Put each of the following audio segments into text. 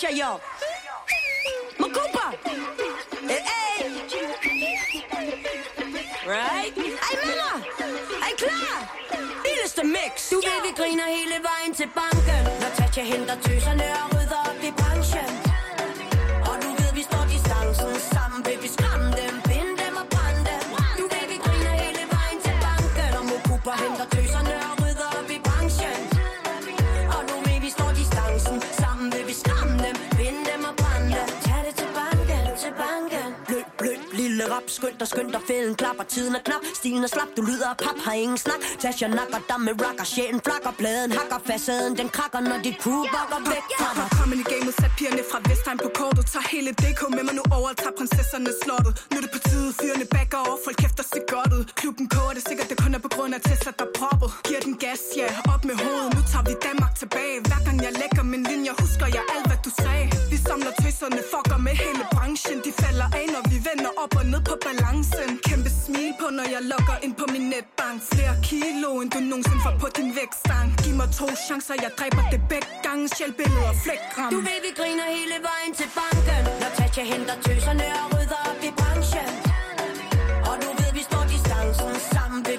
Natasha, yo. Makupa. Hey, hey. Right? Ej, mamma. Er I klar? Vildeste mix. Du ved, vi griner hele vejen til banken. Natasha henter tøserne og Skynd dig, fælden klapper Tiden er knap, stilen er slap Du lyder af pap, har ingen snak. Tasha nakker dig med rocker Sjælen flakker, bladen hakker. Facaden, den krakker Når dit crew bakker væk fra dig. Kom ind i gamet, sat pigerne fra Vestheim på kortet. Tag hele DK med mig nu over tager prinsesserne slottet. Nu er det på tide, fyrene backer over Folk kæft og ser godt ud. Klubben koger det sikkert, det kun er på grund af Tesla, der proppet. Giver den gas, ja, op med hovedet. Nu tager vi Danmark tilbage. Hver gang jeg lægger min linje, husker jeg alt, hvad du sagde. Vi samler tøserne, fucker med hele branchen. De falder af, når vi vender op og ned på chancen Kæmpe smil på, når jeg logger ind på min netbank. Flere kilo, end du nogensinde får på din vægtstang. Giv mig to chancer, jeg dræber det begge gange. Sjælbilleder, flækram Du ved, vi griner hele vejen til banken. Når Tatja henter tøserne og rydder op i branchen. Og du ved, vi står distancen Sammen vil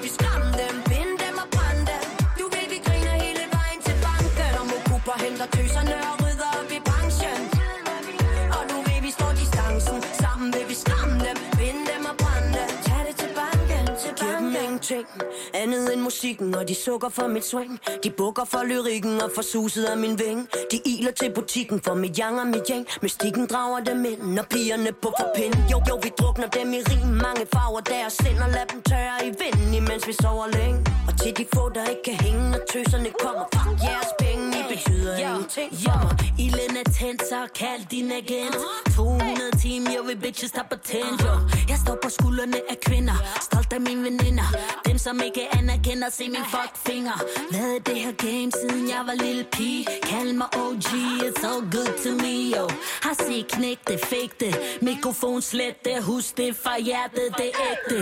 ingenting andet end musikken Og de sukker for mit swing. De bukker for lyrikken og for suset af min ving. De iler til butikken for mit yang og mit yang Mystikken drager dem ind Når pigerne på for pind Jo, jo, vi drukner dem i rim. Mange farver deres sind Og lad dem tørre i vinden Imens vi sover længe. Og til de få, der ikke kan hænge Når tøserne kommer. Fuck jeres penge I betyder ingenting. for mig Ilden er tændt, så kald din agent. 200 timer, jeg vil bitches der patent, jo Jeg står på skuldrene af kvinder. Stolt af mine veninder dem som ikke anerkender, se min fuck finger Lavet det her game, siden jeg var lille pige? Kald mig OG, it's all good to me, yo. Har set knæk det, fake det. Mikrofon slet det, husk det fra hjertet, det er ægte.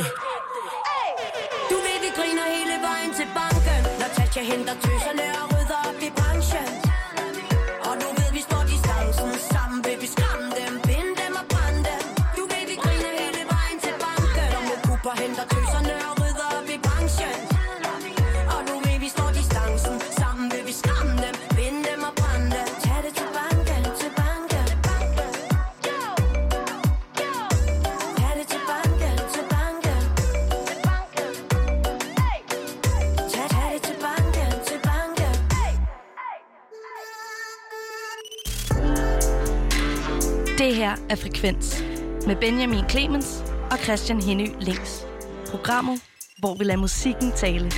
Du ved, vi griner hele vejen til banken. Når Tatja henter tøserne og rydder op i branchen. Det her er Frekvens med Benjamin Clemens og Christian Henny Links. Programmet, hvor vi lader musikken tale.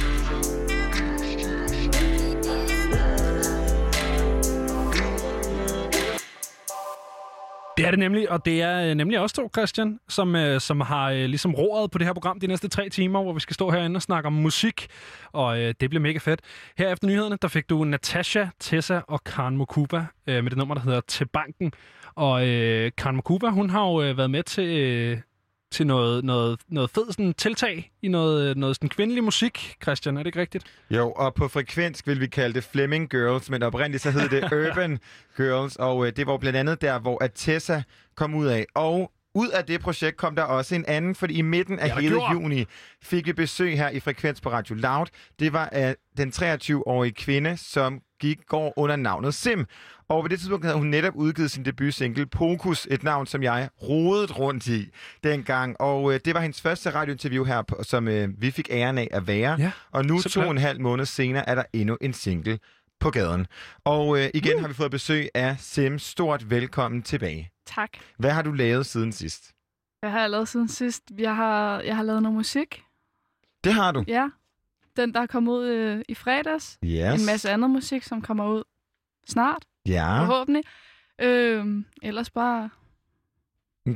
Det er det nemlig, og det er øh, nemlig også to, Christian, som, øh, som har øh, ligesom roret på det her program de næste tre timer, hvor vi skal stå herinde og snakke om musik, og øh, det bliver mega fedt. Her efter nyhederne, der fik du Natasha, Tessa og Karen Mokuba øh, med det nummer, der hedder Til Banken. Og øh, Karen Mokuba, hun har jo øh, været med til, øh, til noget, noget, noget fed sådan, tiltag i noget, noget sådan, kvindelig musik, Christian, er det ikke rigtigt? Jo, og på frekvens vil vi kalde det Fleming Girls, men oprindeligt så hed det Urban Girls, og øh, det var blandt andet der, hvor Atessa kom ud af. Og ud af det projekt kom der også en anden, fordi i midten af Ja, hele gjorde. juni fik vi besøg her i Frekvens på Radio Loud. Det var af den 23-årige kvinde, som gik går under navnet Sim. Og på det tidspunkt havde hun netop udgivet sin debutsingle Pokus, et navn, som jeg rodede rundt i dengang. Og øh, det var hendes første radiointerview her, på, som øh, vi fik æren af at være. Ja, og nu, to simpelthen. og en halv måned senere, er der endnu en single på gaden. Og øh, igen har vi fået besøg af Sim. Stort velkommen tilbage. Tak. Hvad har du lavet siden sidst? Hvad har jeg lavet siden sidst? Jeg har, jeg har lavet noget musik. Det har du. Ja. Den, der kom ud øh, i fredags. Yes. En masse andet musik, som kommer ud snart, Ja. forhåbentlig. Øhm, ellers bare,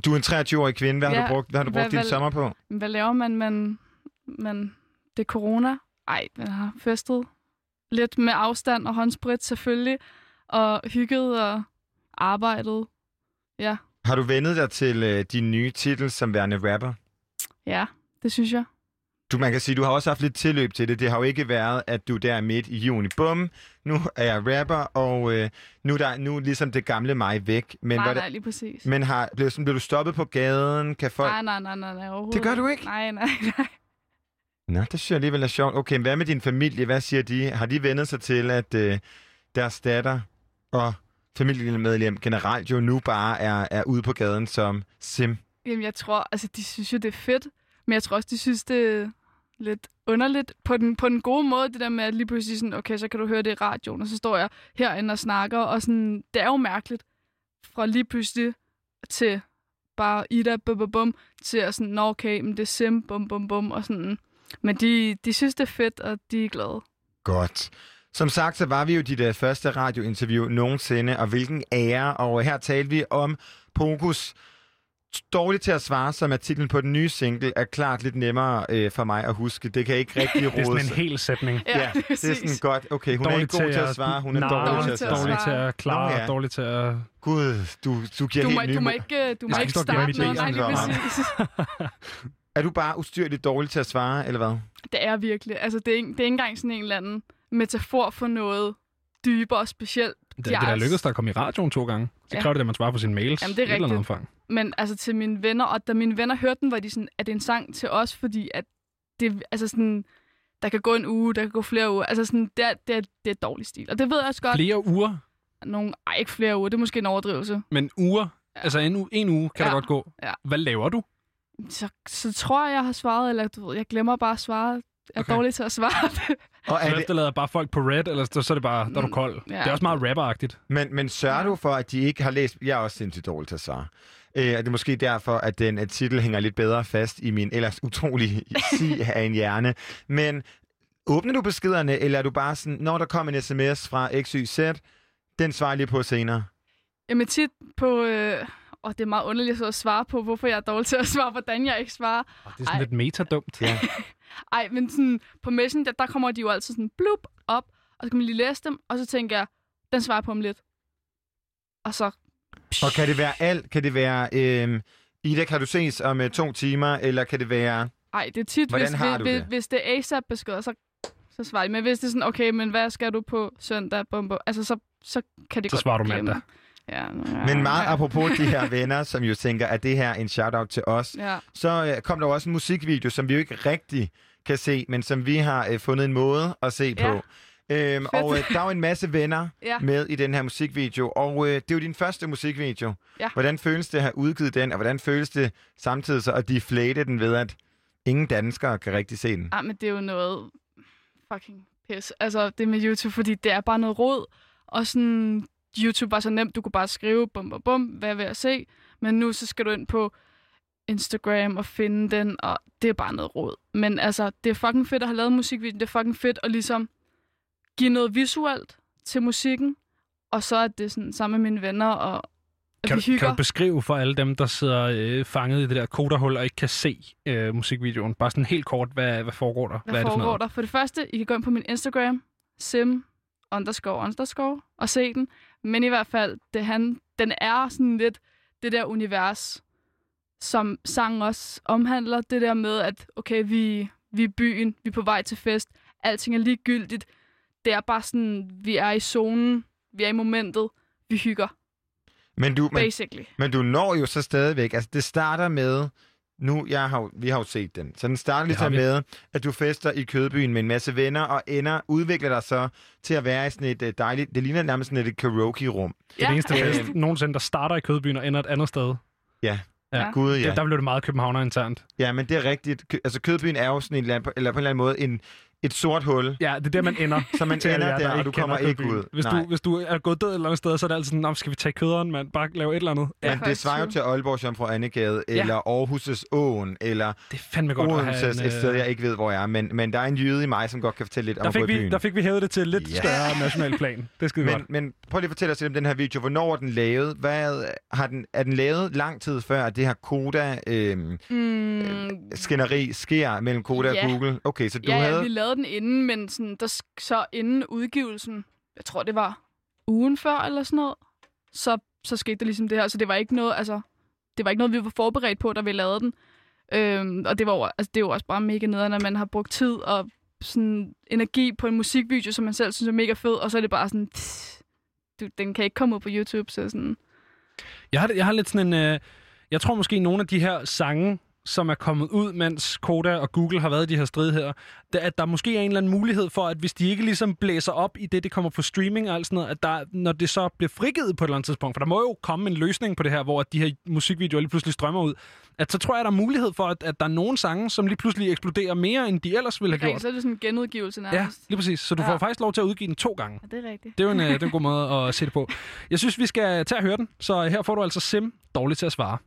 Du er en 23-årig kvinde. Hvad har Ja, du brugt, hvad har du hvad- brugt din hvad- sommer på? hvad laver man? Men, men det er corona. Ej, jeg har festet lidt med afstand og håndsprit selvfølgelig. Og hygget og arbejdet. Ja, Har du vendet dig til øh, din nye titel som værende rapper? ja, det synes jeg. Du, man kan sige, du har også haft lidt tilløb til det. Det har jo ikke været, at du der er midt i juni. Bum, nu er jeg rapper, og øh, nu, er der, nu er ligesom det gamle mig væk. Men, nej, var det, nej, lige præcis. men har, blev, sådan, blev du stoppet på gaden? Kan folk... Nej, nej, nej, nej, nej, overhovedet Det gør du ikke? Nej, nej, nej. Nå, det synes jeg alligevel er sjovt. Okay, hvad med din familie? Hvad siger de? Har de vendet sig til, at øh, deres datter og familiemedlem generelt jo nu bare er, er ude på gaden som sim? Jamen, jeg tror, altså, de synes jo, det er fedt, men jeg tror også, de synes, det er lidt underligt på den, på den gode måde, det der med, at lige pludselig sådan, okay, så kan du høre det i radioen, og så står jeg herinde og snakker, og sådan, det er jo mærkeligt, fra lige pludselig til bare Ida, bum, bum, bum, til at sådan, nå okay, men det er Sim, bum, bum, bum, og sådan. Men de, de synes, det er fedt, og de er glade. Godt. Som sagt, så var vi jo dit uh, første radiointerview nogensinde, og hvilken ære. Og her talte vi om Pokus. Dårligt til at svare, som er titlen på den nye single, er klart lidt nemmere øh, for mig at huske. Det kan ikke rigtig Det er sådan en hel sætning. Ja, det er sådan godt. Okay, hun er ikke god til at svare, hun er nej, dårlig til at Dårlig til at svare. Dårlig til at klare, Nå, ja. dårlig til at... Gud, du, du giver Du må, helt nye du må ikke, øh, du må ikke er starte noget. Nej, lige præcis. Er du bare ustyrligt dårlig til at svare, eller hvad? Det er virkelig. Altså, det er, det er ikke engang sådan en eller anden metafor for noget dybere og specielt. Det, det er lykkedes dig at komme i radioen to gange. Ja. kræver det, at man svarer på sine mails. Jamen, det er i et eller andet omfang. Men altså til mine venner, og da mine venner hørte den, var de sådan, at det er en sang til os, fordi at det, altså sådan, der kan gå en uge, der kan gå flere uger. Altså sådan, det er, det er, det er dårlig stil. Og det ved jeg også godt. Flere uger, Nogle, ej, ikke flere uger, det er måske en overdrivelse. men uger, Ja. altså en, uge, en uge kan Ja. der godt gå. Ja. Hvad laver du? Så, så tror jeg, jeg har svaret, eller du ved, jeg glemmer bare at svare. Jeg er Okay. dårlig til at svare det. Og er Du det, efterlader bare folk på red, eller så så er det bare, der er du Mm, kold. ja. Det er også meget rapperagtigt. men, men sørger du for, at de ikke har læst... Jeg er også sindssygt dårlig til at svare. Øh, og det er måske derfor, at den at titel hænger lidt bedre fast i min ellers utrolige si af en hjerne. Men åbner du beskederne, eller er du bare sådan, når der kommer en sms fra XYZ, den svarer jeg lige på senere? Jamen tit på... Øh, og det er meget underligt så at svare på, hvorfor jeg er dårlig til at svare, hvordan jeg ikke svarer. Oh, det er sådan Ej. lidt metadumt. Ja. Ej, men sådan, på Messenger, der kommer de jo altid sådan blup op, og så kan man lige læse dem, og så tænker jeg, den svarer jeg på om lidt. Og så... Og kan det være alt? Kan det være, øh, Ida, kan du ses om øh, to timer, eller kan det være... Ej, det er tit, Hvordan hvis, har hvis, du hvis, det? hvis det er ASAP-beskeder, så, så svarer jeg. Men hvis det er sådan, okay, men hvad skal du på søndag? Bum, bum. Altså, så, så kan det Så godt svarer du glemme. Ja, Men meget apropos de her venner, som jo tænker, at det her er en shout-out til os, Ja. så øh, kom der også en musikvideo, som vi jo ikke rigtig kan se, men som vi har øh, fundet en måde at se Ja. på. Øhm, og øh, der er jo en masse venner Ja. med i den her musikvideo, og øh, det er jo din første musikvideo. Ja. Hvordan føles det at have udgivet den, og hvordan føles det samtidig så at deflate den ved, at ingen danskere kan rigtig se den? Ej, men det er jo noget fucking pis. Altså, det med YouTube, fordi det er bare noget råd. Og sådan, YouTube var så nemt, du kunne bare skrive, bum, bum, bum, hvad vil jeg se? Men nu så skal du ind på Instagram og finde den, og det er bare noget råd. Men altså, det er fucking fedt at have lavet musikvideo. Det er fucking fedt at ligesom give noget visuelt til musikken. Og så er det sådan sammen med mine venner, og Kan, vi kan du beskrive for alle dem, der sidder øh, fanget i det der koderhul og ikke kan se øh, musikvideoen, bare sådan helt kort, hvad, hvad foregår der? Hvad er det for foregår noget? der? For det første, I kan gå ind på min Instagram, sim underscore underscore, og se den. Men i hvert fald, det han, den er sådan lidt det der univers, som sangen også omhandler. Det der med, at okay, vi, vi er byen, vi er på vej til fest, alting er ligegyldigt. Det er bare sådan, vi er i zonen, vi er i momentet, vi hygger, Men du, men, basically. men du når jo så stadigvæk, altså det starter med, nu, jeg har, vi har jo set den, så den starter ligesom med, at du fester i Kødbyen med en masse venner, og ender, udvikler dig så til at være i sådan et øh, dejligt, det ligner nærmest sådan et karaoke-rum. Det er det eneste Ja. fest nogensinde, der starter i Kødbyen og ender et andet sted. Ja. Ja. Gud, Ja. ja. Det, der blev det meget københavner internt. Ja, men det er rigtigt. Altså Kødbyen er jo sådan en, eller anden- eller på en eller anden måde en, et sort hul, Ja, det er der, man ender. så man ender jer, der, og du kommer ikke ud. Hvis Nej. du, hvis du er gået død et eller andet sted, så er det altid sådan, "Nå, skal vi tage køderen, mand? Bare lave et eller andet. Men Ja. det svarer jo til Aalborg Jomfru Annegade, Ja. eller Aarhus' Åen, eller Det er fandme godt at have Odense, en, et sted, øh, jeg ikke ved, hvor jeg er. Men, men der er en jyde i mig, som godt kan fortælle lidt om der gå fik, vi, byen. der fik vi hævet det til et lidt Ja. større national plan. Det er skide Men, godt. men prøv lige at fortælle os lidt om den her video. Hvornår er den lavet? Hvad, har den, er den lavet lang tid før, at det her Koda øh, Mm, skænderi sker mellem Koda Ja. og Google? Okay, så du ja, havde... ja, lavet den inden, men sådan, der, så inden udgivelsen, jeg tror det var ugen før eller sådan noget, så, så skete der ligesom det her. Så det var ikke noget, altså, det var ikke noget, vi var forberedt på, da vi lavede den. Øhm, og det var altså, det er jo også bare mega nederen, at man har brugt tid og sådan energi på en musikvideo, som man selv synes er mega fed, og så er det bare sådan, pff, du, den kan ikke komme ud på YouTube, så sådan... Jeg har, jeg har lidt sådan en... Øh, jeg tror måske, nogle af de her sange, som er kommet ud, mens Koda og Google har været i de her strid her, det, at der måske er en eller anden mulighed for, at hvis de ikke ligesom blæser op i det, det kommer på streaming og alt sådan noget, at der, når det så bliver frigivet på et eller andet tidspunkt, for der må jo komme en løsning på det her, hvor de her musikvideoer lige pludselig strømmer ud, at så tror jeg, der er mulighed for, at, at der er nogle sange, som lige pludselig eksploderer mere, end de ellers ville have gjort. så er det sådan en genudgivelse Ja, nærmest. lige præcis. Så du Ja. får faktisk lov til at udgive den to gange. Ja, det er rigtigt. Det er jo en, øh, det er en god måde at se det på. Jeg synes, vi skal tage og høre den. Så her får du altså Sim dårligt til at svare.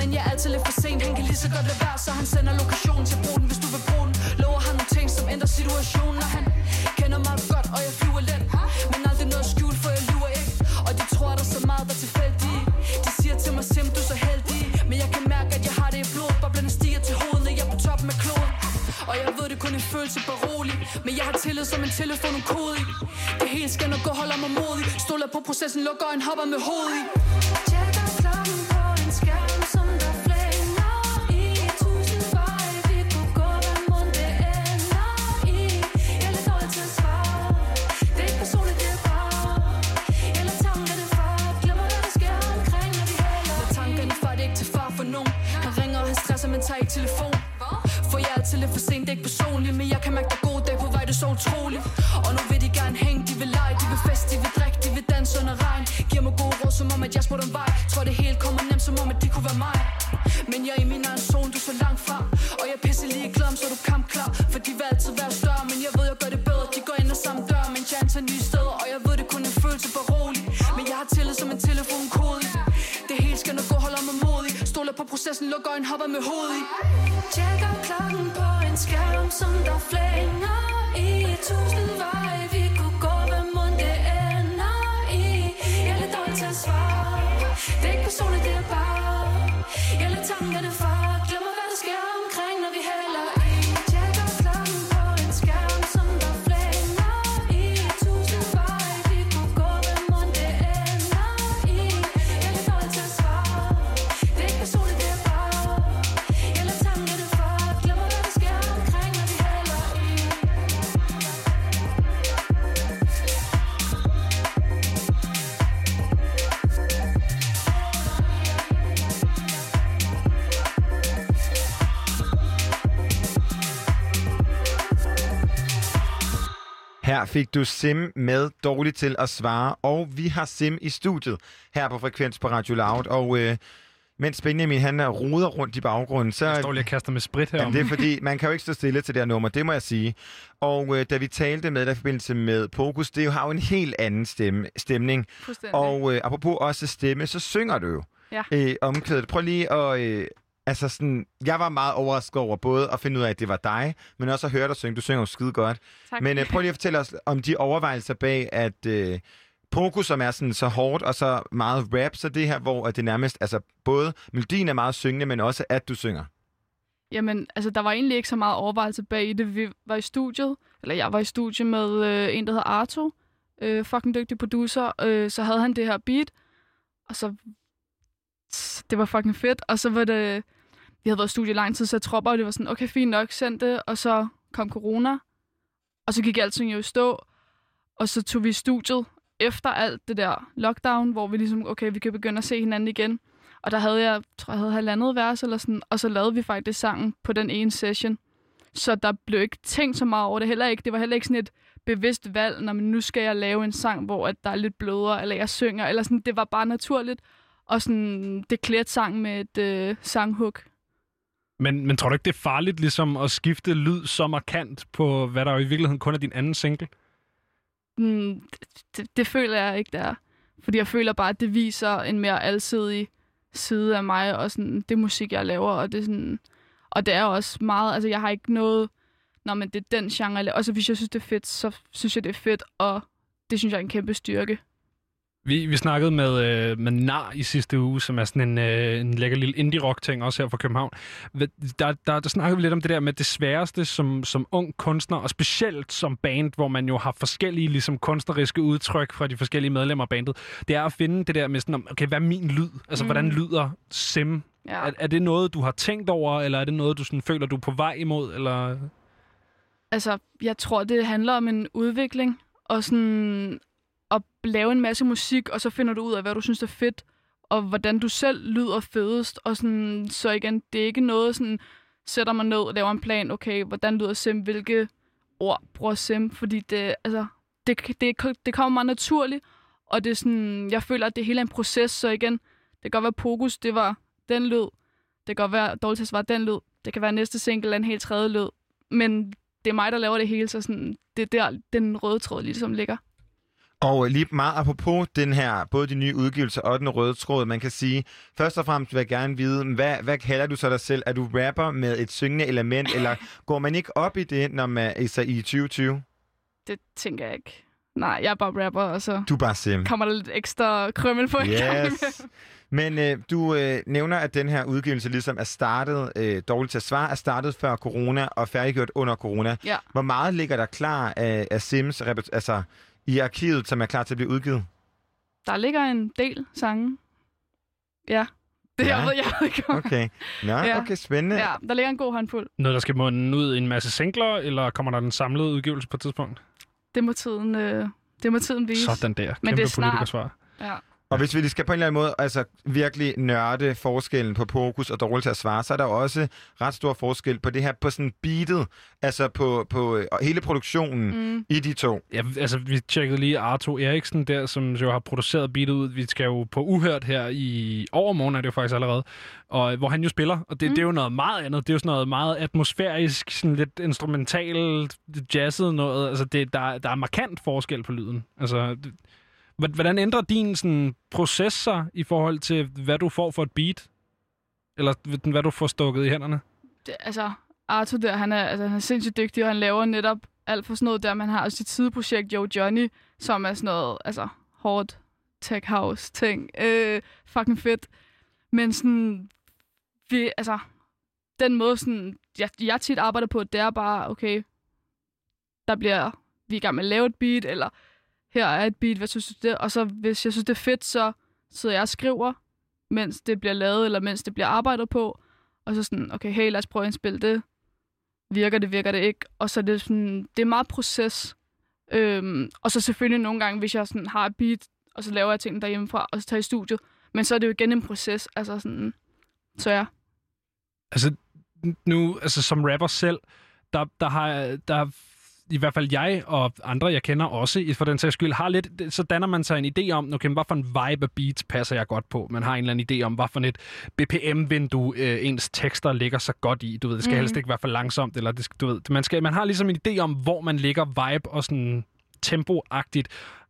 Men jeg er altid lidt for sent, han kan lige så godt lade være Så han sender lokationen til bruden, hvis du vil bruge den Lover han nogle ting, som ændrer situationen. Og han kender mig godt, og jeg flyver let. Men aldrig noget skjult, for jeg lyver ikke. Og de tror, der er så meget, der er tilfældigt. De siger til mig, Sim, du er så heldig. Men jeg kan mærke, at jeg har det i blod. Boblerne stiger til hovedet, når jeg er på toppen af kloden. Og jeg ved, det kun en følelse på rolig. Men jeg har tillid som en telefon og kode i. Det hele skal nok gå, holder mig modig. Stoler på processen, lukker en hopper med hovedet i. Tjekker klokken på en skærm, for sent, det er ikke personligt Men jeg kan mærke, dig god dag på vej, det er så utroligt. Og nu vil de gerne hænge, de vil lege De vil fest, de vil drikke, de vil danse under regn. Giver mig gode råd, som om at jeg spurgte om vej. Tror det hele kommer nemt, som om at de kunne være mig. Men jeg er i min egen Stoler lukker en hopper med hovedet. I Tjekker klokken på en skærm, som der flænger i Tusind veje, vi kunne gå, hvad mund det ender i. Jeg er lidt dårlig til at svare. Det er ikke personligt, det er bare. Jeg lader tankerne far Her fik du Sim med dårligt til at svare, og vi har Sim i studiet her på Frekvens på Radio Loud. Og øh, mens Benjamin han er roder rundt i baggrunden, så... Jeg står lige og kaster med sprit her. Det er fordi, man kan jo ikke stå stille til det her nummer, det må jeg sige. Og øh, da vi talte med dig i forbindelse med Pokus, det har jo en helt anden stemme, stemning. Og øh, apropos også stemme, så synger du jo Ja. øh, omkvædet. Prøv lige at... Øh, altså sådan, jeg var meget overrasket over både at finde ud af, at det var dig, men også at høre dig synge. Du synger jo skide godt. Tak. Men øh, prøv lige at fortælle os om de overvejelser bag, at øh, Pokus, som er sådan så hårdt og så meget rap, så det her, hvor at det nærmest, altså både melodien er meget syngende, men også at du synger. Jamen, altså, der var egentlig ikke så meget overvejelse bag i det. Vi var i studiet, eller jeg var i studiet med øh, en, der hedder Arto, øh, fucking dygtig producer. Øh, så havde han det her beat, og så... Det var fucking fedt, og så var det... Vi havde været i studiet i lang tid, så jeg tror bare, det var sådan, okay, fint nok, send det, og så kom corona, og så gik alting jo i stå, og så tog vi i studiet efter alt det der lockdown, hvor vi ligesom, okay, vi kan begynde at se hinanden igen. Og der havde jeg, tror jeg havde halvandet vers eller sådan, og så lavede vi faktisk sangen på den ene session. Så der blev ikke tænkt så meget over det heller ikke. Det var heller ikke sådan et bevidst valg, når nu skal jeg lave en sang, hvor at der er lidt blødere, eller jeg synger, eller sådan, det var bare naturligt. Og sådan, det klædte sang med et øh, sanghook. Men, men tror du ikke, det er farligt ligesom at skifte lyd så markant på, hvad der jo i virkeligheden kun er din anden single? Mm, det, det føler jeg ikke, der. Fordi jeg føler bare, at det viser en mere alsidig side af mig, og sådan, det musik, jeg laver, og det, sådan, og det er også meget, altså jeg har ikke noget, når men det er den genre, jeg laver. Også hvis jeg synes, det er fedt, så synes jeg, det er fedt at det synes jeg er en kæmpe styrke. Vi, vi snakkede med, øh, med Nar i sidste uge, som er sådan en, øh, en lækker lille indie-rock-ting, også her fra København. Der, der, der snakkede vi lidt om det der med det sværeste som, som ung kunstner, og specielt som band, hvor man jo har forskellige ligesom, kunstneriske udtryk fra de forskellige medlemmer af bandet. Det er at finde det der med sådan, om, okay, hvad er min lyd? Altså, mm. hvordan lyder Sim? Ja. Er, er det noget, du har tænkt over, eller er det noget, du sådan, føler, du er på vej imod? Eller... Altså, jeg tror, det handler om en udvikling, og sådan lave en masse musik, og så finder du ud af, hvad du synes er fedt, og hvordan du selv lyder fedest, og sådan, så igen, det er ikke noget sådan, sætter mig ned og laver en plan, okay, hvordan lyder Sim, hvilke ord bruger Sim, fordi det, altså, det, det, det kommer meget naturligt, og det er sådan, jeg føler, at det hele er en proces, så igen, det kan godt være Pokus, det var den lyd, det kan godt være Dolces var den lyd, det kan være næste single er en helt tredje lyd, men det er mig, der laver det hele, så sådan, det er der, den røde tråd ligesom ligger. Og lige meget apropos den her, både de nye udgivelser og den røde tråd, man kan sige, først og fremmest vil jeg gerne vide, hvad, hvad kalder du så dig selv? Er du rapper med et syngende element, eller går man ikke op i det, når man er i 2020? Det tænker jeg ikke. Nej, jeg er bare rapper, og så Du bare sim. kommer der lidt ekstra krømmel på gang. Yes. Men øh, du øh, nævner, at den her udgivelse ligesom er startet, øh, dårligt til at svare, er startet før corona og færdiggjort under corona. Ja. Hvor meget ligger der klar af, af Sims altså, i arkivet, som er klar til at blive udgivet? Der ligger en del sange. Ja. Det Ja. jeg ved jeg ved ikke om. Okay. Nå, Ja. okay, spændende. Ja, der ligger en god håndfuld. Noget, der skal munde ud i en masse singler, eller kommer der den samlede udgivelse på et tidspunkt? Det må tiden, øh, det må tiden vise. Sådan der. Men Kæmpe det er snart. Ja. Og hvis vi lige skal på en eller anden måde altså, virkelig nørde forskellen på Pokus og dårligt til at svare, så er der også ret stor forskel på det her, på sådan beatet, altså på, på øh, hele produktionen mm. i de to. Ja, altså, vi tjekkede lige Arto Eriksen der, som jo har produceret beatet ud. Vi skal jo på Uhørt her i overmorgen, er det jo faktisk allerede, og, øh, hvor han jo spiller. Og det, mm. det er jo noget meget andet. Det er jo sådan noget meget atmosfærisk, sådan lidt instrumental, jazzet noget. Altså, det, der, der er markant forskel på lyden. Altså, det, Hvordan ændrer din sådan, proces sig i forhold til, hvad du får for et beat? Eller hvad du får stukket i hænderne? Det, altså, Arthur der, han er, altså, han er sindssygt dygtig, og han laver netop alt for sådan noget der. Man har også sit sideprojekt, Yo Johnny, som er sådan noget, altså, hårdt tech house ting. Øh, fucking fedt. Men sådan, vi, altså, den måde, sådan, jeg, jeg tit arbejder på, det er bare, okay, der bliver, vi er i gang med at lave et beat, eller her er et beat, hvad synes du det? Og så hvis jeg synes, det er fedt, så sidder jeg og skriver, mens det bliver lavet, eller mens det bliver arbejdet på. Og så sådan, okay, hey, lad os prøve at indspille det. Virker det, virker det ikke? Og så er det sådan, det er meget proces. Øhm, og så selvfølgelig nogle gange, hvis jeg sådan har et beat, og så laver jeg ting derhjemmefra, og så tager jeg i studiet. Men så er det jo igen en proces, altså sådan, så ja. Altså, nu, altså som rapper selv, der, der har der i hvert fald jeg og andre, jeg kender også, for den sags skyld, har lidt, så danner man sig en idé om, okay, hvad for en vibe af beats passer jeg godt på. Man har en eller anden idé om, hvad for et BPM-vindue øh, ens tekster ligger så godt i. Du ved, det skal mm. helst ikke være for langsomt, eller det skal, du ved, man, skal, man har ligesom en idé om, hvor man ligger vibe og sådan tempoagtigt.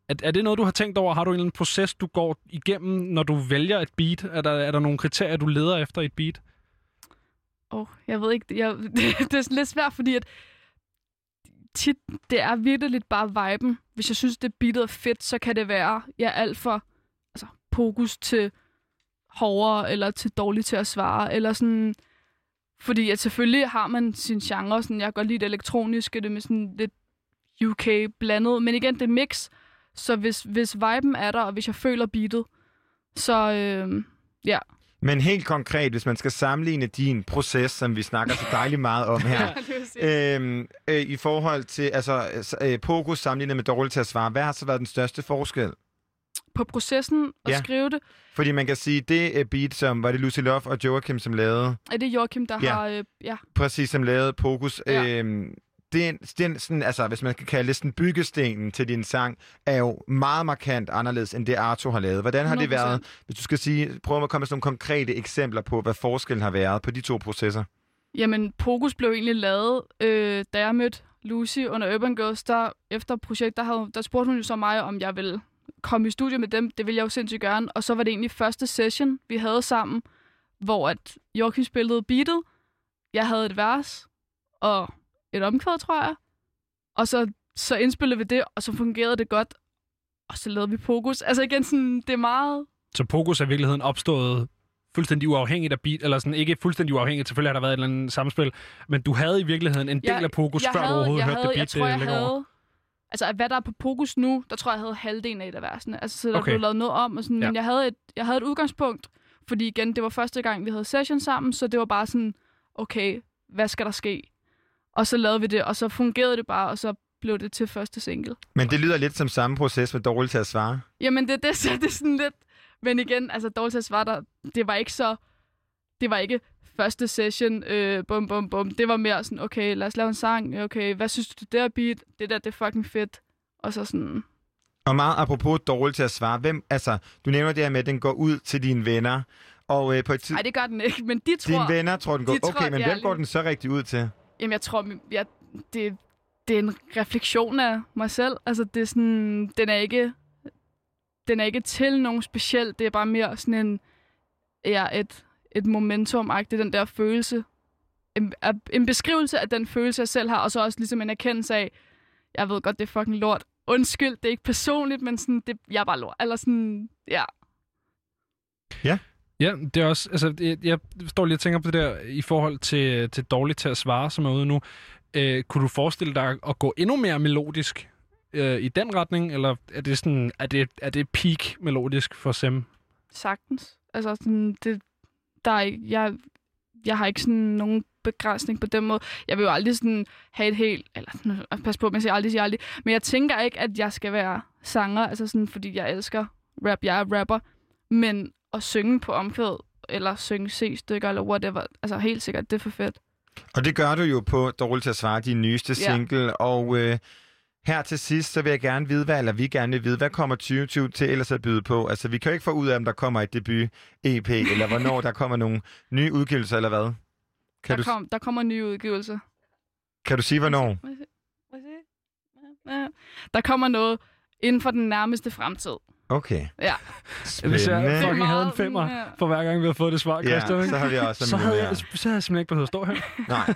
Er, er det noget, du har tænkt over? Har du en eller anden proces, du går igennem, når du vælger et beat? Er der, er der nogle kriterier, du leder efter i et beat? Åh, oh, jeg ved ikke, jeg, det er lidt svært, fordi at tit, det er virkelig bare viben. Hvis jeg synes, det beatet er fedt, så kan det være, ja, alt for altså, pokus til hårdere, eller til dårligt til at svare, eller sådan... Fordi at selvfølgelig har man sin genre, sådan, jeg kan godt lide det elektroniske, det med sådan lidt UK blandet, men igen, det er mix, så hvis, hvis viben er der, og hvis jeg føler beatet, så øh, ja, men helt konkret, hvis man skal sammenligne din proces, som vi snakker så dejligt meget om her, øhm, øh, i forhold til altså, øh, Pokus sammenlignet med dårligt til at svare, hvad har så været den største forskel? på processen at Ja. skrive det, Fordi man kan sige, det øh, beat, som var det Lucy Love og Joachim, som lavede, er det Joachim, der Ja. ja. har... Øh, ja, præcis som lavede Pokus, Ja. øhm, det er, det er sådan, altså, hvis man kan kalde det sådan byggestenen til din sang, er jo meget markant anderledes, end det Arto har lavet. Hvordan har det 100%. været, hvis du skal sige, prøv at komme med sådan nogle konkrete eksempler på, hvad forskellen har været på de to processer? Jamen, Pokus blev egentlig lavet, øh, da jeg mødte Lucy under Urban Girls, der efter projekt, der, havde, der spurgte hun jo så mig, om jeg ville komme i studio med dem. Det ville jeg jo sindssygt gerne. Og så var det egentlig første session, vi havde sammen, hvor at Joachim spillede beatet, jeg havde et vers og et omkvæd, tror jeg. Og så, så indspillede vi det, og så fungerede det godt. Og så lavede vi Pokus. Altså igen, sådan, det er meget... Så Pokus er i virkeligheden opstået fuldstændig uafhængigt af beat, eller sådan ikke fuldstændig uafhængigt, selvfølgelig har der været et eller andet samspil, men du havde i virkeligheden en del af Pokus, før du overhovedet jeg hørte havde, det beat, jeg tror, jeg det ligger over. havde, Altså, hvad der er på Pokus nu, der tror jeg, jeg havde halvdelen af et af versene. Altså, så der okay. blev lavet noget om, og sådan, Ja. men jeg havde, et, jeg havde et udgangspunkt, fordi igen, det var første gang, vi havde session sammen, så det var bare sådan, okay, hvad skal der ske? Og så lavede vi det, og så fungerede det bare, og så blev det til første single. Men det lyder lidt som samme proces med dårligt til at svare. Jamen, det, det, så det er sådan lidt... Men igen, altså, dårligt til at svare der, det var ikke så... Det var ikke første session, øh, bum, bum, bum. Det var mere sådan, okay, lad os lave en sang. Okay, hvad synes du, det der beat? Det der, det er fucking fedt. Og så sådan... Og meget apropos dårligt til at svare. Hvem, altså, du nævner det her med, at den går ud til dine venner. Og øh, på et tid... Nej, det gør den ikke, men de tror... Dine venner tror, den går... de tror, Okay, men det er hvem går den så rigtig ud til? Jamen, jeg tror, jeg, det, det er en refleksion af mig selv. Altså, det er sådan... Den er ikke... Den er ikke til nogen speciel. Det er bare mere sådan en... Ja, et, et momentum den der følelse. En, en beskrivelse af den følelse, jeg selv har, og så også ligesom en erkendelse af, jeg ved godt, det er fucking lort. Undskyld, det er ikke personligt, men sådan, det, jeg er bare lort. Eller sådan, ja. Ja, Ja, det er også, altså, jeg, jeg står lige og tænker på det der i forhold til, til dårligt til at svare, som er ude nu. Øh, kunne du forestille dig at gå endnu mere melodisk øh, i den retning, eller er det sådan, er det, er det peak melodisk for Sem? Sagtens. Altså, sådan, det, der er, jeg, jeg har ikke sådan nogen begrænsning på den måde. Jeg vil jo aldrig sådan have et helt... Eller, sådan, øh, pas på, men jeg siger aldrig, siger aldrig. Men jeg tænker ikke, at jeg skal være sanger, altså sådan, fordi jeg elsker rap. Jeg er rapper. Men at synge på omkvæd, eller synge C-stykker, eller whatever, altså helt sikkert, det er for fedt. Og det gør du jo på Dårligt til at svare, din nyeste Ja. single. Og øh, her til sidst, så vil jeg gerne vide, hvad, eller vi gerne vil vide, hvad kommer 2020 til ellers at byde på? Altså, vi kan jo ikke få ud af, om der kommer et debut-EP, eller hvornår der kommer nogle nye udgivelser, eller hvad? Kan, Der, du, kom, der kommer nye udgivelser. kan du sige, hvornår? Ja. Der kommer noget inden for den nærmeste fremtid. Okay. Ja. Hvis jeg Spændende. fucking havde en femmer ja. for hver gang, vi havde fået det svar, Christian. Ja, ikke? så har vi også så havde, jeg, så havde jeg simpelthen ikke behøvet at stå her. Nej.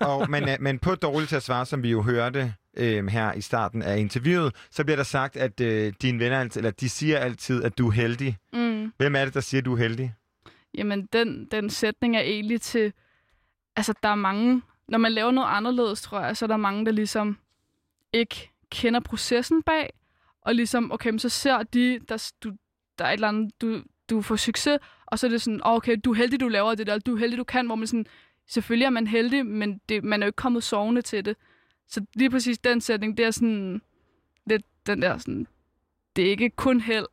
Og, men, øh, men på Dårligt til at svare, som vi jo hørte øh, her i starten af interviewet, så bliver der sagt, at øh, dine venner, altid- eller de siger altid, at du er heldig. Mm. Hvem er det, der siger, at du er heldig? Jamen, den, den sætning er egentlig til... Altså, der er mange... Når man laver noget anderledes, tror jeg, så er der mange, der ligesom ikke kender processen bag, og ligesom, okay, men så ser de, der, du, der er et eller andet, du, du får succes, og så er det sådan, "Åh, okay, du er heldig, du laver det der, du er heldig, du kan, hvor man sådan, selvfølgelig er man heldig, men det, man er jo ikke kommet sovende til det. Så lige præcis den sætning, det er sådan, lidt den der sådan, det er ikke kun held,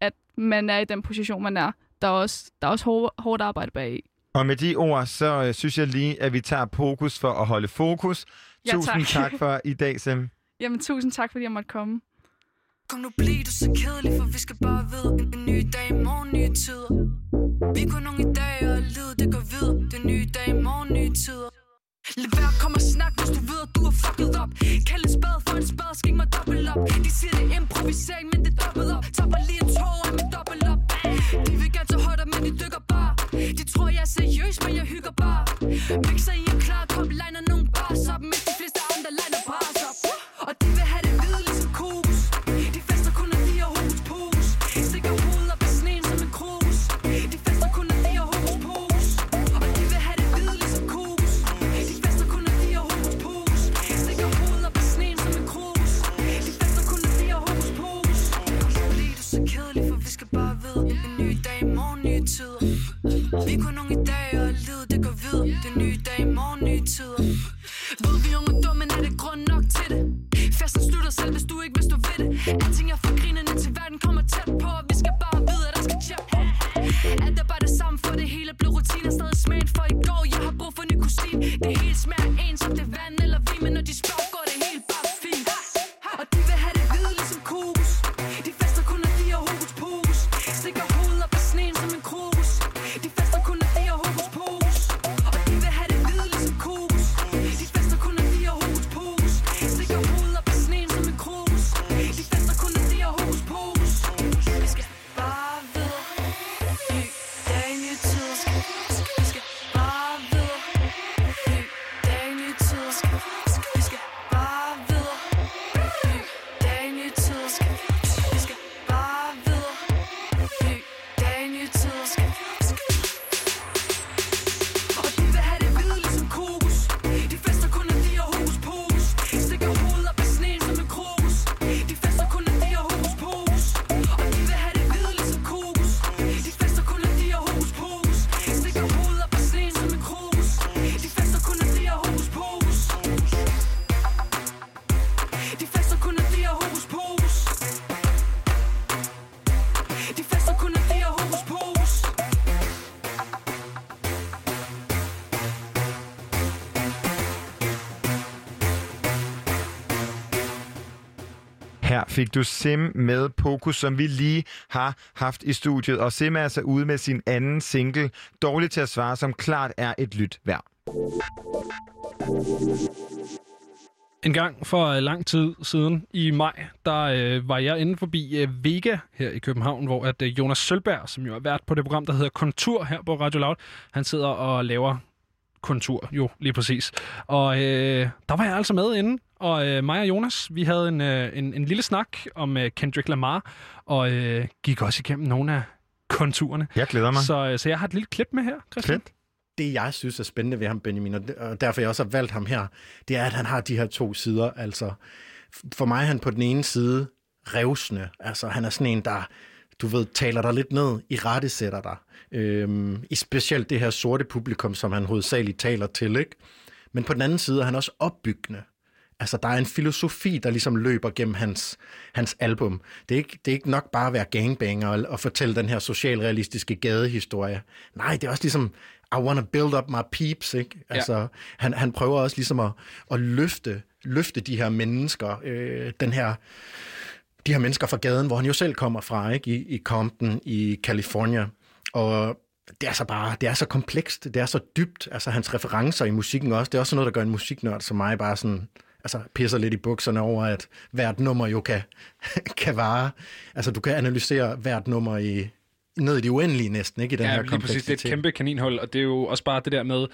at man er i den position, man er. Der er også, der er også hårdt, hårdt arbejde bag Og med de ord, så øh, synes jeg lige, at vi tager fokus for at holde fokus. Ja, Tusind tak. tak for i dag, Sam. Jamen, tusind tak, fordi jeg måtte komme. Kom nu, bliv du så kedelig, for vi skal bare videre En, en ny dag, i morgen nye tider. Vi er kun nogle i dag, og livet det går videre. Det er nye dag, i morgen nye tider. Lad være, kom og snak, hvis du ved, at du har fucket op. Kald en spade for en spade, skik mig dobbelt op. De siger, det er improvisering, men det er dobbelt op. Topper lige en tår af med dobbelt op. De vil gerne tage højder, men de dykker bare. De tror, jeg er seriøs, men jeg hygger bare. Mixer i en klar kop, liner nogle bars op Mens de fleste andre liner bars op. Og de vil have det tider. Vi er kun nogle i dag, og livet det går videre. Det er nye dag, i morgen nye tider. Ved vi unge dumme, men er det grund nok til det? Festen slutter selv, hvis du ikke hvis du ved det. Alting er fik du Sim med Pokus, som vi lige har haft i studiet. Og Sim er altså ude med sin anden single, Dårligt til at svare, som klart er et lyt værd. En gang for øh, lang tid siden i maj, der øh, var jeg inde forbi øh, Vega her i København, hvor at øh, Jonas Sølberg, som jo er vært på det program, der hedder Kontur her på Radio Loud, han sidder og laver kontur, jo lige præcis. Og øh, der var jeg altså med inde, og øh, mig og Jonas, vi havde en, øh, en, en lille snak om øh, Kendrick Lamar, og øh, gik også igennem nogle af konturerne. Jeg glæder mig. Så, øh, så jeg har et lille klip med her, Christian. Fedt. det, jeg synes er spændende ved ham, Benjamin, og derfor jeg også har valgt ham her, det er, at han har de her to sider. Altså, for mig er han på den ene side revsende. Altså, han er sådan en, der, du ved, taler dig lidt ned, i rette sætter dig. Øhm, I specielt det her sorte publikum, som han hovedsageligt taler til, ikke? Men på den anden side er han også opbyggende. Altså, der er en filosofi, der ligesom løber gennem hans, hans album. Det er, ikke, det er ikke nok bare at være gangbanger og, og fortælle den her socialrealistiske gadehistorie. Nej, det er også ligesom, I wanna build up my peeps, ikke? Altså, han, han prøver også ligesom at, at løfte, løfte de her mennesker, øh, den her, de her mennesker fra gaden, hvor han jo selv kommer fra, ikke? I, i Compton i California. Og det er så bare, det er så komplekst, det er så dybt, altså hans referencer i musikken også, det er også noget, der gør en musiknørd som mig bare sådan, altså pisser lidt i bukserne over, at hvert nummer jo kan, kan vare. Altså du kan analysere hvert nummer i, ned i det uendelige næsten, ikke? I den ja, her lige præcis. Det er et kæmpe kaninhul, og det er jo også bare det der med,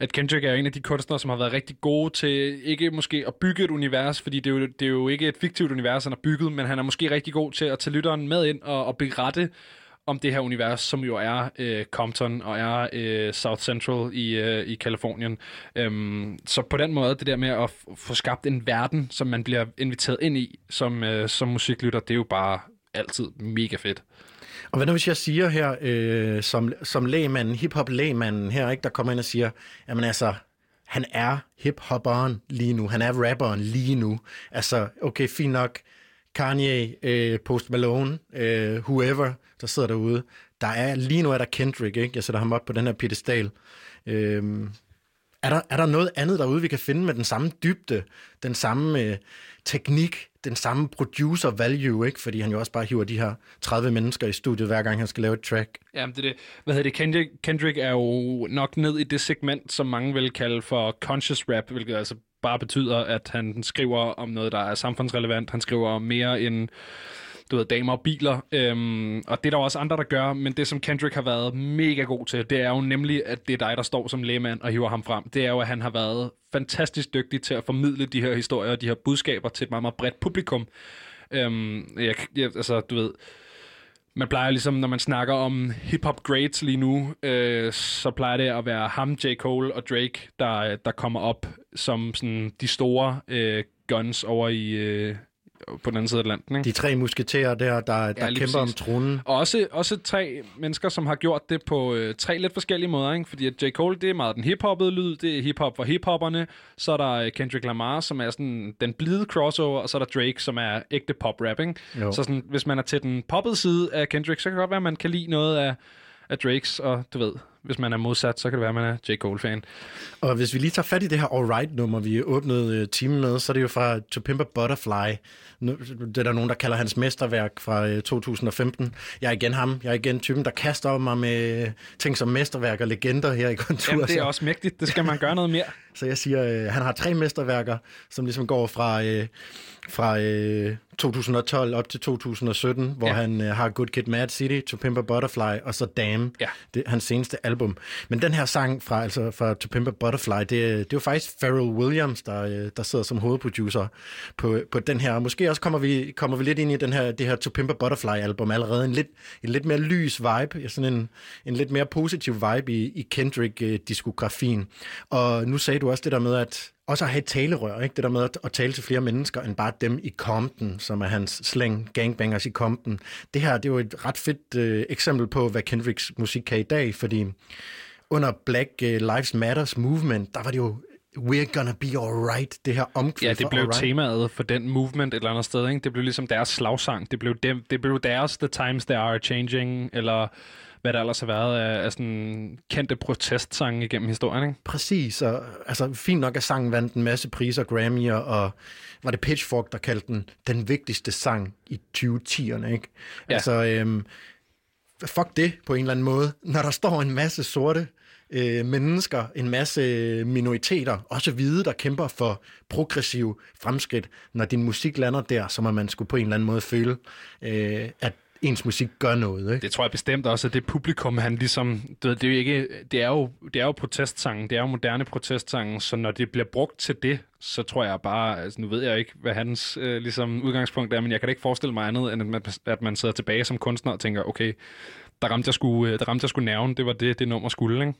at Kendrick er en af de kunstnere, som har været rigtig gode til ikke måske at bygge et univers, fordi det er, jo, det er jo ikke et fiktivt univers, han har bygget, men han er måske rigtig god til at tage lytteren med ind og, og berette om det her univers, som jo er øh, Compton og er øh, South Central i, øh, i Kalifornien. Øhm, så på den måde, det der med at f- få skabt en verden, som man bliver inviteret ind i som, øh, som musiklytter, det er jo bare altid mega fedt. Og hvad nu hvis jeg siger her, øh, som, som lægmanden, hiphop-lægmanden her, ikke, der kommer ind og siger, jamen altså, han er hiphopperen lige nu, han er rapperen lige nu. Altså, okay, fint nok, Kanye, øh, Post Malone, øh, whoever, der sidder derude. Der er, lige nu er der Kendrick, ikke? Jeg sætter ham op på den her pedestal. Øh, er der, er der noget andet derude, vi kan finde med den samme dybde, den samme øh, teknik, den samme producer value, ikke? Fordi han jo også bare hiver de her 30 mennesker i studiet, hver gang han skal lave et track. Ja, det er det. Hvad hedder det? Kendrick, Kendrick er jo nok ned i det segment, som mange vil kalde for conscious rap, hvilket altså bare betyder, at han skriver om noget, der er samfundsrelevant. Han skriver om mere end du ved, damer og biler. Øhm, og det er der også andre, der gør, men det, som Kendrick har været mega god til, det er jo nemlig, at det er dig, der står som lægmand og hiver ham frem. Det er jo, at han har været fantastisk dygtig til at formidle de her historier og de her budskaber til et meget, meget bredt publikum. Øhm, jeg, jeg, altså, du ved, man plejer ligesom, når man snakker om hip-hop greats lige nu, øh, så plejer det at være ham, J. Cole og Drake, der, der kommer op som sådan de store øh, guns over i, øh, på den anden side af Atlanten. Ikke? De tre musketerer der, der, der lige kæmper præcis. om tronen. Og også, også tre mennesker, som har gjort det på øh, tre lidt forskellige måder. Ikke? Fordi at J. Cole, det er meget den hiphoppede lyd, det er hiphop for hiphopperne. Så er der øh, Kendrick Lamar, som er sådan den blide crossover, og så er der Drake, som er ægte pop-rap. Ikke? Jo. Så sådan, hvis man er til den poppede side af Kendrick, så kan det godt være, at man kan lide noget af, af Drakes, og du ved, hvis man er modsat, så kan det være, at man er J. Cole-fan. Og hvis vi lige tager fat i det her Alright-nummer, vi åbnede øh, timen med, så er det jo fra To Pimp a Butterfly. Det er der nogen, der kalder hans mesterværk fra øh, 2015. Jeg er igen ham. Jeg er igen typen, der kaster mig med øh, ting som mesterværk og legender her i kontur. Jamen, det er Så- også mægtigt. Det skal man gøre noget mere. Så jeg siger, øh, han har tre mesterværker, som ligesom går fra, øh, fra øh, 2012 op til 2017, hvor Ja. han øh, har Good Kid, Mad City, To Pimp a Butterfly og så Damn, Ja. det hans seneste album. Men den her sang fra, altså fra To Pimp a Butterfly, det, det er jo faktisk Pharrell Williams, der, øh, der sidder som hovedproducer på, på den her. Måske også kommer vi, kommer vi lidt ind i den her, det her To Pimp a Butterfly album allerede. En lidt, en lidt mere lys vibe, sådan en, en lidt mere positiv vibe i, i Kendrick-diskografien. Og nu sagde du også det der med, at også at have et talerør, ikke? det der med at, tale til flere mennesker, end bare dem i Compton, som er hans slang, gangbangers i Compton. Det her, det er jo et ret fedt øh, eksempel på, hvad Kendricks musik kan i dag, fordi under Black øh, Lives Matters movement, der var det jo we're gonna be alright, det her omkvæd Ja, det blev alright. temaet for den movement et eller andet sted. Ikke? Det blev ligesom deres slagsang. Det blev, dem, det blev deres The Times They Are Changing, eller hvad der ellers har været af, af sådan kendte protestsange igennem historien. Ikke? Præcis, og altså, fint nok, at sangen vandt en masse priser, Grammy'er, og var det Pitchfork, der kaldte den den vigtigste sang i 2010'erne, ikke? Ja. Altså, øhm, fuck det på en eller anden måde. Når der står en masse sorte øh, mennesker, en masse minoriteter, også hvide, der kæmper for progressiv fremskridt, når din musik lander der, så må man skulle på en eller anden måde føle, øh, at ens musik gør noget, ikke? Det tror jeg bestemt også, at det publikum, han ligesom... Du ved, det, er jo ikke, det, er jo, det er jo protestsange, det er jo moderne protestsange, så når det bliver brugt til det, så tror jeg bare... Altså, nu ved jeg ikke, hvad hans øh, ligesom, udgangspunkt er, men jeg kan da ikke forestille mig andet, end at man, at man sidder tilbage som kunstner og tænker, okay, der ramte jeg sgu, øh, der ramte jeg sgu nerven, det var det, det nummer skulle, ikke?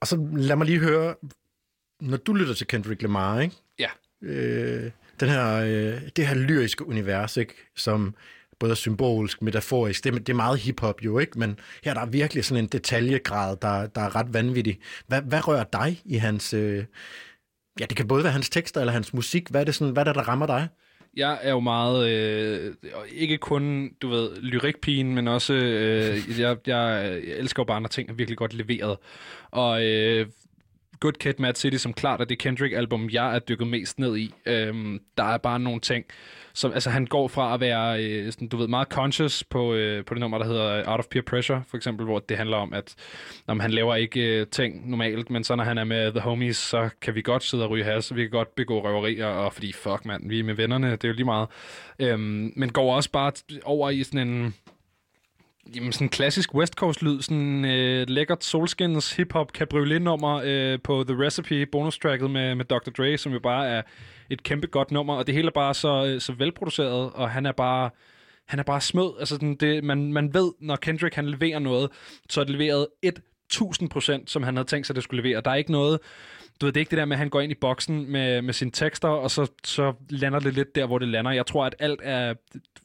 Og så lad mig lige høre, når du lytter til Kendrick Lamar, ikke? Ja. Øh, den her, øh, det her lyriske univers, ikke? Som både er symbolsk, metaforisk, det, er- det er meget hiphop jo, ikke? Men her der er virkelig sådan en detaljegrad, der, der er ret vanvittig. Hvad, hvad rører dig i hans... Øh, ja, det kan både være hans tekster eller hans musik. Hvad er det, sådan, hvad er det der rammer dig? Jeg er jo meget, øh, ikke kun, du ved, lyrikpigen, men også, øh, jeg, jeg, jeg elsker jo bare, når ting er virkelig godt leveret. Og øh, Good Kid, Mad City, som klart er det Kendrick-album, jeg er dykket mest ned i. Øhm, der er bare nogle ting, som, altså han går fra at være, øh, sådan, du ved, meget conscious på, øh, på det nummer, der hedder Out of Peer Pressure, for eksempel, hvor det handler om, at om han laver ikke øh, ting normalt, men så når han er med The Homies, så kan vi godt sidde og ryge has, vi kan godt begå røverier, og fordi, fuck mand, vi er med vennerne, det er jo lige meget. Øhm, men går også bare over i sådan en, Jamen, sådan en klassisk West Coast-lyd, sådan øh, lækkert Solskins hip-hop cabriolet-nummer øh, på The Recipe bonustracket med, med Dr. Dre, som jo bare er et kæmpe godt nummer, og det hele er bare så, øh, så velproduceret, og han er bare han er bare smød. Altså, sådan, det, man, man ved, når Kendrick han leverer noget, så er det leveret 1000 procent, som han havde tænkt sig, det skulle levere. Der er ikke noget, du ved, det er ikke det der med, at han går ind i boksen med, med sine tekster, og så, så lander det lidt der, hvor det lander. Jeg tror, at alt er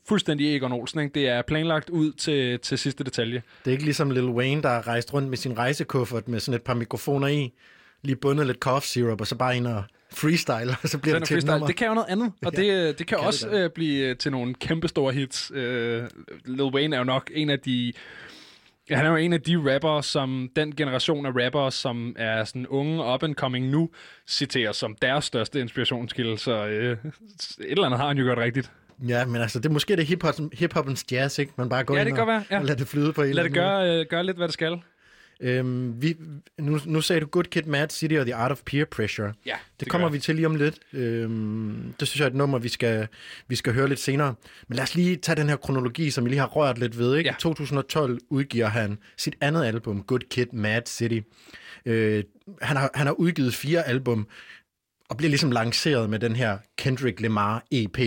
fuldstændig Egon Olsen. Ikke? Det er planlagt ud til, til sidste detalje. Det er ikke ligesom Lil Wayne, der har rejst rundt med sin rejsekuffert med sådan et par mikrofoner i, lige bundet lidt cough syrup, og så bare ind og freestyle, og så bliver er det til nummer. Det kan jo noget andet, og det, øh, det kan, Kan det også da. øh, blive til nogle kæmpe store hits. Øh, Lil Wayne er jo nok en af de... Ja, han er jo en af de rapper, som den generation af rappere, som er sådan unge up and coming nu, citerer som deres største inspirationskilde, så øh, et eller andet har han jo gjort rigtigt. Ja, men altså, det er måske det hip-hop, hip-hopens jazz, ikke? Man bare går Ja, ind det kan og, være, ja. og lader det flyde på en Lad eller det gøre, øh, gøre lidt, hvad det skal. Øhm, vi, nu, nu sagde du Good Kid, Mad City og The Art of Peer Pressure. Ja, Det, det kommer vi til lige om lidt. Øhm, det synes jeg er et nummer, vi skal, vi skal høre lidt senere. Men lad os lige tage den her kronologi, som vi lige har rørt lidt ved. Ikke? Ja. I 2012 udgiver han sit andet album, Good Kid, Mad City. Øh, han, har, han har udgivet fire album, og bliver ligesom lanceret med den her Kendrick Lamar EP,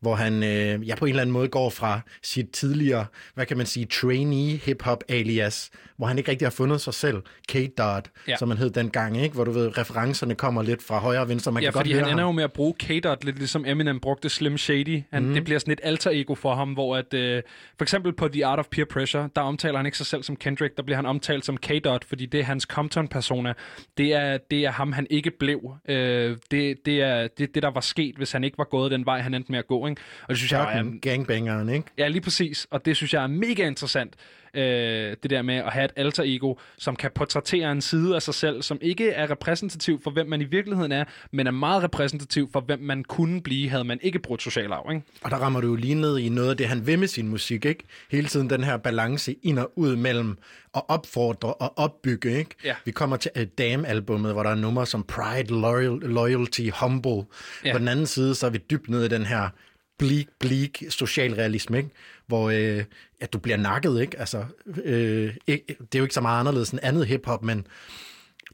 hvor han øh, ja, på en eller anden måde går fra sit tidligere, hvad kan man sige, trainee hip-hop alias, hvor han ikke rigtig har fundet sig selv, K-Dot, Ja. som man hed dengang, ikke? hvor du ved, referencerne kommer lidt fra højre og venstre, man Ja, kan godt fordi høre han ender ham. jo med at bruge K-Dot lidt ligesom Eminem brugte Slim Shady. Han, mm. Det bliver sådan et alter ego for ham, hvor at, øh, for eksempel på The Art of Peer Pressure, der omtaler han ikke sig selv som Kendrick, der bliver han omtalt som K-Dot, fordi det er hans Compton-persona. Det er, det er ham, han ikke blev. Øh, det, det er det, det, der var sket, hvis han ikke var gået den vej, han endte med at gå. Ikke? Og det synes jeg er, Shotgun, gangbangeren, ikke? Ja, lige præcis. Og det synes jeg er mega interessant. Øh, det der med at have et alter ego, som kan portrættere en side af sig selv, som ikke er repræsentativ for, hvem man i virkeligheden er, men er meget repræsentativ for, hvem man kunne blive, havde man ikke brugt social arv. Ikke? Og der rammer du jo lige ned i noget af det, han vil med sin musik, ikke? Hele tiden den her balance ind og ud mellem at opfordre og opbygge, ikke? Ja. Vi kommer til et Damn-albummet, hvor der er numre som Pride, Loyal, Loyalty, Humble. Ja. Ja. På den anden side, så er vi dybt nede i den her bleak, bleak socialrealisme, ikke? Hvor øh, at du bliver nakket, ikke? Altså, øh, ikke? Det er jo ikke så meget anderledes end andet hiphop, men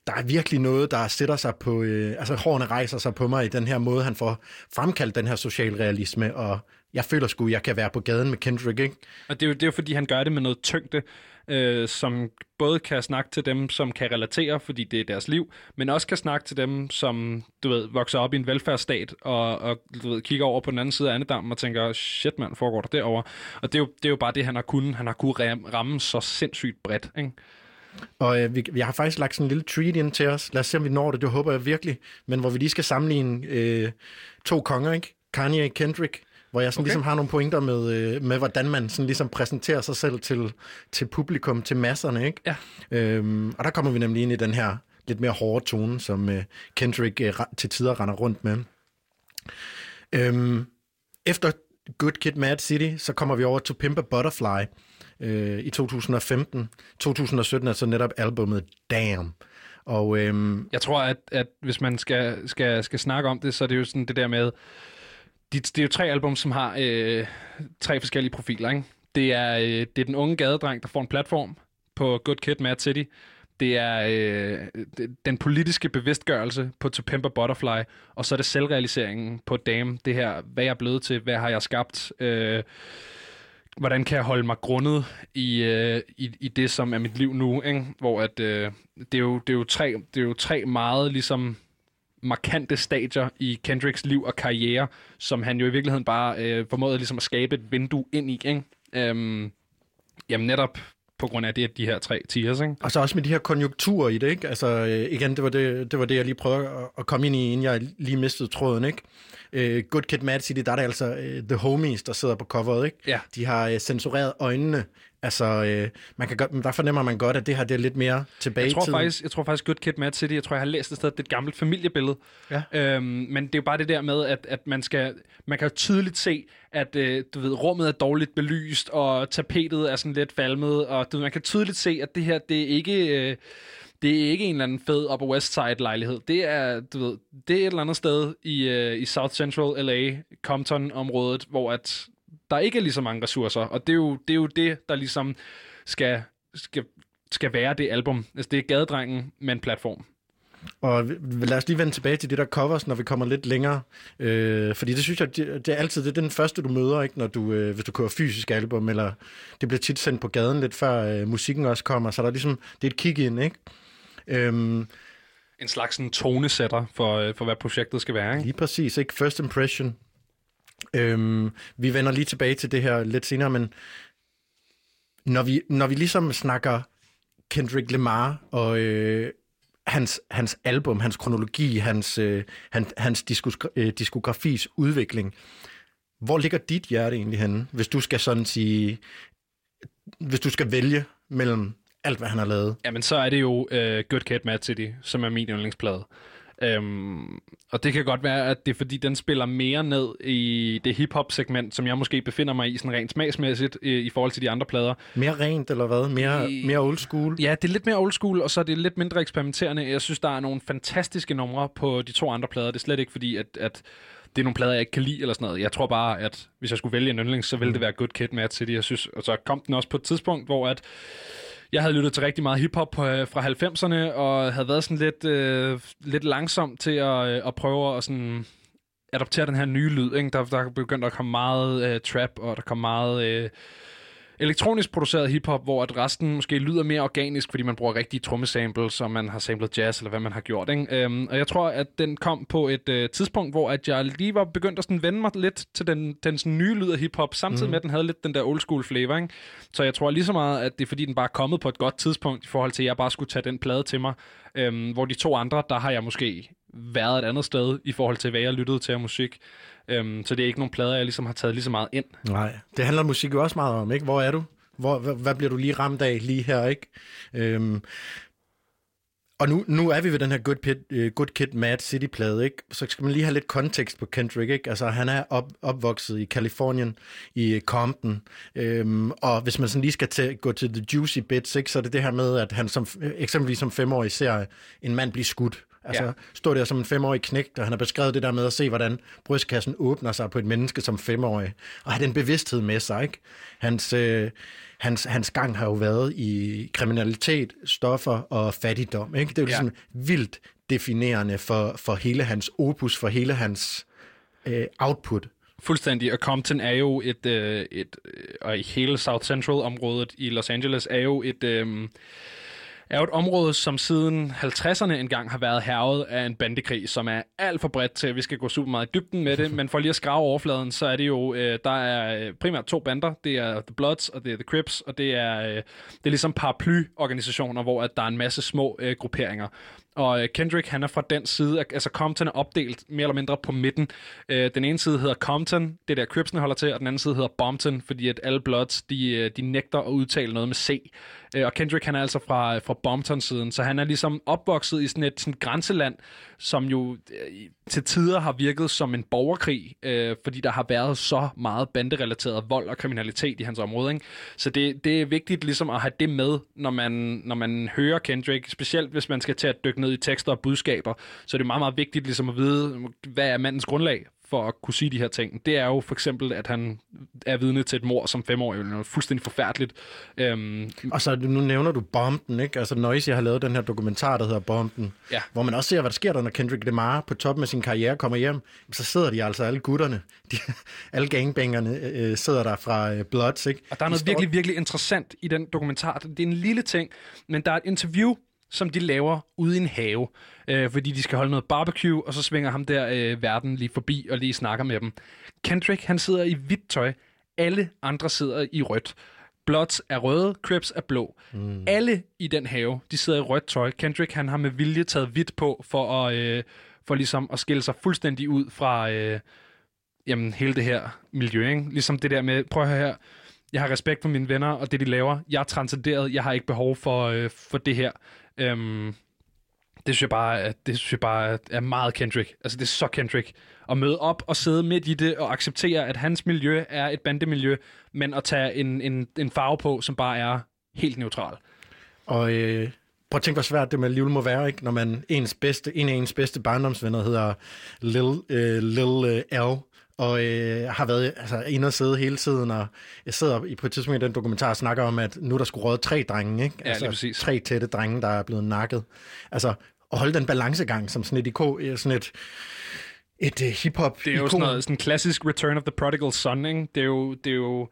der er virkelig noget, der sætter sig på, øh, altså hårene rejser sig på mig i den her måde, han får fremkaldt den her socialrealisme, og jeg føler sgu, jeg kan være på gaden med Kendrick, ikke? Og det er, jo, det er jo fordi, han gør det med noget tyngde, øh, som både kan snakke til dem, som kan relatere, fordi det er deres liv, men også kan snakke til dem, som, du ved, vokser op i en velfærdsstat, og, og du ved, kigger over på den anden side af andedammen og tænker, shit mand, foregår der derovre? Og det er, jo, det er jo bare det, han har kunnet. Han har kunnet ramme så sindssygt bredt, ikke? Og øh, vi, vi har faktisk lagt sådan en lille treat ind til os. Lad os se, om vi når det. Det håber jeg virkelig. Men hvor vi lige skal sammenligne øh, to konger, ikke? Kanye og Kendrick. Hvor jeg sådan okay. ligesom har nogle pointer med, øh, med, hvordan man sådan ligesom præsenterer sig selv til, til publikum, til masserne, ikke? Ja. Øhm, og der kommer vi nemlig ind i den her lidt mere hårde tone, som øh, Kendrick øh, til tider render rundt med. Øhm, efter Good Kid, Mad City, så kommer vi over til Pimp a Butterfly øh, i 2015. 2017 er så netop albummet Damn. Og øhm, Jeg tror, at, at hvis man skal, skal, skal snakke om det, så er det jo sådan det der med... De, det er jo tre album, som har øh, tre forskellige profiler. Ikke? Det, er, øh, det er den unge gadedreng, der får en platform på Good Kid, Mad City. Det er øh, den politiske bevidstgørelse på To Pimp Butterfly, og så er det selvrealiseringen på Dame. Det her, hvad jeg er blevet til, hvad har jeg skabt, øh, hvordan kan jeg holde mig grundet i, øh, i, i det, som er mit liv nu, ikke? hvor at, øh, det, er jo, det, er jo tre, det er jo tre meget ligesom markante stadier i Kendricks liv og karriere, som han jo i virkeligheden bare øh, formåede ligesom at skabe et vindue ind i. Ikke? Øhm, jamen netop på grund af det, at de her tre tiers, ikke? Og så også med de her konjunkturer i det, ikke? Altså, øh, igen, det var det, det var det, jeg lige prøvede at, at komme ind i, inden jeg lige mistede tråden, ikke? Øh, Good Kid, Mad City, der er det altså øh, The Homies, der sidder på coveret, ikke? Ja. De har øh, censureret øjnene. Altså, øh, man kan godt, der fornemmer man godt, at det her det er lidt mere tilbage Jeg i tror, tiden. faktisk, jeg tror faktisk, Good Kid, Mad City, jeg tror, jeg har læst et sted, at det er et gammelt familiebillede. Ja. Øhm, men det er jo bare det der med, at, at man skal, man kan jo tydeligt se, at øh, du ved, rummet er dårligt belyst, og tapetet er sådan lidt falmet, og du ved, man kan tydeligt se, at det her, det er ikke... Øh, det er ikke en eller anden fed Upper West Side lejlighed. Det er, du ved, det er et eller andet sted i, øh, i South Central LA, Compton-området, hvor at der ikke er lige så mange ressourcer. Og det er jo det, er jo det der ligesom skal, skal, skal være det album. Altså, det er gadedrengen med en platform. Og lad os lige vende tilbage til det der covers, når vi kommer lidt længere. Øh, fordi det synes jeg, det, det er altid det er den første, du møder, ikke, når du, øh, hvis du kører fysisk album, eller det bliver tit sendt på gaden lidt før øh, musikken også kommer, så der er ligesom, det er et kig ind, ikke? Øhm, En slags sådan tonesætter for, øh, for, hvad projektet skal være. Ikke? lige præcis, ikke? First impression. Øhm, vi vender lige tilbage til det her lidt senere, men når vi, når vi ligesom snakker Kendrick Lamar og øh, hans, hans album, hans kronologi, hans, øh, hans, hans diskos, øh, diskografis udvikling, hvor ligger dit hjerte egentlig henne, hvis du skal sådan sige, hvis du skal vælge mellem alt, hvad han har lavet? Jamen, så er det jo øh, Good Kid, Mad City, som er min yndlingsplade. Um, og det kan godt være, at det er fordi, den spiller mere ned i det hip-hop-segment, som jeg måske befinder mig i sådan rent smagsmæssigt i, i forhold til de andre plader. Mere rent, eller hvad? Mere, I- mere old school? Ja, det er lidt mere old school, og så er det lidt mindre eksperimenterende. Jeg synes, der er nogle fantastiske numre på de to andre plader. Det er slet ikke fordi, at, at det er nogle plader, jeg ikke kan lide eller sådan noget. Jeg tror bare, at hvis jeg skulle vælge en yndling, så ville det være Good Kid, Mad City. Jeg synes, og så kom den også på et tidspunkt, hvor at jeg havde lyttet til rigtig meget hiphop øh, fra 90'erne, og havde været sådan lidt, øh, lidt langsom til at, øh, at prøve at sådan adoptere den her nye lyd. Ikke? Der, der begyndte at komme meget øh, trap, og der kom meget øh, elektronisk produceret hiphop, hvor at resten måske lyder mere organisk, fordi man bruger rigtige trommesamples, og man har samlet jazz, eller hvad man har gjort. Ikke? Øhm, og jeg tror, at den kom på et øh, tidspunkt, hvor at jeg lige var begyndt at sådan vende mig lidt til den, den sådan nye lyd af hiphop, samtidig mm. med, at den havde lidt den der old school flavor. Ikke? Så jeg tror lige så meget, at det er fordi, den bare er kommet på et godt tidspunkt, i forhold til, at jeg bare skulle tage den plade til mig. Øhm, hvor de to andre, der har jeg måske været et andet sted, i forhold til, hvad jeg lyttede til af musik. Øhm, så det er ikke nogen plader, jeg ligesom har taget lige så meget ind. Nej, det handler musik jo også meget om, ikke? Hvor er du? Hvor, hvad, hvad bliver du lige ramt af lige her, ikke? Øhm, og nu, nu er vi ved den her Good, Pit, uh, Good Kid, Mad City-plade, ikke? Så skal man lige have lidt kontekst på Kendrick, ikke? Altså, han er op, opvokset i Kalifornien, i Compton, øhm, og hvis man sådan lige skal til, gå til the juicy bits, ikke? Så er det det her med, at han som, eksempelvis som femårig ser en mand blive skudt. Altså, Ja. står der som en femårig knægt, og han har beskrevet det der med at se, hvordan brystkassen åbner sig på et menneske som femårig, og have den bevidsthed med sig, ikke? Hans, øh, hans, hans gang har jo været i kriminalitet, stoffer og fattigdom, ikke? Det er jo Ja. ligesom vildt definerende for, for hele hans opus, for hele hans øh, output. Fuldstændig, og Compton er jo et, øh, et øh, og i hele South Central-området i Los Angeles er jo et, øh, er jo et område, som siden 50'erne engang har været hervet af en bandekrig, som er alt for bredt til, at vi skal gå super meget i dybden med det. Men for lige at skrave overfladen, så er det jo, øh, der er øh, primært to bander. Det er The Bloods og det er The Crips, og det er, øh, det er ligesom paraplyorganisationer, hvor at der er en masse små øh, grupperinger. Og øh, Kendrick, han er fra den side, altså Compton er opdelt mere eller mindre på midten. Øh, den ene side hedder Compton, det der Cripsene holder til, og den anden side hedder Bompton, fordi at alle Bloods, de, øh, de nægter at udtale noget med C. Øh, og Kendrick, han er altså fra, øh, fra Bompton-siden, så han er ligesom opvokset i sådan et sådan grænseland, som jo øh, til tider har virket som en borgerkrig, øh, fordi der har været så meget banderelateret vold og kriminalitet i hans område. Ikke? Så det, det er vigtigt ligesom at have det med, når man, når man hører Kendrick, specielt hvis man skal til at dykke ned i tekster og budskaber, så er det meget, meget vigtigt ligesom at vide, hvad er mandens grundlag for at kunne sige de her ting. Det er jo for eksempel, at han er vidne til et mor som femårig, det er fuldstændig forfærdeligt. Øhm, Og så nu nævner du Bomben, ikke? Altså Noisy har lavet den her dokumentar, der hedder Bomben, Ja. hvor man også ser, hvad der sker der, når Kendrick Lamar på toppen af sin karriere kommer hjem. Så sidder de altså, alle gutterne, de, alle gangbangerne øh, sidder der fra øh, Bloods, ikke? Og der er De noget står- virkelig, virkelig interessant i den dokumentar. Det er en lille ting, men der er et interview, som de laver ude i en have, øh, fordi de skal holde noget barbecue, og så svinger ham der øh, verden lige forbi og lige snakker med dem. Kendrick, han sidder i hvidt tøj. Alle andre sidder i rødt. Bloods er røde, Crips er blå. Mm. Alle i den have, de sidder i rødt tøj. Kendrick, han har med vilje taget hvidt på, for at, øh, for ligesom at skille sig fuldstændig ud fra øh, jamen, hele det her miljø. Ikke? Ligesom det der med, prøv at høre her, jeg har respekt for mine venner og det, de laver. Jeg er transcenderet. Jeg har ikke behov for, øh, for det her. Øhm, det synes jeg bare, at, det synes jeg bare er- meget Kendrick. Altså, det er så Kendrick. At møde op og sidde midt i det og acceptere, at hans miljø er et bandemiljø, men at tage en, en, en farve på, som bare er helt neutral. Og øh, prøv at tænke, hvor svært det med livet må være, ikke? når man ens bedste, en af ens bedste barndomsvenner hedder Lil, øh, Lil øh, L, og øh, har været altså, inde og sidde hele tiden, og jeg sidder i, på et tidspunkt i den dokumentar og snakker om, at nu er der skulle råde tre drenge, ikke? Ja, lige præcis. Altså, tre tætte drenge, der er blevet nakket. Altså, at holde den balancegang som sådan et, iko, øh, sådan et, et uh, hip-hop Det er jo sådan noget sådan klassisk Return of the Prodigal Son, ikke? Det er jo, det er jo,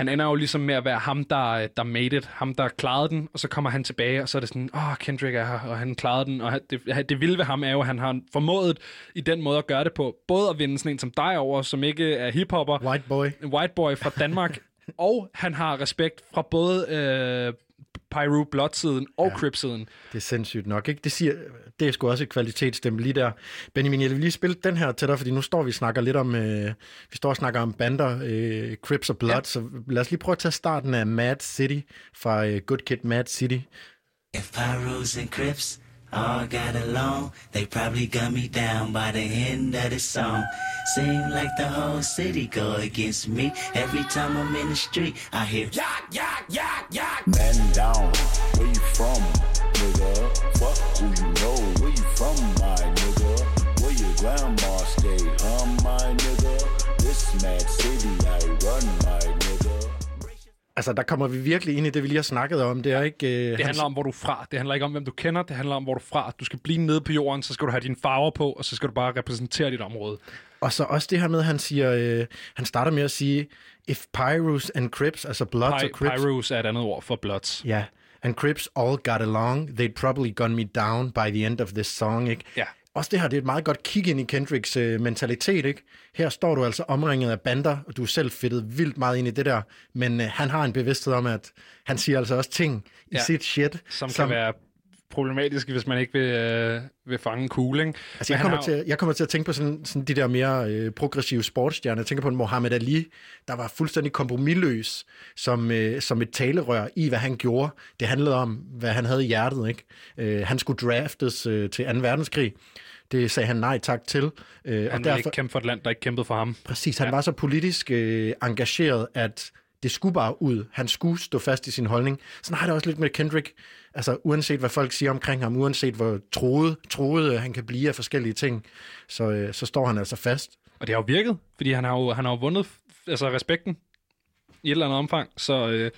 han ender jo ligesom med at være ham, der, der made it, ham, der klarede den, og så kommer han tilbage, og så er det sådan, åh, oh, Kendrick er her, og han klarede den, og det, det vilde ved ham er jo, at han har formået i den måde at gøre det på, både at vinde sådan en som dig over, som ikke er hiphopper, White boy. white boy fra Danmark, og han har respekt fra både øh, Pyro Blood-siden og ja. Crip-siden. Det er sindssygt nok, ikke? Det, siger, det er sgu også et kvalitetsstempel lige der. Benjamin, jeg vil lige spille den her til dig, fordi nu står vi og snakker lidt om, øh, vi står og snakker om bander, øh, Crips og Blood, ja. så lad os lige prøve at tage starten af Mad City fra øh, Good Kid, Mad City. If Pyros and Crips all got along, they probably got me down by the end of the song. Seem like the whole city go against me. Every time I'm in the street, I hear yak, yak, yak, yak. Man down, where you from, nigga? Fuck who you know, where you from, my nigga? Where your grandma stay, huh, my nigga? This mad Altså, der kommer vi virkelig ind i det, vi lige har snakket om. Det er ikke... Øh, Det handler om, hvor du er fra. Det handler ikke om, hvem du kender. Det handler om, hvor du er fra. Du skal blive nede på jorden, så skal du have dine farver på, og så skal du bare repræsentere dit område. Og så også det her med, at han siger... Øh, han starter med at sige, if Pyros and Crips, altså Bloods Py- og Crips... Pyros er et andet ord for Bloods. Ja, and Crips all got along. They'd probably gun me down by the end of this song, ikke? Ja. Også det her, det er et meget godt kig ind i Kendricks øh, mentalitet, ikke? Her står du altså omringet af bander, og du er selv fedtet vildt meget ind i det der, men øh, han har en bevidsthed om, at han siger altså også ting i Ja. sit shit, Som, som kan være problematiske, hvis man ikke vil, øh, vil fange kugle. Ikke? Altså, jeg kommer, har til, jeg kommer til at tænke på sådan, sådan de der mere øh, progressive sportsstjerner. Jeg tænker på en Mohammed Ali, der var fuldstændig kompromilløs som, øh, som et talerør i, hvad han gjorde. Det handlede om, hvad han havde i hjertet. Ikke? Øh, han skulle draftes øh, til 2. verdenskrig. Det sagde han nej tak til. Øh, Han og derfor, ikke kæmpe for et land, der ikke kæmpede for ham. præcis, han Ja. var så politisk øh, engageret, at det skulle bare ud. Han skulle stå fast i sin holdning. Sådan har det også lidt med Kendrick. Altså uanset hvad folk siger omkring ham, uanset hvor troet, troet øh, han kan blive af forskellige ting, så, øh, så står han altså fast. Og det har jo virket, fordi han har jo, han har jo vundet altså, respekten i et eller andet omfang. Så, øh,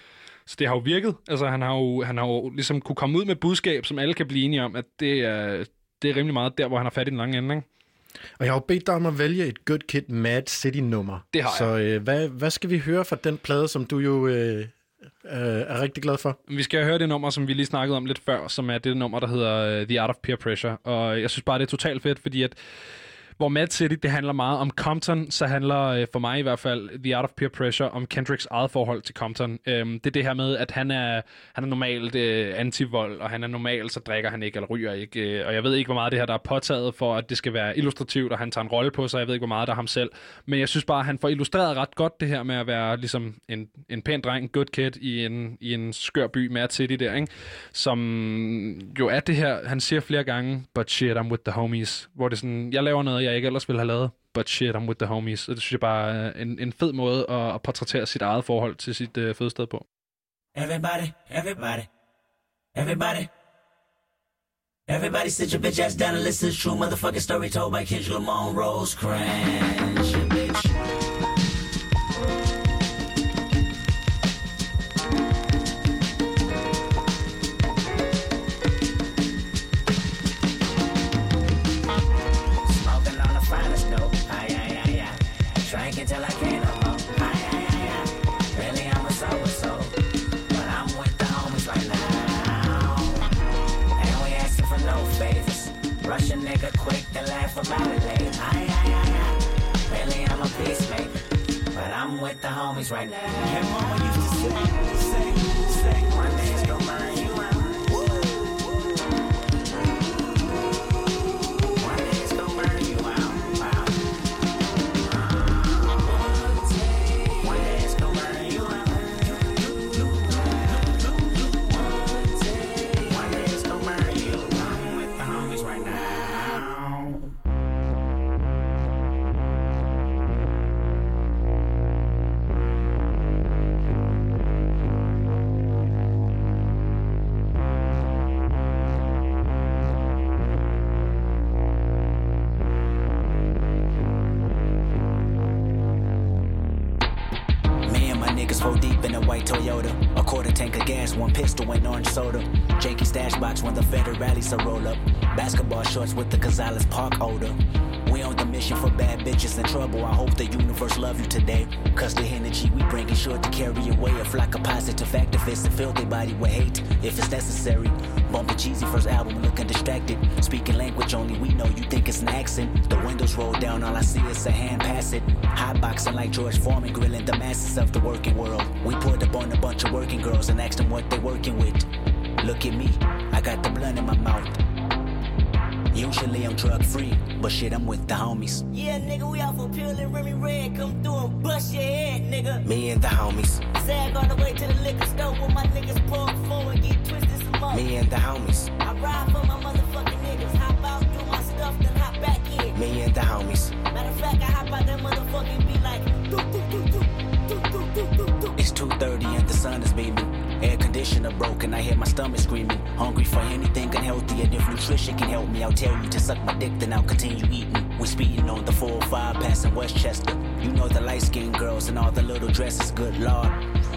så det har jo virket. Altså, han har jo, han har jo ligesom kunne komme ud med budskab, som alle kan blive enige om, at det er, det er rimelig meget der, hvor han har fat i den lange ende. Ikke? Og jeg har jo bedt dig om at vælge et Good Kid, Mad City nummer. Det har Så øh, hvad, hvad skal vi høre fra den plade, som du jo øh, øh, er rigtig glad for. Vi skal høre det nummer, som vi lige snakkede om lidt før, som er det nummer, der hedder øh, The Art of Peer Pressure. Og jeg synes bare, det er totalt fedt, fordi at hvor Mad City, det handler meget om Compton, så handler øh, for mig i hvert fald The Art of Peer Pressure om Kendricks eget forhold til Compton. Øhm, det er det her med, at han er, han er normalt øh, antivold, og han er normalt, så drikker han ikke eller ryger ikke. Øh, og jeg ved ikke, hvor meget det her, der er påtaget for, at det skal være illustrativt, og han tager en rolle på sig. Jeg ved ikke, hvor meget der er ham selv. Men jeg synes bare, at han får illustreret ret godt det her med at være ligesom en, en pæn dreng, good kid i en, i en skør by, Mad City der, ikke? Som jo er det her, han siger flere gange, but shit, I'm with the homies. Hvor det er sådan, jeg laver noget, jeg ikke ellers ville have lavet, but shit, I'm with the homies. Og det synes jeg bare er en, en fed måde at, at portrættere sit eget forhold til sit øh, fødested på. Everybody, everybody, everybody. Everybody sit your bitch ass down and listen to true motherfucking story told by Kendrick Lamar Rosecrans. Cringe. Aye. Really, I'm a peacemaker. But I'm with the homies right now. And mama used to say, say, trouble. I hope the universe love you today. Cause the energy we bring is sure to carry away a flock of positive activists and fill their body with hate if it's necessary. Bumping cheesy first album, looking distracted. Speaking language only we know you think it's an accent. The windows roll down, all I see is a hand pass it. Hot boxing like George Foreman, grilling the masses of the working world. We pulled up on a bunch of working girls and asked them what they working with. Look at me, I got the blunt in my mouth. Usually I'm drug free, but shit, I'm with the homies. Yeah, nigga, we out for and Remy Red. Come through and bust your head, nigga. Me and the homies. Sag all the way to the liquor store with my niggas pour forward, get twisted some more. Me and the homies. I ride for my motherfucking niggas. Hop out, do my stuff, then hop back in. Me and the homies. Matter of fact, I hop out that motherfucking be like. It's 2.30 and the sun is beaming. Air conditioner broken, I hear my stomach screaming. Hungry for anything unhealthy, and if nutrition can help me, I'll tell you to suck my dick, then I'll continue eating. We're speeding on the 405 passing Westchester. You know the light skinned girls and all the little dresses, good lord.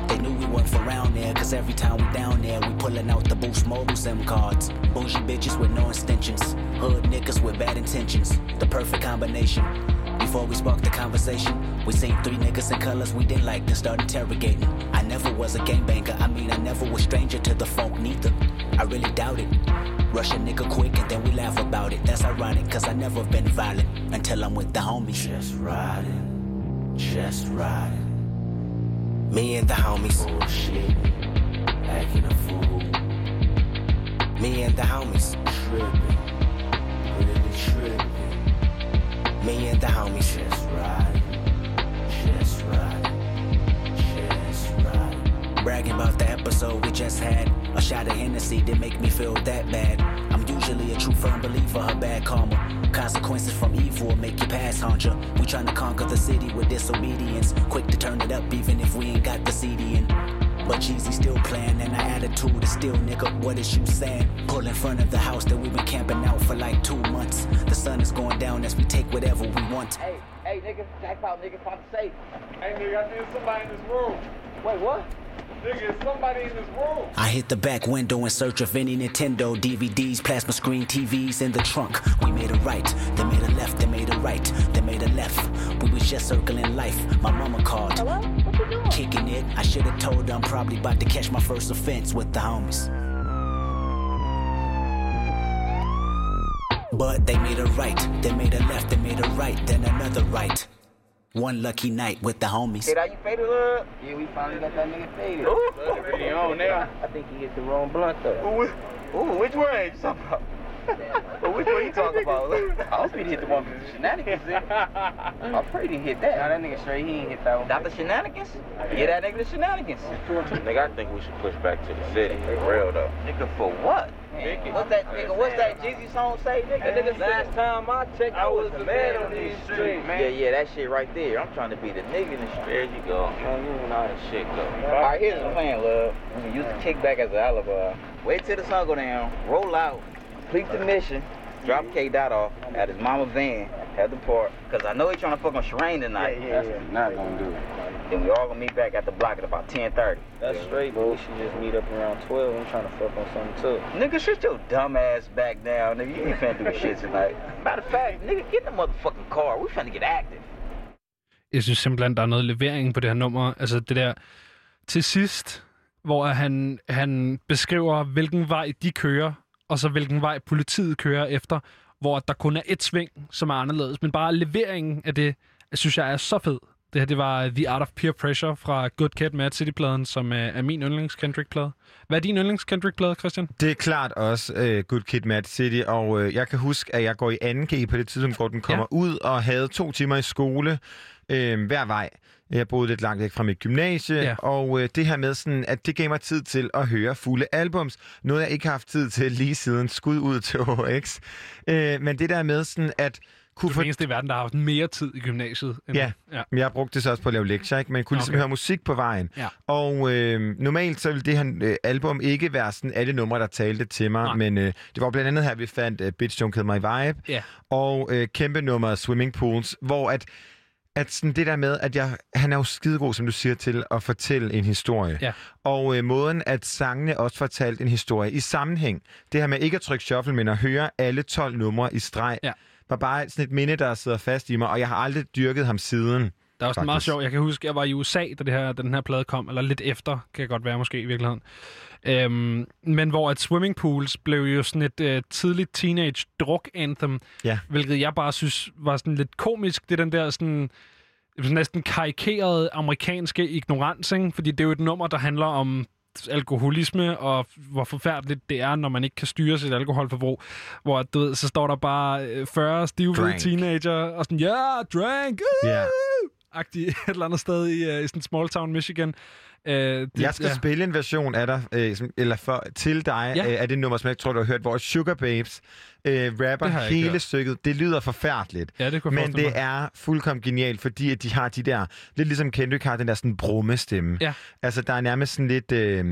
They knew we weren't from around there, cause every time we down there, we pulling out the Boost Mobile SIM cards. Bougie bitches with no extensions, hood niggas with bad intentions. The perfect combination. Before we spark the conversation, we seen three niggas in colors we didn't like, then start interrogating. I never was a gangbanger, I mean, I never was stranger to the funk, neither. I really doubt it. Rush a nigga quick and then we laugh about it. That's ironic, cause I never been violent until I'm with the homies. Just riding, just riding. Me and the homies. Bullshit, acting a fool. Me and the homies. Tripping, really tripping. Me and the homies. Just riding, just riding, just riding. Bragging about the episode we just had. A shot of Hennessy didn't make me feel that bad. I'm usually a true firm believer of bad karma. Consequences from evil make you pass ya. We to conquer the city with disobedience. Quick to turn it up even if we ain't got the CD in. But Jeezy still playing and our attitude is still nigga, what is you saying? Pull in front of the house that we've been camping out for like two months. The sun is going down as we take whatever we want. Hey, hey, nigga, jackpot, nigga, pop safe. Hey, nigga, I think somebody in this room. Wait, what? Nigga, somebody in this room. I hit the back window in search of any Nintendo DVDs, plasma screen TVs in the trunk. We made a right, they made a left, they made a right, they made a left. We was just circling life. My mama called. Hello? What you doing? Kicking it, I should've told her I'm probably about to catch my first offense with the homies. But they made a right, they made a left, they made a right, then another right. One lucky night with the homies. Hey, you faded up? Yeah, we finally got that nigga faded. Ooh, pretty on now. I think he hit the wrong blunt though. Ooh, ooh which one you talking about? which one you talking about? I was pretty hit the one with the shenanigans. in. I'm pretty hit that. Nah, that nigga straight, he ain't hit that one. Not the shenanigans? Yeah, that nigga the shenanigans. Nigga, I think we should push back to the city. For real though. Nigga, for what? What's that nigga? What's that Jeezy song say, nigga? nigga last time I checked, I was the man on these streets, man. Yeah, yeah, that shit right there. I'm trying to be the nigga in the street. There you go. Man, you know how that shit go. All right, here's the plan, love. We use the kickback as an alibi. Wait till the sun go down, roll out, complete the mission, drop K Dot off at his mama van, at the park. Cause I know he trying to fuck on Sherane tonight. Yeah, yeah, That's yeah. not gonna do it. Then we all gonna meet back at the block at about 10:30. That's straight, but we should just meet up around 12. I'm trying to fuck on something too. Nigga, shut your dumb ass back down, nigga. You ain't finna do shit tonight. Matter of fact, nigga, get in the motherfucking car. We finna get active. Jeg synes simpelthen, der er noget levering på det her nummer. Altså det der til sidst, hvor han, han beskriver, hvilken vej de kører, og så hvilken vej politiet kører efter, hvor der kun er et sving, som er anderledes. Men bare leveringen af det, jeg synes jeg er så fed. Det her, det var The Art of Peer Pressure fra Good Kid, Mad City-pladen, som er, er min yndlings Kendrick-plade. Hvad er din yndlings Kendrick-plade, Christian? Det er klart også uh, Good Kid, Mad City, og uh, jeg kan huske, at jeg går i 2G på det tidspunkt, hvor den kommer ja. ud, og havde to timer i skole øh, hver vej. Jeg boede lidt langt væk fra mit gymnasie, ja. og øh, det her med sådan, at det gav mig tid til at høre fulde albums. Noget, jeg ikke har haft tid til lige siden skud ud til HX. Øh, men det der med sådan, at kunne Du er den eneste i verden, der har haft mere tid i gymnasiet. End... Ja, ja. Men jeg brugte det så også på at lave lektier, ikke? Men jeg kunne ligesom Okay. høre musik på vejen. Ja. Og øh, normalt så ville det her øh, album ikke være sådan alle numre, der talte til mig. Nej. Men øh, det var blandt andet her, vi fandt øh, Bitch Don't Kill My Vibe. Ja. Og øh, kæmpe nummer Swimming Pools, hvor at at sådan det der med, at jeg, han er jo skidegod, som du siger, til at fortælle en historie. Ja. Og øh, måden, at sangene også fortalte en historie i sammenhæng. Det her med ikke at trykke shuffle, men at høre alle 12 numre i streg, Ja. var bare sådan et minde, der sidder fast i mig, og jeg har aldrig dyrket ham siden. Er også en meget sjov. Jeg kan huske, jeg var i USA, da, det her, da den her plade kom, eller lidt efter, kan jeg godt være måske i virkeligheden. Øhm, men hvor at Swimming Pools blev jo sådan et øh, tidligt teenage druk anthem, Ja. hvilket jeg bare synes var sådan lidt komisk. Det er den der sådan næsten karikerede amerikanske ignorans, ikke? fordi det er jo et nummer, der handler om alkoholisme, og hvor forfærdeligt det er, når man ikke kan styre sit alkoholforbrug. Hvor, du ved, så står der bare øh, 40 stive Drank. teenager, og sådan, ja, yeah, drank, uh! Ja. agtigt et eller andet sted i, uh, i sådan small town Michigan. Uh, det, Jeg skal ja. spille en version af dig, øh, som, eller for, til dig, Ja. øh, af det nummer, som jeg tror, du har hørt, hvor Sugar Babes øh, rapper hele hørt. stykket. Det lyder forfærdeligt. Ja, det kunne Men det er fuldkommen genialt, fordi at de har de der, lidt ligesom Kendrick har den der sådan brummestemme. Ja. Altså, der er nærmest sådan lidt, øh,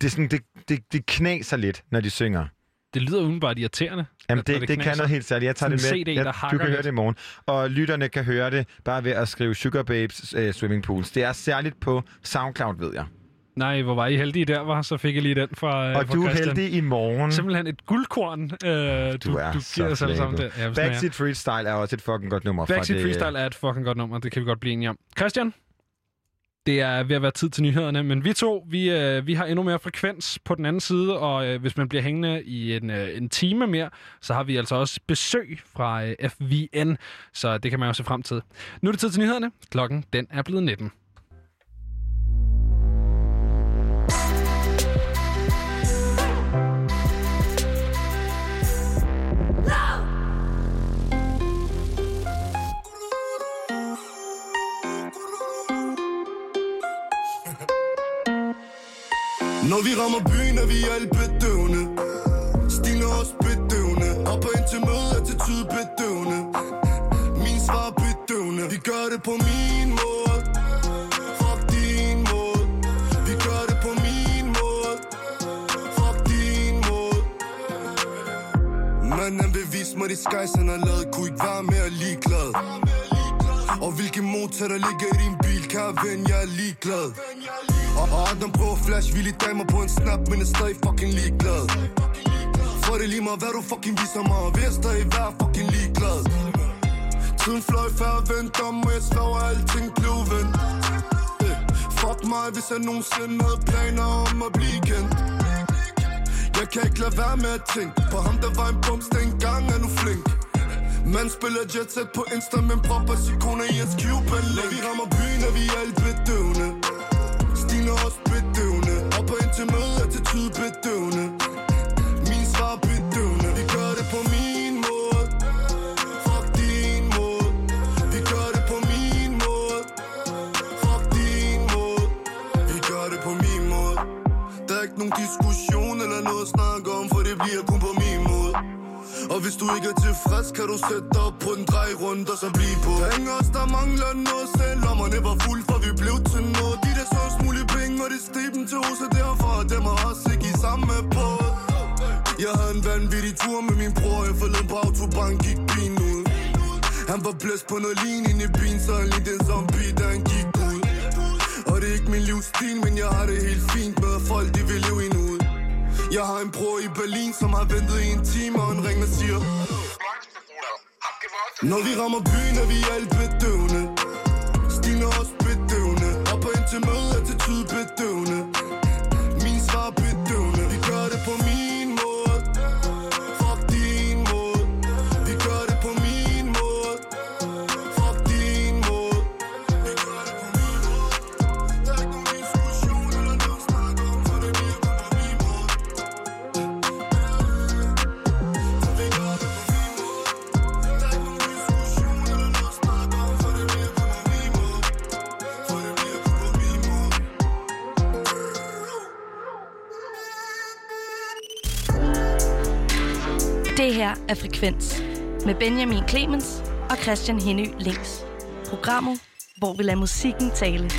det, er sådan, det, det, det knaser lidt, når de synger. Det lyder udenbart irriterende. Jamen, det, det, det kan knaser. noget helt særligt. Jeg tager det med. CD, jeg, du kan høre det i morgen. Og lytterne kan høre det bare ved at skrive Sugar Babes øh, Swimming Pools. Det er særligt på SoundCloud, ved jeg. Nej, hvor var I heldige der, var? Så fik jeg lige den fra øh, Og fra du er heldig i morgen. Simpelthen et guldkorn, øh, du, Du er du så giver os alle sammen der. Ja. Backseat Freestyle er også et fucking godt nummer. fra Backseat det, Freestyle er et fucking godt nummer, det kan vi godt blive enige om. Christian, det er ved at være tid til nyhederne, men vi to, vi, øh, vi har endnu mere frekvens på den anden side, og øh, hvis man bliver hængende i en, øh, en time mere, så har vi altså også besøg fra øh, FVN, så det kan man jo se frem til. Nu er det tid til nyhederne. Klokken, den er blevet 19. Når vi rammer byen, er vi alle bedøvende Stine er også bedøvende. Hopper ind til møde, attitude bedøvende. Min svar er bedøvende. Vi gør det på min måde. Fuck din måde. Vi gør det på min måde. Fuck din måde. Manden vil vise mig de skies han har lavet Kunne ikke være mere ligeglad. Og hvilken motor der ligger i din bil? Kære ven, jeg er ligeglad. Og, Adam prøver at flash vilde damer på en snap Men er stadig fucking ligeglad. For det lige mig, hvad du fucking viser mig. Vi er stadig hver fucking ligeglad. Tiden fløj før vendt om Og jeg sværger alting blev vendt Eh, Fuck mig, hvis jeg nogensinde havde planer om at blive kendt Jeg kan ikke lade være med at tænke På ham, der var en bums dengang, er nu flink man spiller jet set på Insta, men propper sikoner i hans Cuban Når vi rammer byen, er vi alt bedøvende. Stine er også bedøvende. Hopper ind til møde, attitude bedøvende. Min svar bedøvende. Vi gør det på min måde. Fuck din måde. Vi gør det på min måde. Fuck din måde. Vi gør det på min måde. Der er ikke nogen diskussion hvis du ikke er tilfreds, kan du sætte dig op på en drej rundt og så blive på. Der ingen os, der mangler noget, selv lommerne var fuld, for vi blev til noget. De der så smule penge, og de steg dem til hos, og derfor er dem og os ikke i samme båd. Jeg havde en vanvittig tur med min bror, jeg forlod på autobank, gik bilen ud. Han var blæst på noget lin ind i bilen, så han lignede en zombie, da han gik ud. Og det er ikke min livsstil, men jeg har det helt fint med, at folk de vil leve endnu ud jeg har en bror i Berlin, som har ventet i en time, og han ringer og siger Når vi rammer byen, er vi alt bedøvende. Stine også bedøvende. Op og ind til møde, attitude bedøvende. Her er Frekvens med Benjamin Clemens og Christian Henny Links. Programmet, hvor vi lader musikken tale. Det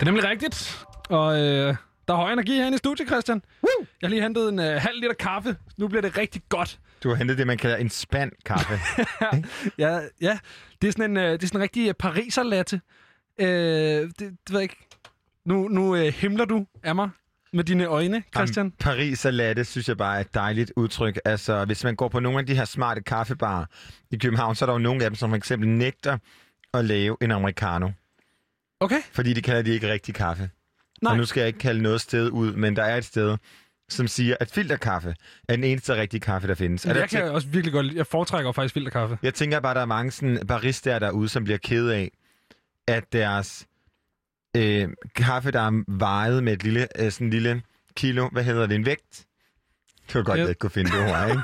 er nemlig rigtigt. Og øh, der er høj energi herinde i studiet, Christian. Woo! Jeg har lige hentet en øh, halv liter kaffe. Nu bliver det rigtig godt. Du har hentet det, man kalder en spand kaffe. ja, ja, det er sådan en, øh, det er sådan en rigtig øh, pariser latte. Øh, det, det ved jeg ikke. Nu, nu øh, himler du af mig med dine øjne, Christian. Jamen, Paris og latte, synes jeg bare er et dejligt udtryk. Altså, hvis man går på nogle af de her smarte kaffebarer i København, så er der jo nogle af dem, som for eksempel nægter at lave en americano. Okay. Fordi de kalder det ikke rigtig kaffe. Nej. Og nu skal jeg ikke kalde noget sted ud, men der er et sted, som siger, at filterkaffe er den eneste rigtige kaffe, der findes. Men Er der jeg kan til- også virkelig godt. Jeg foretrækker faktisk filterkaffe. Jeg tænker bare, at der er mange sådan baristaer derude, som bliver ked af, at deres øh, kaffe, der er vejet med et lille, øh, sådan lille kilo, hvad hedder det, en vægt? Det var godt, Ja. jeg ikke kunne finde det ord, ikke?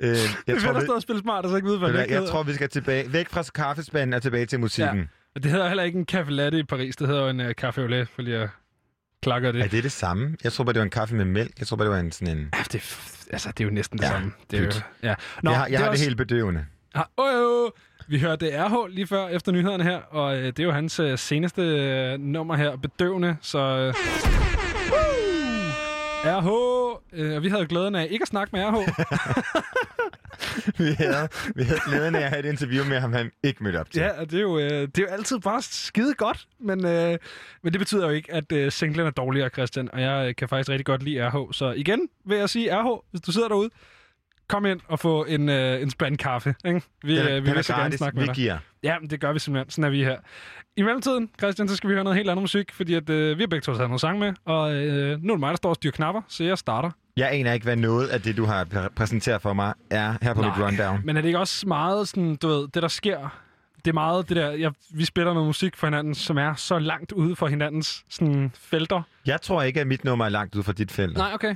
øh, Jeg det tror, vi, og spille smart, og så ikke vide, hvad jeg, det jeg tror, vi skal tilbage, væk fra kaffespanden og tilbage til musikken. Ja. Og det hedder heller ikke en café latte i Paris. Det hedder jo en uh, café au lait, fordi jeg klakker det. Er det det samme? Jeg tror bare, det var en kaffe med mælk. Jeg tror bare, det var en sådan en... Ja, det, er altså, det er jo næsten det Ja, samme. Det er jo, pyt. ja. Nå, jeg har, jeg er har også- det helt bedøvende. Ah, oh, oh. Vi hørte RH lige før efter nyhederne her, og øh, det er jo hans øh, seneste øh, nummer her, Bedøvende, så... Øh, RH, øh, og vi havde glæden af ikke at snakke med RH. vi, havde, vi havde glæden af at have et interview med ham, han ikke mødte op til. ja, og det er, jo, øh, det er jo altid bare skide godt, men, øh, men det betyder jo ikke, at øh, singlen er dårligere, Christian, og jeg øh, kan faktisk rigtig godt lide RH. Så igen vil jeg sige, RH, hvis du sidder derude, kom ind og få en, øh, en spand kaffe. Ikke? Vi, Den øh, vi den vil så gerne gratis. snakke med Vi dig. giver. Ja, det gør vi simpelthen. Sådan er vi her. I mellemtiden, Christian, så skal vi høre noget helt andet musik, fordi at, øh, vi har begge to taget noget sang med, og øh, nu er det mig, der står og styrer knapper, så jeg starter. Jeg aner ikke, hvad noget af det, du har præ- præsenteret for mig, er her på mit rundown. Men er det ikke også meget sådan, du ved, det der sker, det er meget det der, jeg, vi spiller noget musik for hinanden, som er så langt ude for hinandens sådan, felter. Jeg tror ikke, at mit nummer er langt ud fra dit felt. Nej, okay.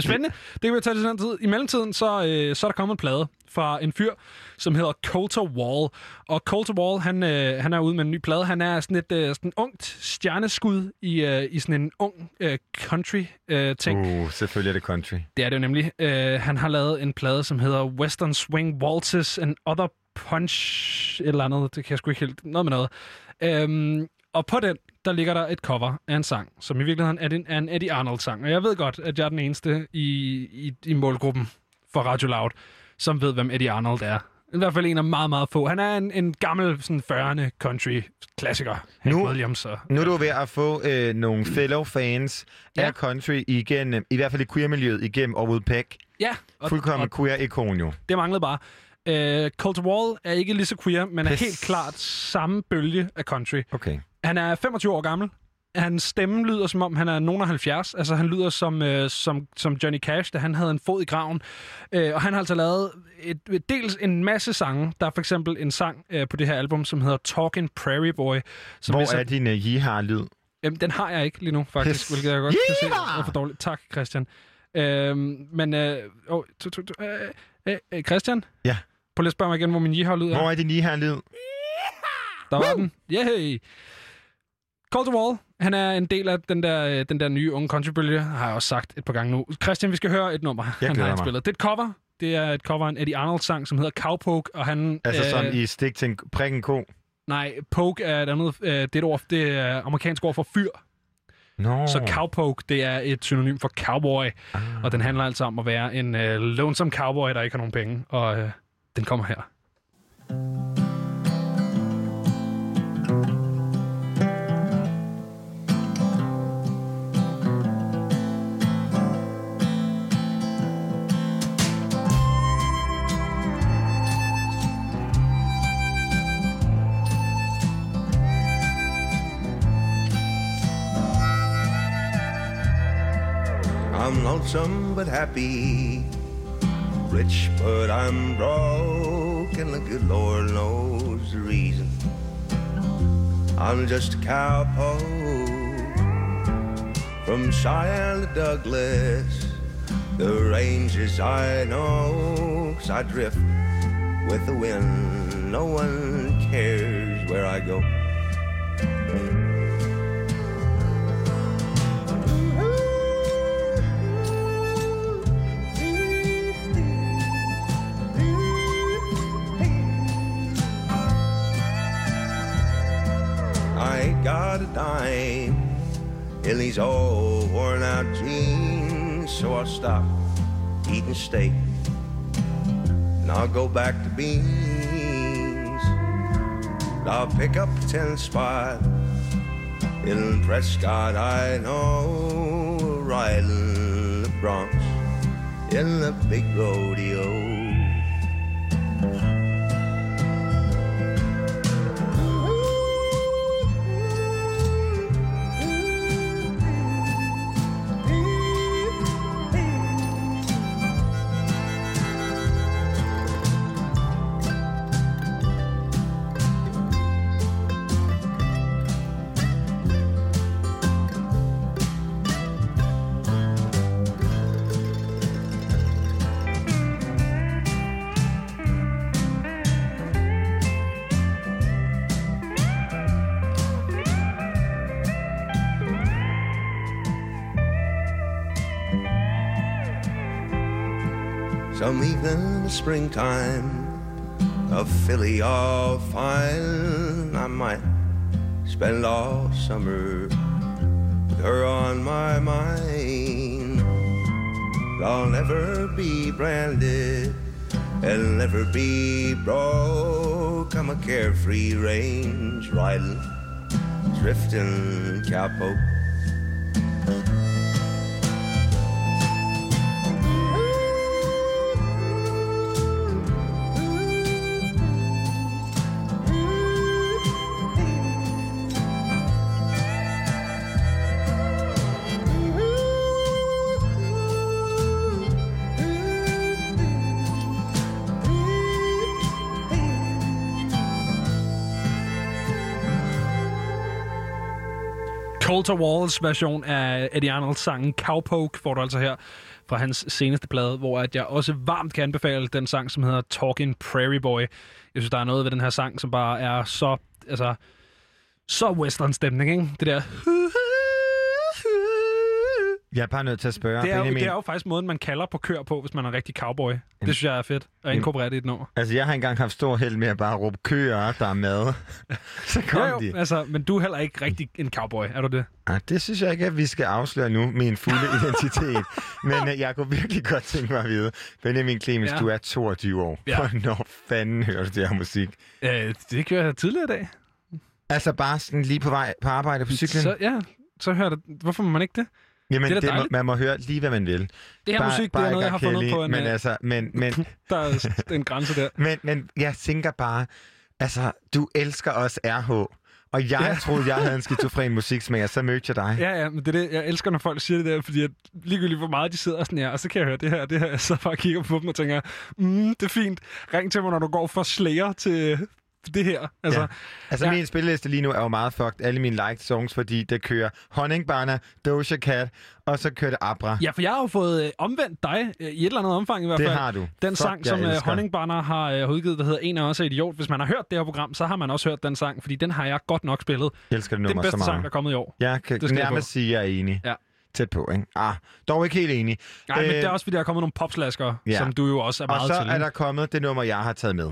Spændende. Det kan vi tage til den tid. I mellemtiden, så, øh, så er der kommet en plade fra en fyr, som hedder Coulter Wall. Og Coulter Wall, han, øh, han er ude med en ny plade. Han er sådan et øh, sådan ungt stjerneskud i, øh, i sådan en ung øh, country-ting. Uh, selvfølgelig er det country. Det er det jo nemlig. Øh, han har lavet en plade, som hedder Western Swing Waltzes and Other Punch, et eller andet. Det kan jeg sgu ikke helt... Noget med noget. Øhm, og på den, der ligger der et cover af en sang, som i virkeligheden er en, er en Eddie Arnold-sang. Og jeg ved godt, at jeg er den eneste i, i, i målgruppen for Radio Loud, som ved, hvem Eddie Arnold er. I hvert fald en af meget, meget få. Han er en, en gammel, sådan 40'erne country-klassiker. Nu- Williams og... Nu er du ved at få øh, nogle fellow fans Ja. af country igennem, i hvert fald i queer-miljøet, igennem Orwood Peck. Ja, og, Fuldkommen og queer-ikon jo. det manglede bare. Øh, Cold Wall er ikke lige så queer, men er Pis. helt klart samme bølge af country. Okay. Han er 25 år gammel. Hans stemme lyder som om, han er nogen af 70. Altså, han lyder som, øh, som, som Johnny Cash, da han havde en fod i graven. Øh, og han har altså lavet et, et, dels en masse sange. Der er for eksempel en sang øh, på det her album, som hedder Talking Prairie Boy. Som Hvor hvis er din uh, jihar-lyd? Jamen, den har jeg ikke lige nu, faktisk, hvilket jeg godt kan se Yeah! er for dårligt. Tak, Christian. Øhm, men, øh, oh, to, to, to, øh, øh, øh, Christian? Ja. Prøv lige at spørge mig igen, hvor min jihar lyd er. Hvor er din jihar-lyd? Der var den. Yay! Cold Wall, han er en del af den der, øh, den der nye unge countrybølge, har jeg også sagt et par gange nu. Christian, vi skal høre et nummer, han glæder har indspillet. Det er et cover. Det er et cover af en Eddie Arnold-sang, som hedder Cowpoke, og han... Altså øh, som i stik til en prikken ko? Nej, poke er et andet... Øh, det, er et ord, det er amerikansk ord for fyr. Nå. Så cowpoke, det er et synonym for cowboy. Ah. Og den handler altså om at være en øh, lonesome cowboy, der ikke har nogen penge. Og øh, den kommer her. I'm lonesome but happy, rich but I'm broke, and the good Lord knows the reason. I'm just a cowpoke from Cheyenne to Douglas. The ranges I know, 'cause I drift with the wind. No one cares where I go. Got a dime in these old worn out jeans, so I'll stop eating steak and I'll go back to beans. I'll pick up a 10 spot in Prescott, I know, riding the Bronx in the big rodeo. Springtime, a filly all fine. I might spend all summer with her on my mind. I'll never be branded and never be broke. I'm a carefree range riding, drifting cowpoke. Walter Walls version af Eddie Arnolds sangen Cowpoke får du altså her fra hans seneste plade, hvor at jeg også varmt kan anbefale den sang, som hedder Talking Prairie Boy. Jeg synes, der er noget ved den her sang, som bare er så, altså, så western stemning, ikke? Det der... Jeg er bare nødt til at spørge, Det er, jo, Benjamin. det er jo faktisk måden, man kalder på kør på, hvis man er en rigtig cowboy. Det synes jeg er fedt at inkorporere det i et nummer. Altså, jeg har engang haft stor held med at bare råbe køer, der er mad. Så kom Jo, jo, de. altså, men du er heller ikke rigtig en cowboy, er du det? Ah, det synes jeg ikke, at vi skal afsløre nu, min fulde identitet. Men uh, jeg kunne virkelig godt tænke mig at vide, Benjamin Clemens, Ja. du er 22 år. Ja. Hvornår fanden hører du det her musik? Øh, det gjorde jeg tidligere i dag. Altså bare sådan lige på vej på arbejde på cyklen? Så, ja, så hører det. Hvorfor må man ikke det? Jamen, Det det dejligt. man må høre lige, hvad man vil. Det her musik, det er bare noget, jeg har R. fundet Kelly, på en, Men øh, altså, men, men, Der er en grænse der. men, men jeg tænker bare, altså, du elsker også RH. Og jeg Ja. ja. troede, jeg havde en skizofren musiksmager, så mødte jeg dig. Ja, ja, men det er det. Jeg elsker, når folk siger det der, fordi at ligegyldigt hvor meget de sidder sådan her, og så kan jeg høre det her, og det her, så bare kigger på dem og tænker, mm, det er fint. Ring til mig, når du går fra Slayer til det her. Altså, Ja. Altså, ja. min spilleliste lige nu er jo meget fucked. Alle mine liked songs, fordi det kører Honningbarna, Doja Cat, og så kører det Abra. Ja, for jeg har jo fået øh, omvendt dig øh, i et eller andet omfang i hvert Det fald. har du. Den Fuck, sang, som øh, elsker. Honningbarner har øh, udgivet, der hedder En er idiot. Hvis man har hørt det her program, så har man også hørt den sang, fordi den har jeg godt nok spillet. Jeg elsker det Det er nummer den så bedste meget. sang, der er kommet i år. Jeg kan Det nærmest sige, at jeg er enig. Ja. Tæt på, ikke? Ah, dog ikke helt enig. Nej, men Øh, det er også, fordi der er kommet nogle popslasker, Ja. som du jo også er og meget så til. er der kommet det nummer, jeg har taget med.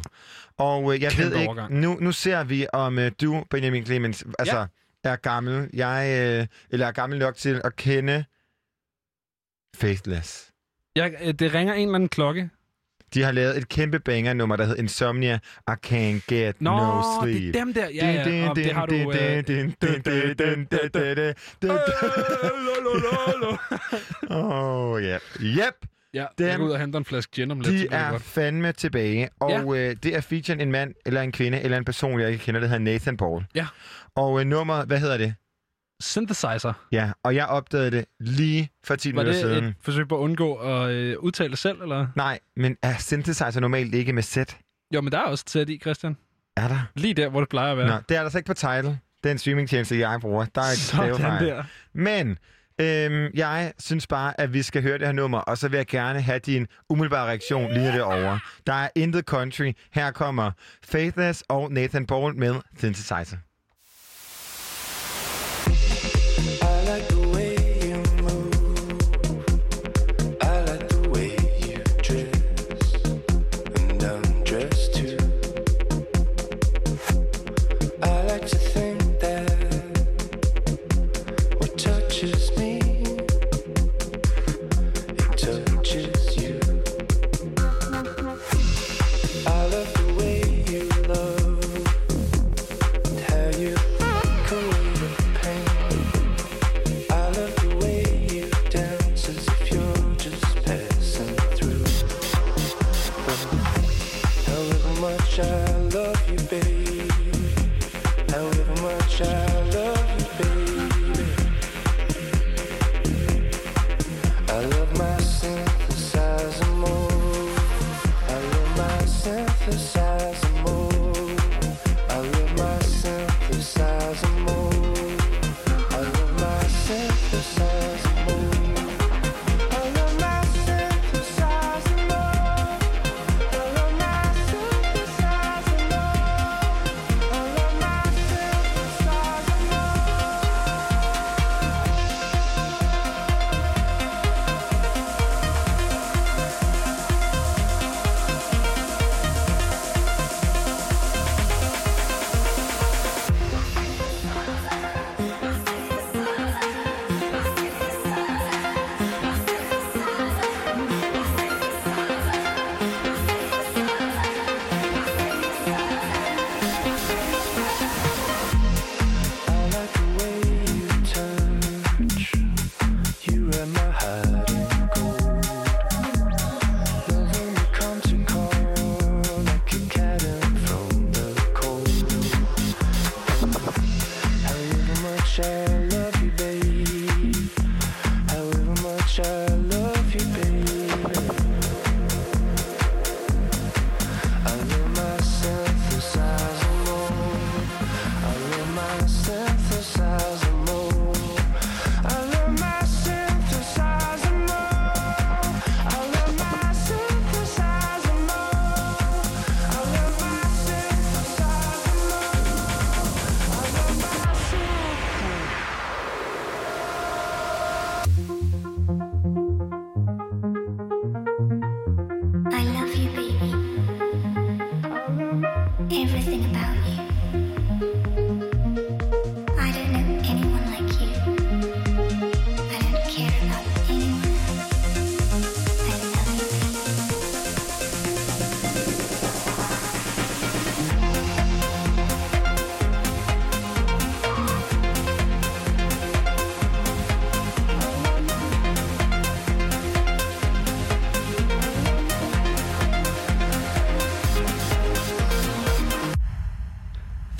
Og øh, jeg Kæmpe ved ikke, overgang. nu, nu ser vi, om øh, du, Benjamin Clemens, altså er gammel. Jeg, øh, eller er gammel nok til at kende Faithless. Jeg, øh, det ringer en eller anden klokke. De har lavet et kæmpe banger-nummer, der hedder Insomnia, I Can't Get Nå, No det er Sleep. dem der. Ja, ja, og det har du, Åh, ja. Yep. Ja, Dem- jeg går ud og henter en flaske gin om lidt. De er godt. fandme tilbage, og øh, det er featuren en mand, eller en kvinde, eller en person, jeg ikke kender, der hedder Nathan Paul. Ja. Og øh, nummeret, hvad hedder det? Synthesizer. Ja, og jeg opdagede det lige for 10 Var minutter det siden. et forsøg på at undgå at øh, udtale det selv, eller? Nej, men er synthesizer normalt ikke med sæt? Jo, men der er også sæt i, Christian. Er der? Lige der, hvor det plejer at være. Nå, det er der så ikke på Tidal. Den streamingtjeneste, jeg bruger. Der er ikke Sådan der. Men øhm, jeg synes bare, at vi skal høre det her nummer, og så vil jeg gerne have din umiddelbare reaktion lige det er over. Der er intet country. Her kommer Faithless og Nathan Paul med Synthesizer.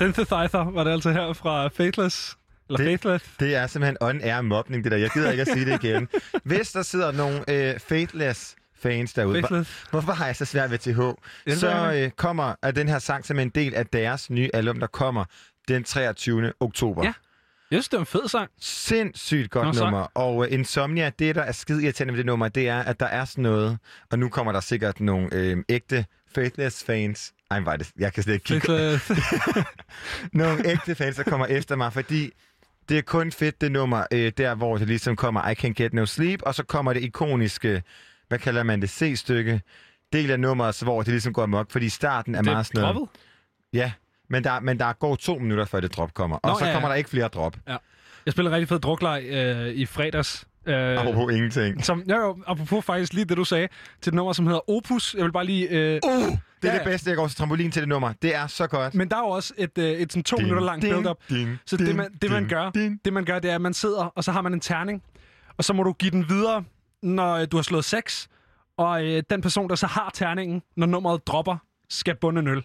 Synthesizer var det altså her fra Faithless. Eller Det- Faithless. Det er simpelthen on-air mobning, det der. Jeg gider ikke at sige det igen. Hvis der sidder nogle øh, faithless fans derude, hvor, hvorfor har jeg så svært ved TH? jeg så øh, kommer er den her sang som en del af deres nye album, der kommer den 23. oktober. Ja. Jeg synes, det er en fed sang. Sindssygt godt Nå, nummer. Og uh, Insomnia, det der er skide irriterende ved det nummer, det er, at der er sådan noget, og nu kommer der sikkert nogle øh, ægte Faithless fans. Ej, var det, jeg kan slet ikke kigge. Nogle ægte fans, der kommer efter mig, fordi det er kun fedt det nummer, øh, der hvor det ligesom kommer I Can't Get No Sleep, og så kommer det ikoniske, hvad kalder man det, C-stykke, del af nummeret, hvor det ligesom går amok, fordi starten er Det er meget sådan noget. Ja, men der, men der går to minutter, før det drop kommer, og Nå, så ja, ja. kommer der ikke flere drop. Ja. Jeg spillede rigtig fed drukleg øh, i fredags. Øh, Apropos ingenting. Som, jo, jo, apropos faktisk lige det, du sagde, til et nummer, som hedder Opus. Jeg vil bare lige... Øh, Uh, det er Ja, det bedste, jeg går til trampolin til det nummer. Det er så godt. Men der er jo også et, øh, et sådan to Ding, minutter langt build-up. ding, Så det ding, man, det, man ding, gør, ding. det man gør, det er, at man sidder, og så har man en terning. Og så må du give den videre, når øh, du har slået 6. Og øh, den person, der så har terningen, når nummeret dropper, skal bunde en øl.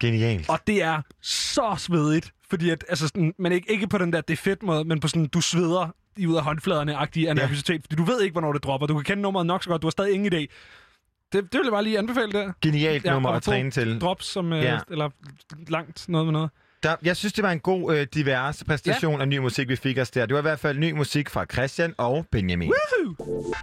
Genialt. Og det er så svedigt. Fordi at, altså sådan, men ikke, ikke på den der det er fedt måde, men på sådan, du sveder i ud af håndfladerne-agtig af nervøsitet. Fordi du ved ikke, hvornår det dropper. Du kan kende nummeret nok så godt. Du har stadig ingen idé. Det, det vil jeg bare lige anbefale der. Genialt nummer at træne til. Drops, som, øh, Ja. eller langt noget med noget. Der, jeg synes, det var en god, øh, divers præstation ja. af ny musik, vi fik os der. Det var i hvert fald ny musik fra Christian og Benjamin. Woohoo!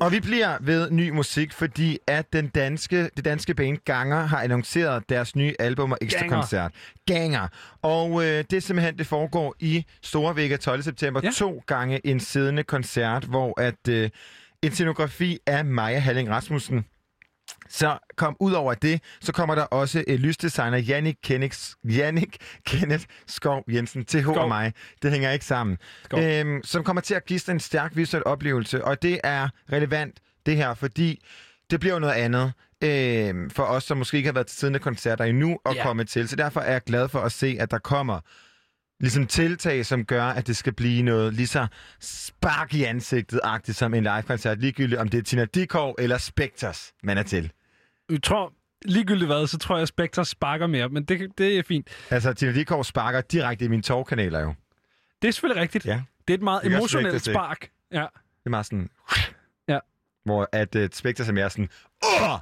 Og vi bliver ved ny musik, fordi at den danske, det danske band Ganger har annonceret deres nye album og ekstra Ganger. koncert. Ganger. Og øh, det er simpelthen, det foregår i Storvægge 12. september. Ja. To gange en siddende koncert, hvor at øh, en scenografi af Maja Halling Rasmussen så kom ud over det, så kommer der også øh, lysdesigner Jannik, Kennix, Jannik Kenneth Skov Jensen, TH Skov. og mig. Det hænger ikke sammen. Skov. Øhm, som kommer til at give en stærk visuel oplevelse, og det er relevant, det her, fordi det bliver jo noget andet øhm, for os, som måske ikke har været til siddende koncerter endnu og Ja. komme til. Så derfor er jeg glad for at se, at der kommer ligesom tiltag, som gør, at det skal blive noget lige så spark i ansigtet-agtigt som en live-koncert, ligegyldigt om det er Tina Dikov eller Spectres, man er til. Jeg tror, ligegyldigt hvad, så tror jeg, at Spectre sparker mere, men det, det er fint. Altså, Tina Dikov sparker direkte i mine tårkanaler jo. Det er selvfølgelig rigtigt. Ja. Det er et meget Det emotionelt Spectre spark. Ja. Det er meget sådan... Ja. Hvor at uh, Spectres er mere sådan... Åh!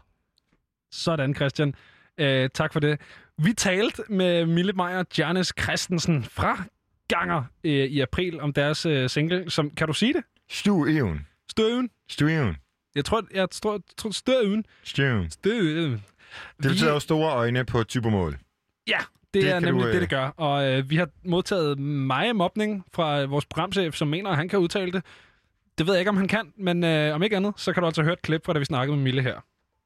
Sådan, Christian. Øh, tak for det. Vi talte med Mille Meyer Janis Christensen fra Ganger øh, i april om deres øh, single. Som, kan du sige det? Stuen. Støven. Stuen. Jeg tror, jeg tror, tror støven. Stuen. Støven. Det betyder jo store øjne på typomål. Ja, det, Det er kan du, nemlig øh, det, det gør. Og øh, vi har modtaget meget mobning fra øh, vores programchef, som mener, at han kan udtale det. Det ved jeg ikke, om han kan, men øh, om ikke andet, så kan du altså høre et klip fra, da vi snakkede med Mille her.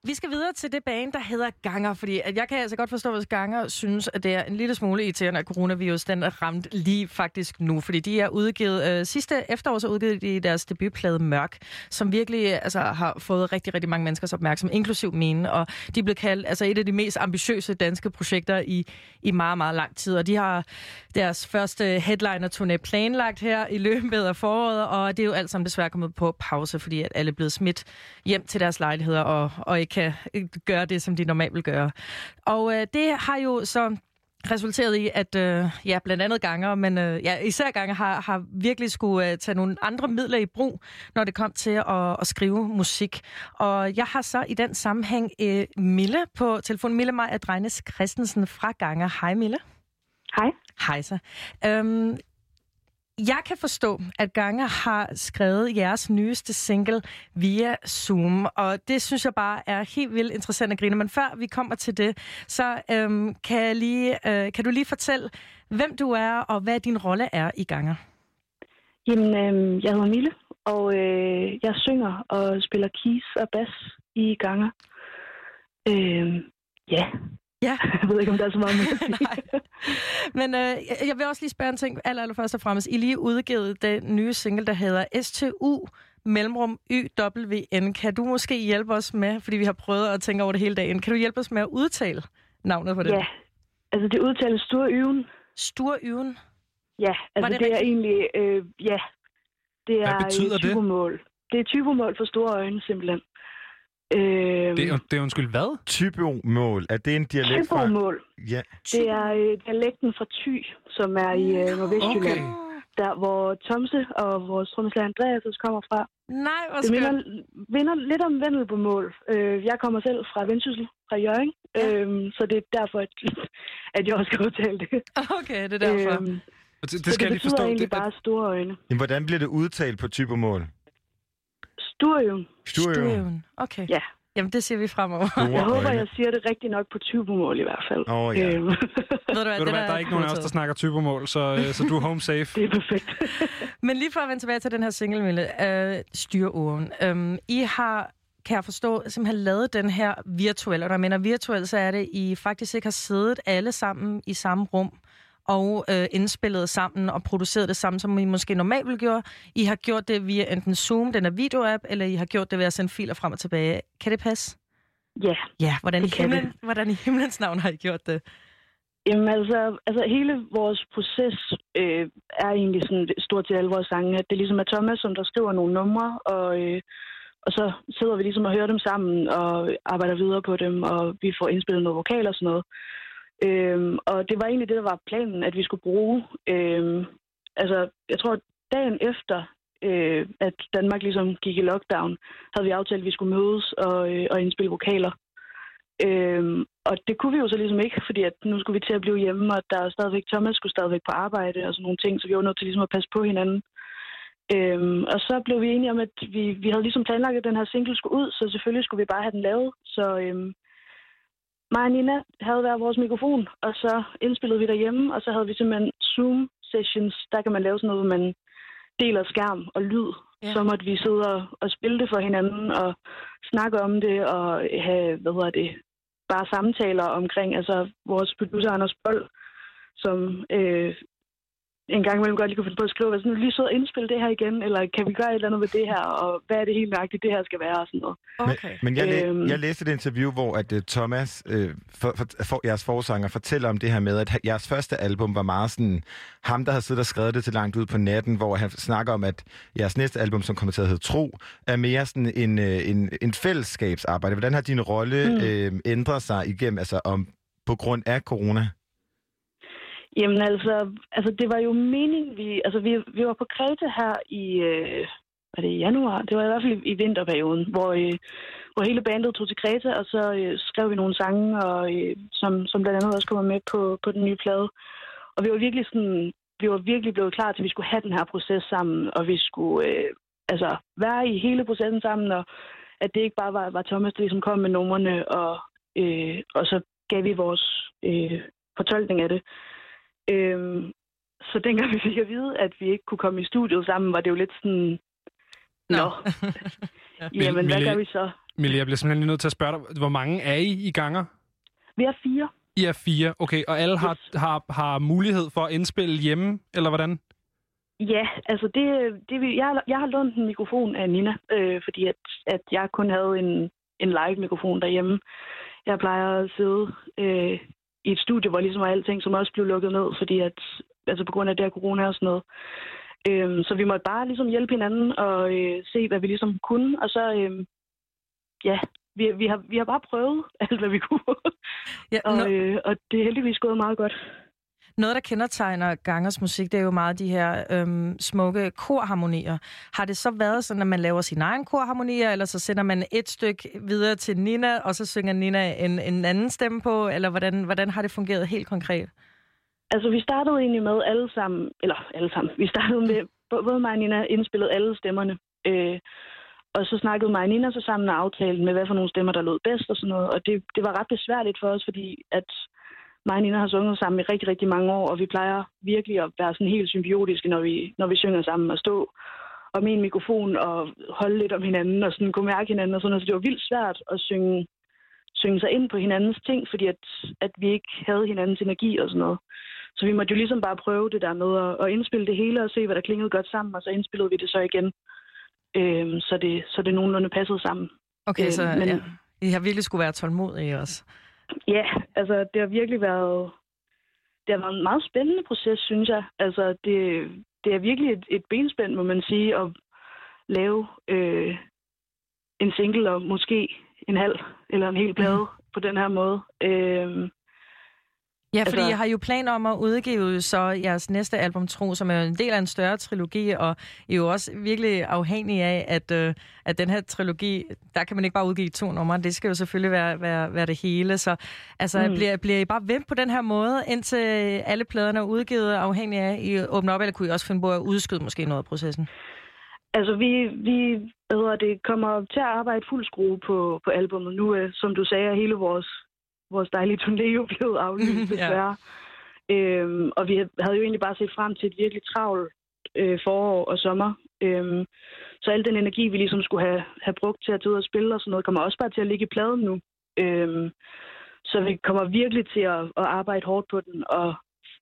Vi skal videre til det bane, der hedder Ganger, fordi at jeg kan altså godt forstå, hvis Ganger synes, at det er en lille smule irriterende, at coronavirus den er ramt lige faktisk nu, fordi de er udgivet, øh, sidste efterår så udgivet de deres debutplade Mørk, som virkelig altså, har fået rigtig, rigtig mange menneskers opmærksomhed, inklusiv mine, og de blev kaldt altså, et af de mest ambitiøse danske projekter i, i meget, meget lang tid, og de har deres første headliner-turné planlagt her i løbet af foråret, og det er jo alt sammen desværre kommet på pause, fordi at alle er blevet smidt hjem til deres lejligheder og, og ikke kan ikke gøre det, som de normalt vil gøre. Og øh, det har jo så resulteret i, at øh, ja, blandt andet ganger, men øh, ja, især ganger har, har virkelig skulle øh, tage nogle andre midler i brug, når det kom til at, at skrive musik. Og jeg har så i den sammenhæng øh, Mille på telefon. Mille Maja Drejnes Christensen fra Ganger. Hej Mille. Hej. Hej så. Øhm, jeg kan forstå, at Ganger har skrevet jeres nyeste single via Zoom, og det synes jeg bare er helt vildt interessant at grine. Men før vi kommer til det, så øhm, kan, jeg lige, øh, kan du lige fortælle, hvem du er, og hvad din rolle er i Ganger? Jamen, øh, jeg hedder Mille, og øh, jeg synger og spiller keys og bass i ganger. Øh, ja. Ja. Jeg ved ikke, om der er så meget mere at sige. Men øh, jeg- vil også lige spørge en ting, aller, aller først og fremmest. I lige udgivet den nye single, der hedder STU mellemrum YWN. Kan du måske hjælpe os med, fordi vi har prøvet at tænke over det hele dagen, kan du hjælpe os med at udtale navnet på det? Ja, altså det udtales. Stor Yven? Ja, altså det det, er egentlig, øh, ja, det Hvad er betyder øh, det? typomål. Det er typomål for store øjne, simpelthen. Øh, Det, er- det er undskyld, hvad? Typomål. Er det en dialekt fra... Typomål. Ja. Det er øh, dialekten fra Thy, som er i øh, Nordvestjylland. Okay. Der, hvor Tomse og vores trommeslager Andreas også kommer fra. Nej, hvor Det minder, minder lidt om Vendelbomål. Øh, jeg kommer selv fra Vendsyssel, fra Jørgen. Ja. Øhm, så det er derfor, at, at jeg også skal udtale det. Okay, det er derfor. Øhm, Og det, så det skal jeg det lige betyder forstå. egentlig Det, bare store øjne. Jamen, hvordan bliver det udtalt på typomål? Sturjum. Sturjum. Okay. Ja. Jamen, det siger vi fremover. Store Jeg håber, jeg siger det rigtigt nok på typomål i hvert fald. Åh, ja. Øhm, Ved du hvad, ved du hvad, der er ikke nogen af os, der snakker typermål, så, øh, så du er home safe. det er perfekt. Men lige for at vende tilbage til den her single, Mille, øh, styreåren. Øhm, I har, kan jeg forstå, simpelthen lavet den her virtuelt. Og når jeg mener virtuelt, så er det, I faktisk ikke har siddet alle sammen i samme rum og øh, indspillet sammen og produceret det sammen, som I måske normalt ville gøre. I har gjort det via enten Zoom, den er videoapp, eller I har gjort det ved at sende filer frem og tilbage. Kan det passe? Ja. Ja, hvordan, i Det kan himlen, hvordan i himlens navn har I gjort det? Jamen altså, altså hele vores proces øh, er egentlig sådan stort til alle vores sange, at det ligesom er Thomas, som der skriver nogle numre, og, øh, og så sidder vi ligesom og hører dem sammen og arbejder videre på dem, og vi får indspillet noget vokal og sådan noget. Øhm, og det var egentlig det, der var planen, at vi skulle bruge. Øhm, altså, jeg tror, dagen efter, øh, at Danmark ligesom gik i lockdown, havde vi aftalt, at vi skulle mødes og, øh, og indspille vokaler. Øhm, og det kunne vi jo så ligesom ikke, fordi at nu skulle vi til at blive hjemme, og der er stadigvæk, Thomas skulle stadigvæk på arbejde og sådan nogle ting, så vi var nødt til ligesom at passe på hinanden. Øhm, og så blev vi enige om, at vi, vi havde ligesom planlagt, at den her single skulle ud, så selvfølgelig skulle vi bare have den lavet. Så øhm, mig og Nina havde hver vores mikrofon, og så indspillede vi derhjemme, og så havde vi simpelthen Zoom-sessions. Der kan man lave sådan noget, hvor man deler skærm og lyd. Ja. Så måtte vi sidde og, og spille det for hinanden, og snakke om det, og have, hvad hedder det, bare samtaler omkring, altså vores producer Anders Bold, som øh, en gang imellem godt lige kunne finde på at skrive, sådan, lige sidde og indspille det her igen, eller kan vi gøre et eller andet ved det her, og hvad er det helt nøjagtigt, det her skal være, og sådan noget. Okay. Men, men jeg, læ- Øhm. jeg læste et interview, hvor at uh, Thomas, uh, for, for, for, jeres forsanger, fortæller om det her med, at jeres første album var meget sådan, ham der har siddet og skrevet det til langt ud på natten, hvor han snakker om, at jeres næste album, som kommer til at hedde Tro, er mere sådan en, uh, en, en fællesskabsarbejde. Hvordan har din rolle Mm. mm. uh, ændret sig igennem, altså om, på grund af corona? Jamen altså, altså det var jo meningen, vi, altså vi, vi var på Kreta her i, øh, var det i januar? Det var i hvert fald i, i vinterperioden, hvor, øh, hvor hele bandet tog til Kreta, og så øh, skrev vi nogle sange, og, øh, som, som blandt andet også kommer med på, på den nye plade. Og vi var virkelig sådan, vi var virkelig blevet klar til, at vi skulle have den her proces sammen, og vi skulle øh, altså være i hele processen sammen, og at det ikke bare var, var Thomas, der ligesom kom med numrene, og, øh, og så gav vi vores øh, fortolkning af det. Øhm, så dengang vi fik at vide, at vi ikke kunne komme i studiet sammen, var det jo lidt sådan... Nå, jamen hvad gør vi så? Mille, jeg bliver simpelthen lige nødt til at spørge dig, hvor mange er I i ganger? Vi er fire. I er fire, okay. Og alle har, har, har mulighed for at indspille hjemme, eller hvordan? Ja, altså det, det vi, jeg, jeg har lånt en mikrofon af Nina, øh, fordi at, at jeg kun havde en, en live-mikrofon derhjemme. Jeg plejer at sidde øh, i et studie, hvor ligesom var alting, som også blev lukket ned, fordi at, altså på grund af det her corona og sådan noget. Øhm, så vi måtte bare ligesom hjælpe hinanden og øh, se, hvad vi ligesom kunne. Og så, øh, ja, vi, vi, har, vi har bare prøvet alt, hvad vi kunne. Ja, og, øh, og det er heldigvis gået meget godt. Noget, der kendetegner Gangers musik, det er jo meget de her øhm, smukke korharmonier. Har det så været sådan, at man laver sine egne korharmonier, eller så sender man et stykke videre til Nina, og så synger Nina en, en anden stemme på, eller hvordan, hvordan har det fungeret helt konkret? Altså, vi startede egentlig med alle sammen, eller alle sammen, vi startede med, både mig og Nina indspillede alle stemmerne. Øh, og så snakkede mig og Nina så sammen og aftalte med, hvad for nogle stemmer, der lød bedst og sådan noget. Og det, det var ret besværligt for os, fordi at mig og Nina har sunget sammen i rigtig, rigtig mange år, og vi plejer virkelig at være sådan helt symbiotiske, når vi, når vi synger sammen og stå og med en mikrofon og holde lidt om hinanden og sådan kunne mærke hinanden og sådan noget. Så det var vildt svært at synge, synge sig ind på hinandens ting, fordi at, at vi ikke havde hinandens energi og sådan noget. Så vi måtte jo ligesom bare prøve det der med at, at indspille det hele og se, hvad der klingede godt sammen, og så indspillede vi det så igen, øhm, så, det, så det nogenlunde passede sammen. Okay, Øh, så men- ja, I har virkelig skulle være tålmodige også. Ja, altså det har virkelig været, det har været en meget spændende proces, synes jeg. Altså det, det er virkelig et, et benspænd, må man sige, at lave øh, en single og måske en halv eller en hel plade mm. på den her måde. Øh, Ja, fordi Altså- jeg har jo planer om at udgive så jeres næste album, Tro, som er en del af en større trilogi, og I er jo også virkelig afhængig af, at, øh, at den her trilogi, der kan man ikke bare udgive to numre, det skal jo selvfølgelig være, være, være det hele. Så altså, Mm. bliver, bliver I bare ved på den her måde, indtil alle pladerne er udgivet, afhængig af, at I åbner op, eller kunne I også finde på at udskyde måske noget af processen? Altså, vi, vi hedder det, kommer til at arbejde fuld skrue på, på albummet. Nu, øh, som du sagde, hele vores, vores dejlige turné jo blevet aflyst, desværre. øhm, og vi havde jo egentlig bare set frem til et virkelig travlt øh, forår og sommer. Øhm, så al den energi, vi ligesom skulle have, have brugt til at tage ud og spille og sådan noget, kommer også bare til at ligge i pladen nu. Øhm, så vi kommer virkelig til at, at arbejde hårdt på den. Og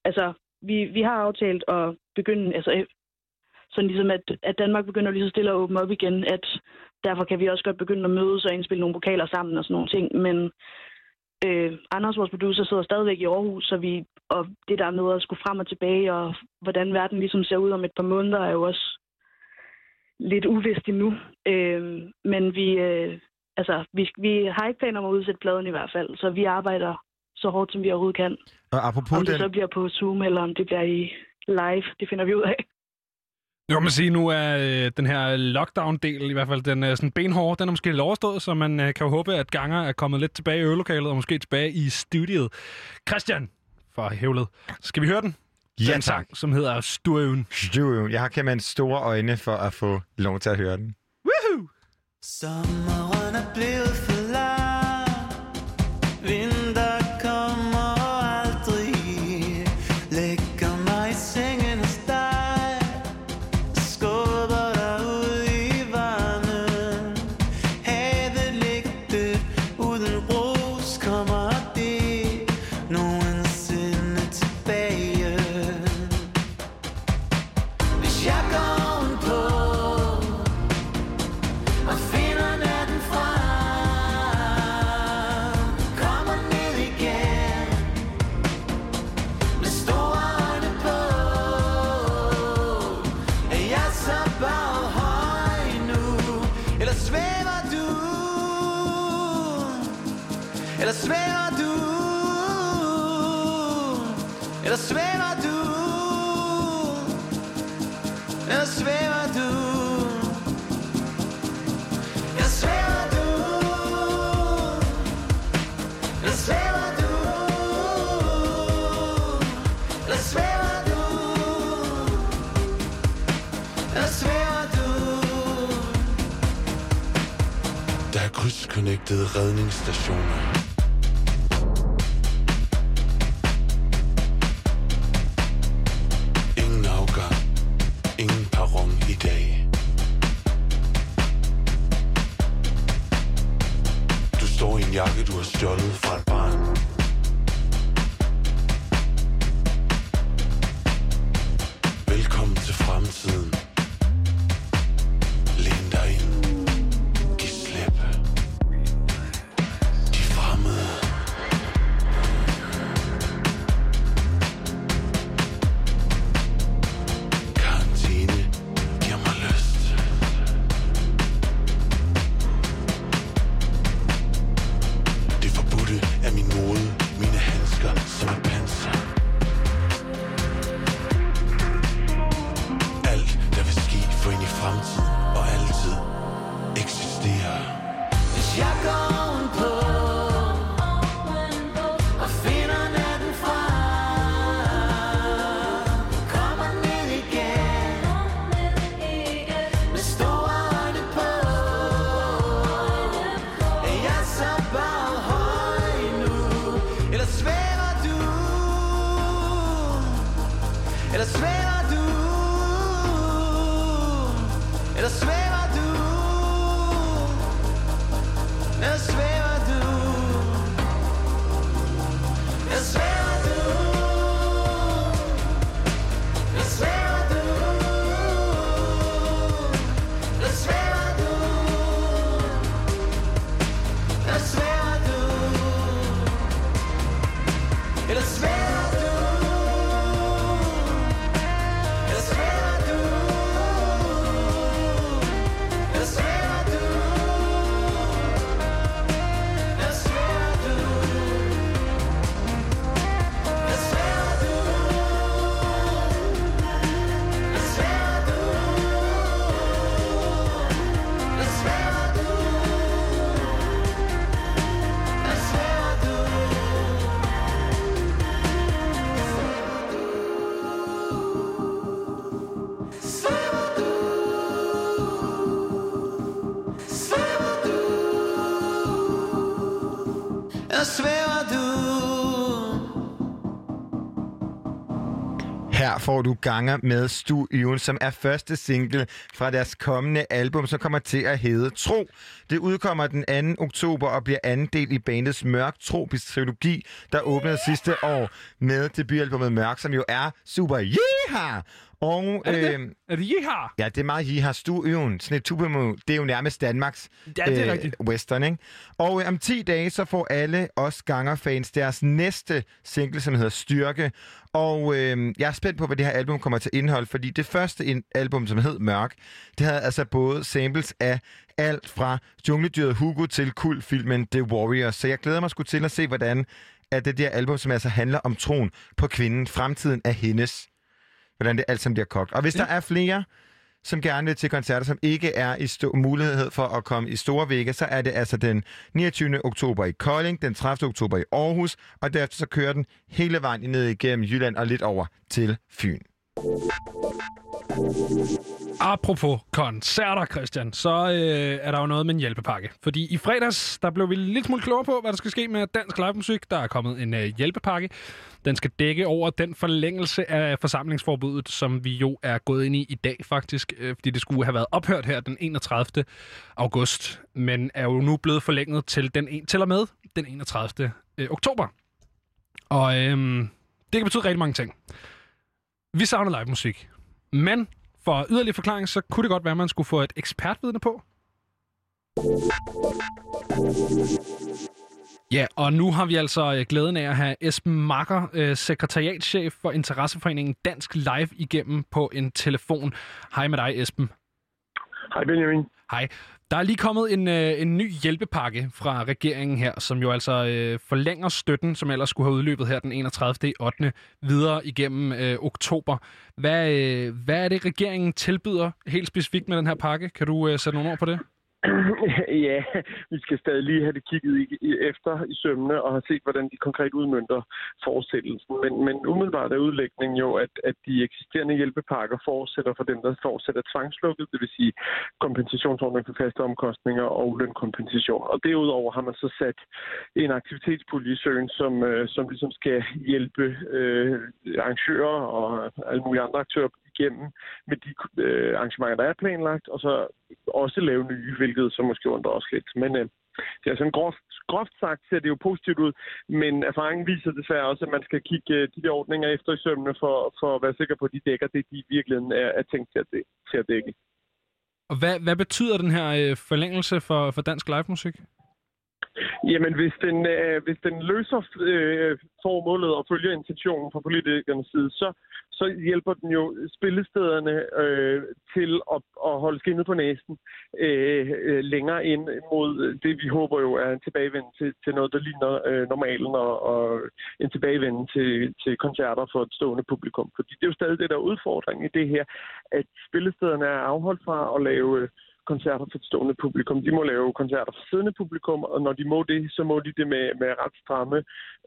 altså, vi, vi har aftalt at begynde, altså sådan ligesom, at, at Danmark begynder lige så stille at åbne op igen, at derfor kan vi også godt begynde at mødes og indspille nogle vokaler sammen og sådan nogle ting, men øh, Anders, vores producer, sidder stadigvæk i Aarhus, så vi, og det der med at skulle frem og tilbage, og hvordan verden ligesom ser ud om et par måneder, er jo også lidt uvist endnu. Øh, men vi, øh, altså, vi, vi har ikke planer om at udsætte pladen i hvert fald, så vi arbejder så hårdt, som vi overhovedet kan. Og apropos Om det den... så bliver på Zoom, eller om det bliver i live, det finder vi ud af. Nu kan man sige, nu er øh, den her lockdown-del, i hvert fald den er sådan benhårde, den er måske lidt overstået, så man øh, kan jo håbe, at Ganger er kommet lidt tilbage i øvelokalet, og måske tilbage i studiet. Christian, for hævlet. Skal vi høre den? Ja, den sang, som hedder Stuen. Stuen. Jeg har kæmpe store øjne for at få lov til at høre den. Woohoo! Sommeren krydsconnectede redningsstationer. Ingen afgang, ingen perron i dag. Du står i en jakke, du har stjålet får du ganger med Stu Yven, som er første single fra deres kommende album, som kommer til at hedde Tro. Det udkommer den 2. oktober og bliver anden del i bandets Mørk Tropisk trilogi, der åbnede sidste år med debutalbummet Mørk, som jo er super yeehaw! Og, Er det det? øhm, Er det? Ja, det er meget yeehaw. Stu Øven, sådan et tupemo, det er jo nærmest Danmarks Ja, det er rigtigt. western, ikke? Og øh, om 10 dage, så får alle os ganger-fans deres næste single, som hedder Styrke. Og øh, jeg er spændt på, hvad det her album kommer til at indeholde, fordi det første album, som hed Mørk, det havde altså både samples af alt fra jungledyret Hugo til kultfilmen The Warriors. Så jeg glæder mig sgu til at se, hvordan at det der album, som altså handler om troen på kvinden, fremtiden er hendes, hvordan det alt sammen bliver kogt. Og hvis ja. der er flere, som gerne vil til koncerter, som ikke er i sto- mulighed for at komme i store vægge, så er det altså den 29. oktober i Kolding, den 30. oktober i Aarhus, og derefter så kører den hele vejen ned igennem Jylland og lidt over til Fyn. Apropos koncerter, Christian, så øh, er der jo noget med en hjælpepakke. Fordi i fredags, der blev vi lidt smule klogere på, hvad der skal ske med dansk livemusik. Der er kommet en øh, hjælpepakke. Den skal dække over den forlængelse af forsamlingsforbuddet, som vi jo er gået ind i i dag faktisk, øh, fordi det skulle have været ophørt her den 31. august, men er jo nu blevet forlænget til, den en, til og med den 31. Øh, oktober. Og øh, det kan betyde rigtig mange ting. Vi savner live musik. Men for yderligere forklaring, så kunne det godt være, at man skulle få et ekspertvidne på. Ja, og nu har vi altså øh, glæden af at have Esben Makker, øh, sekretariatschef for Interesseforeningen Dansk Live igennem på en telefon. Hej med dig, Esben. Hej Benjamin. Hej. Der er lige kommet en, øh, en ny hjælpepakke fra regeringen her, som jo altså øh, forlænger støtten, som ellers skulle have udløbet her den 31. 8. videre igennem øh, oktober. Hvad, øh, hvad er det, regeringen tilbyder helt specifikt med den her pakke? Kan du øh, sætte nogle ord på det? ja, vi skal stadig lige have det kigget i, i, efter i sømmene og have set, hvordan de konkret udmyndter fortsættelsen. Men, men umiddelbart er udlægningen jo, at, at de eksisterende hjælpepakker fortsætter for dem, der fortsætter tvangslukket, det vil sige kompensationsordning for faste omkostninger og lønkompensation. Og derudover har man så sat en aktivitetspulje i søen, som, øh, som ligesom skal hjælpe øh, arrangører og alle mulige andre aktører igennem med de øh, arrangementer, der er planlagt, og så også lave nye, hvilket så måske undrer os lidt. Men øh, det er sådan groft, groft sagt ser det jo positivt ud, men erfaringen viser desværre også, at man skal kigge øh, de der ordninger efter i sømmene for, for at være sikker på, at de dækker det, de i virkeligheden er, er tænkt til at, til at dække. Og hvad, hvad betyder den her øh, forlængelse for, for dansk livemusik? Jamen, hvis den, øh, hvis den løser øh, formålet og følger intentionen fra politikernes side, så, så hjælper den jo spillestederne øh, til at, at holde skinnet på næsen øh, øh, længere ind mod det, vi håber jo er en tilbagevenden til, til noget, der ligner øh, normalen og, og en tilbagevenden til, til koncerter for et stående publikum. Fordi det er jo stadig det, der er udfordringen i det her, at spillestederne er afholdt fra at lave øh, koncerter for et stående publikum. De må lave koncerter for siddende publikum, og når de må det, så må de det med, med ret stramme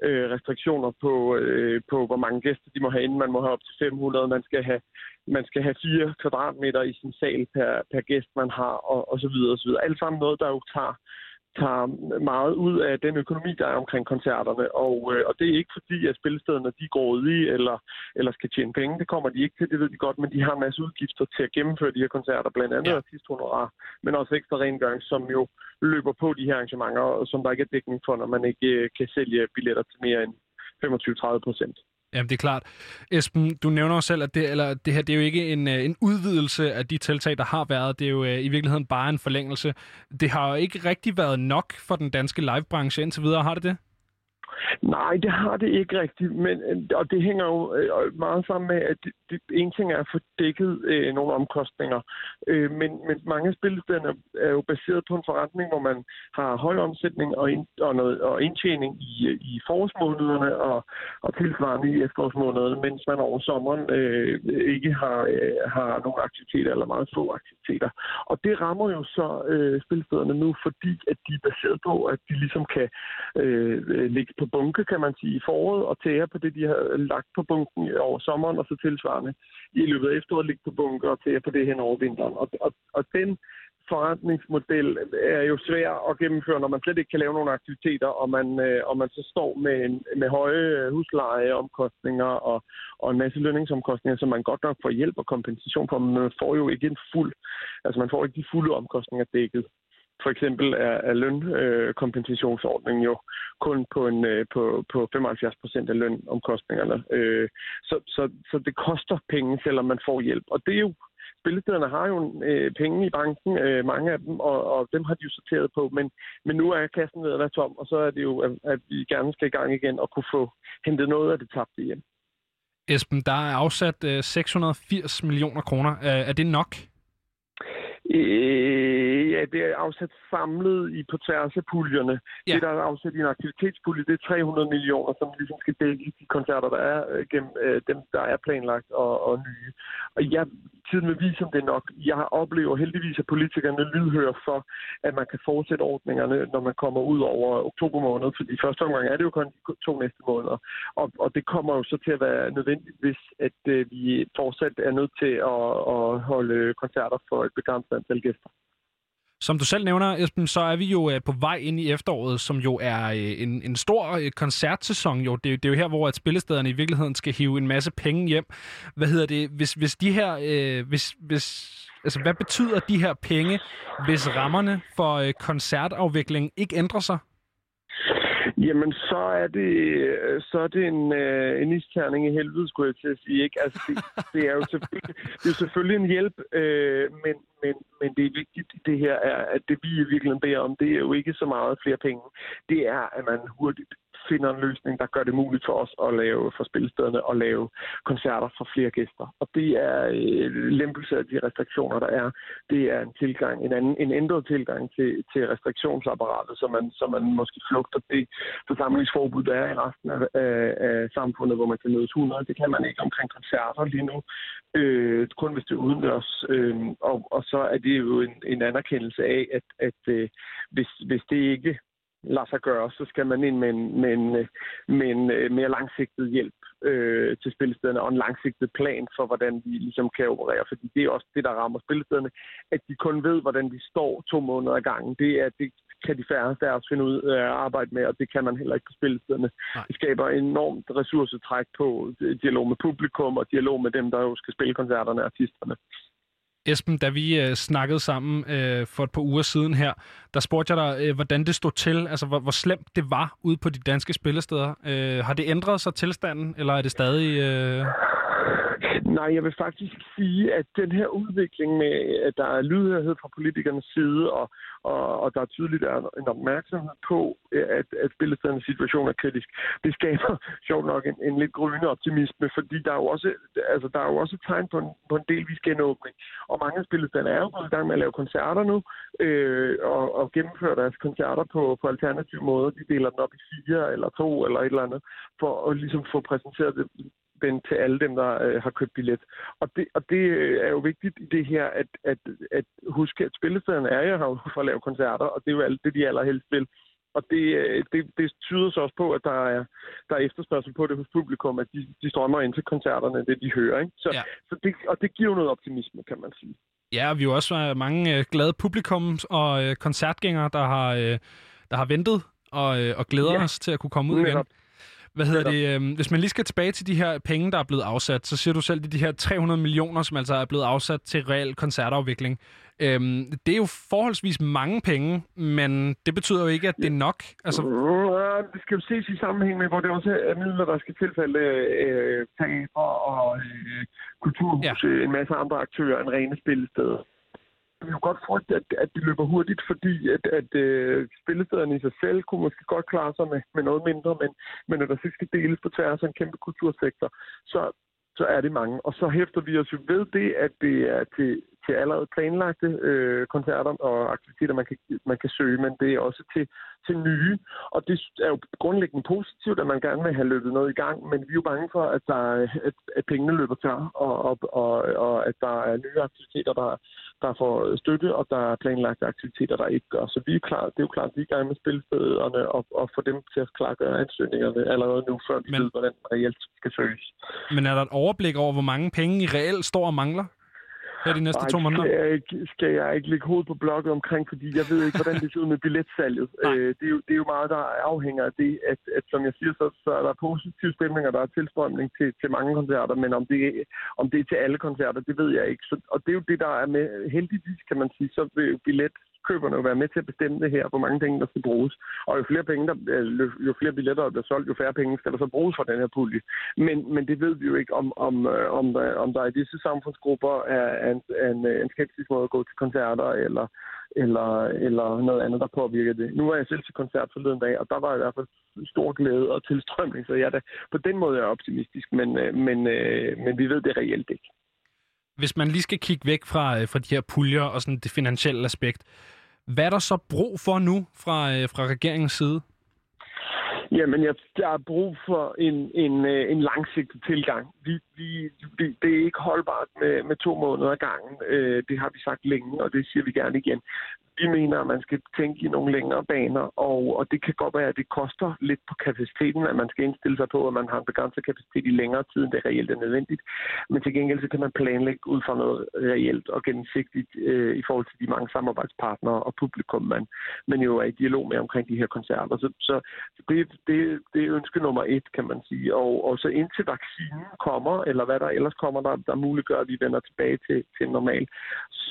øh, restriktioner på, øh, på, hvor mange gæster de må have inden. Man må have op til 500, man skal have, man skal have 4 kvadratmeter i sin sal per, per gæst, man har, og, og så videre, og så videre. Alt sammen noget, der jo tager tager meget ud af den økonomi, der er omkring koncerterne. Og, øh, og det er ikke fordi, at spillestederne de går ud i eller, eller skal tjene penge. Det kommer de ikke til, det ved de godt, men de har en masse udgifter til at gennemføre de her koncerter, blandt andet ja. artisthonorar, men også ekstra rengøring, som jo løber på de her arrangementer, og som der ikke er dækning for, når man ikke øh, kan sælge billetter til mere end 25-30 procent. Jamen, det er klart. Esben, du nævner jo selv, at det, eller det her det er jo ikke en, øh, en udvidelse af de tiltag, der har været. Det er jo øh, i virkeligheden bare en forlængelse. Det har jo ikke rigtig været nok for den danske livebranche indtil videre, har det det? Nej, det har det ikke rigtigt, men, øh, og det hænger jo øh, meget sammen med, at det, det, en ting er at få dækket øh, nogle omkostninger, øh, men, men mange spil spillestederne er jo baseret på en forretning, hvor man har høj omsætning og, ind, og, noget, og indtjening i, øh, i forårsmånederne og, og tilsvarende i efterårsmånederne, mens man over sommeren øh, ikke har, øh, har nogle aktiviteter eller meget få aktiviteter. Og det rammer jo så øh, spillestederne nu, fordi at de er baseret på, at de ligesom kan øh, lægge på bunke, kan man sige, i foråret og tære på det, de har lagt på bunken over sommeren, og så tilsvarende i løbet af efteråret ligge på bunke og tære på det hen over vinteren. Og, og, og den forretningsmodel er jo svær at gennemføre, når man slet ikke kan lave nogle aktiviteter, og man, øh, og man så står med, en, med høje huslejeomkostninger og, og en masse lønningsomkostninger, som man godt nok får hjælp og kompensation for, men man får jo ikke en fuld, altså man får ikke de fulde omkostninger dækket. For eksempel er, er lønkompensationsordningen øh, jo kun på, en, øh, på, på 75 procent af lønomkostningerne. Øh, så, så, så det koster penge, selvom man får hjælp. Og det er jo Spillestederne har jo øh, penge i banken, øh, mange af dem, og, og dem har de jo sorteret på. Men, men nu er kassen ved at være tom, og så er det jo, at, at vi gerne skal i gang igen og kunne få hentet noget af det tabte hjem. Esben, der er afsat øh, 680 millioner kroner. Er, er det nok? Øh, ja, det er afsat samlet i på tværs af puljerne. Ja. Det, der er afsat i en aktivitetspulje, det er 300 millioner, som ligesom skal dække de koncerter, der er øh, gennem øh, dem, der er planlagt og, og nye. Og ja, tiden vil vise, om det er nok. Jeg oplever heldigvis, at politikerne lydhører for, at man kan fortsætte ordningerne, når man kommer ud over oktober måned. Fordi i første omgang er det jo kun de to næste måneder. Og, og det kommer jo så til at være nødvendigt, hvis at øh, vi fortsat er nødt til at, at holde koncerter for et begrænset antal gæster. Som du selv nævner, Esben, så er vi jo øh, på vej ind i efteråret, som jo er øh, en, en stor øh, koncertsæson. Jo. Det, er- det er jo her, hvor at spillestederne i virkeligheden skal hive en masse penge hjem. Hvad hedder det? Hvis, hvis de her... Øh, hvis, hvis, altså, hvad betyder de her penge, hvis rammerne for øh, koncertafvikling ikke ændrer sig? Jamen, så er det, så er det en, øh, en isterning i helvede, skulle jeg til at sige. Ikke? Altså, det, det, er jo selvfølgelig, det er jo selvfølgelig en hjælp, øh, men, men, men det er vigtigt i det her, er, at det vi i virkeligheden beder om, det er jo ikke så meget flere penge. Det er, at man hurtigt finder en løsning, der gør det muligt for os at lave for spillestederne og lave koncerter for flere gæster. Og det er øh, lempelse af de restriktioner, der er. Det er en tilgang, en, anden, en ændret tilgang til, til restriktionsapparatet, så man, så man måske flugter det forsamlingsforbud, der er i resten af, af, af samfundet, hvor man kan mødes 100. Det kan man ikke omkring koncerter lige nu. Øh, kun hvis det er udendørs. Øh, og, og så er det jo en, en anerkendelse af, at, at øh, hvis, hvis det ikke lader sig gøre, så skal man ind med en, med en, med en øh, mere langsigtet hjælp øh, til spillestederne og en langsigtet plan for, hvordan vi ligesom kan operere. Fordi det er også det, der rammer spillestederne, at de kun ved, hvordan de står to måneder ad gangen. Det er, det kan de færreste af os finde ud af at arbejde med, og det kan man heller ikke på spillestederne. Det skaber enormt ressourcetræk på dialog med publikum og dialog med dem, der jo skal spille koncerterne, artisterne. Esben, da vi øh, snakkede sammen øh, for et par uger siden her, der spurgte jeg dig, øh, hvordan det stod til, altså hvor, hvor slemt det var ude på de danske spillesteder. Øh, har det ændret sig tilstanden, eller er det stadig... Øh... Nej, jeg vil faktisk sige, at den her udvikling med, at der er lydhørhed fra politikernes side, og, og, og der er tydeligt er en opmærksomhed på, at, at spillestedernes situation er kritisk, det skaber sjovt nok en, en lidt grønne optimisme, fordi der er jo også, altså, der er jo også tegn på en, på en delvis genåbning. Og mange af er jo gået i gang med at lave koncerter nu, øh, og, og gennemføre deres koncerter på, på alternative måder. De deler den op i fire eller to eller et eller andet, for at ligesom få præsenteret det, den til alle dem, der øh, har købt billet. Og det, og det øh, er jo vigtigt i det her, at, at, at huske, at spillestederne er jo her for at lave koncerter, og det er jo alt det, de allerhelst vil. Og det, øh, det, det tyder så også på, at der er, der er efterspørgsel på det hos publikum, at de, de strømmer ind til koncerterne, det de hører. Ikke? Så, Ja. så det, og det giver jo noget optimisme, kan man sige. Ja, vi er jo også øh, mange glade publikums- og koncertgængere, der har, der har ventet og, og glæder Ja. os til at kunne komme ud igen. Hvad hedder det? Øh, hvis man lige skal tilbage til de her penge, der er blevet afsat, så siger du selv, er de her 300 millioner, som altså er blevet afsat til reel koncertafvikling. Øhm, det er jo forholdsvis mange penge, men det betyder jo ikke, at det er nok. Altså, Ja, det skal jo ses i sammenhæng med, hvor det også er midler, der skal tilfælde øh, teater og øh, kulturhus, ja. en masse andre aktører end rene spillesteder. Jeg jo godt frygte, at, at det løber hurtigt, fordi at, at øh, spillestederne i sig selv kunne måske godt klare sig med, med noget mindre, men, men når der så skal deles på tværs af en kæmpe kultursektor, så, så er det mange. Og så hæfter vi os jo ved det, at det er til, til allerede planlagte øh, koncerter og aktiviteter, man kan, man kan søge, men det er også til, til nye. Og det er jo grundlæggende positivt, at man gerne vil have løbet noget i gang, men vi er jo bange for, at, der, er- at, at pengene løber tør, og, og, og, og at der er nye aktiviteter, der, der får støtte, og der er planlagte aktiviteter, der ikke gør. Så vi er klar, det er jo klart, at vi er i gang med spilstederne og, og få dem til at klargøre ansøgningerne allerede nu, før vi Men- ved, hvordan reelt skal søges. men er der et overblik over, hvor mange penge I reelt står og mangler? Her de næste Ej, to måneder? Skal jeg, ikke, skal jeg ikke lægge hovedet på blokket omkring, fordi jeg ved ikke, hvordan det ser ud med billetsalget. Øh, det, er jo, det er jo meget, der afhænger af det, at, at som jeg siger, så, så er der positiv stemning, og der er tilstrømning til, til mange koncerter, men om det, om det er til alle koncerter, det ved jeg ikke. Så, og det er jo det, der er med, heldigvis kan man sige, så vil billet køberne jo være med til at bestemme det her, hvor mange penge der skal bruges. Og jo flere, penge der, altså, jo- flere billetter der bliver solgt, jo færre penge skal der så bruges for den her pulje. Men, men det ved vi jo ikke, om, om, øh, om, der, om der i disse samfundsgrupper er, er en, en, øh, en skeptisk måde at gå til koncerter, eller, eller, eller noget andet, der påvirker det. Nu var jeg selv til koncert forleden dag, og der var i hvert fald stor glæde og tilstrømning, så jeg da, på den måde er jeg optimistisk, men, øh, men, men vi ved det reelt ikke. Hvis man lige skal kigge væk fra, øh, fra de her puljer og sådan det finansielle aspekt, hvad er der så brug for nu fra, øh, fra regeringens side? Jamen, jeg, der er brug for en, en, øh, en langsigtet tilgang. Vi, vi, vi, det er ikke holdbart med, med to måneder ad gangen. Det har vi sagt længe, og det siger vi gerne igen. Vi mener, at man skal tænke i nogle længere baner, og, og det kan godt være, at det koster lidt på kapaciteten, at man skal indstille sig på, at man har en begrænset kapacitet i længere tid, end det reelt er nødvendigt. Men til gengæld så kan man planlægge ud fra noget reelt og gennemsigtigt øh, i forhold til de mange samarbejdspartnere og publikum, man, man jo er i dialog med omkring de her koncerter. Så, så det, det, det er ønske nummer et, kan man sige. Og, og så indtil vaccinen kommer, eller hvad der ellers kommer, der, der muliggør, at vi vender tilbage til, til normal,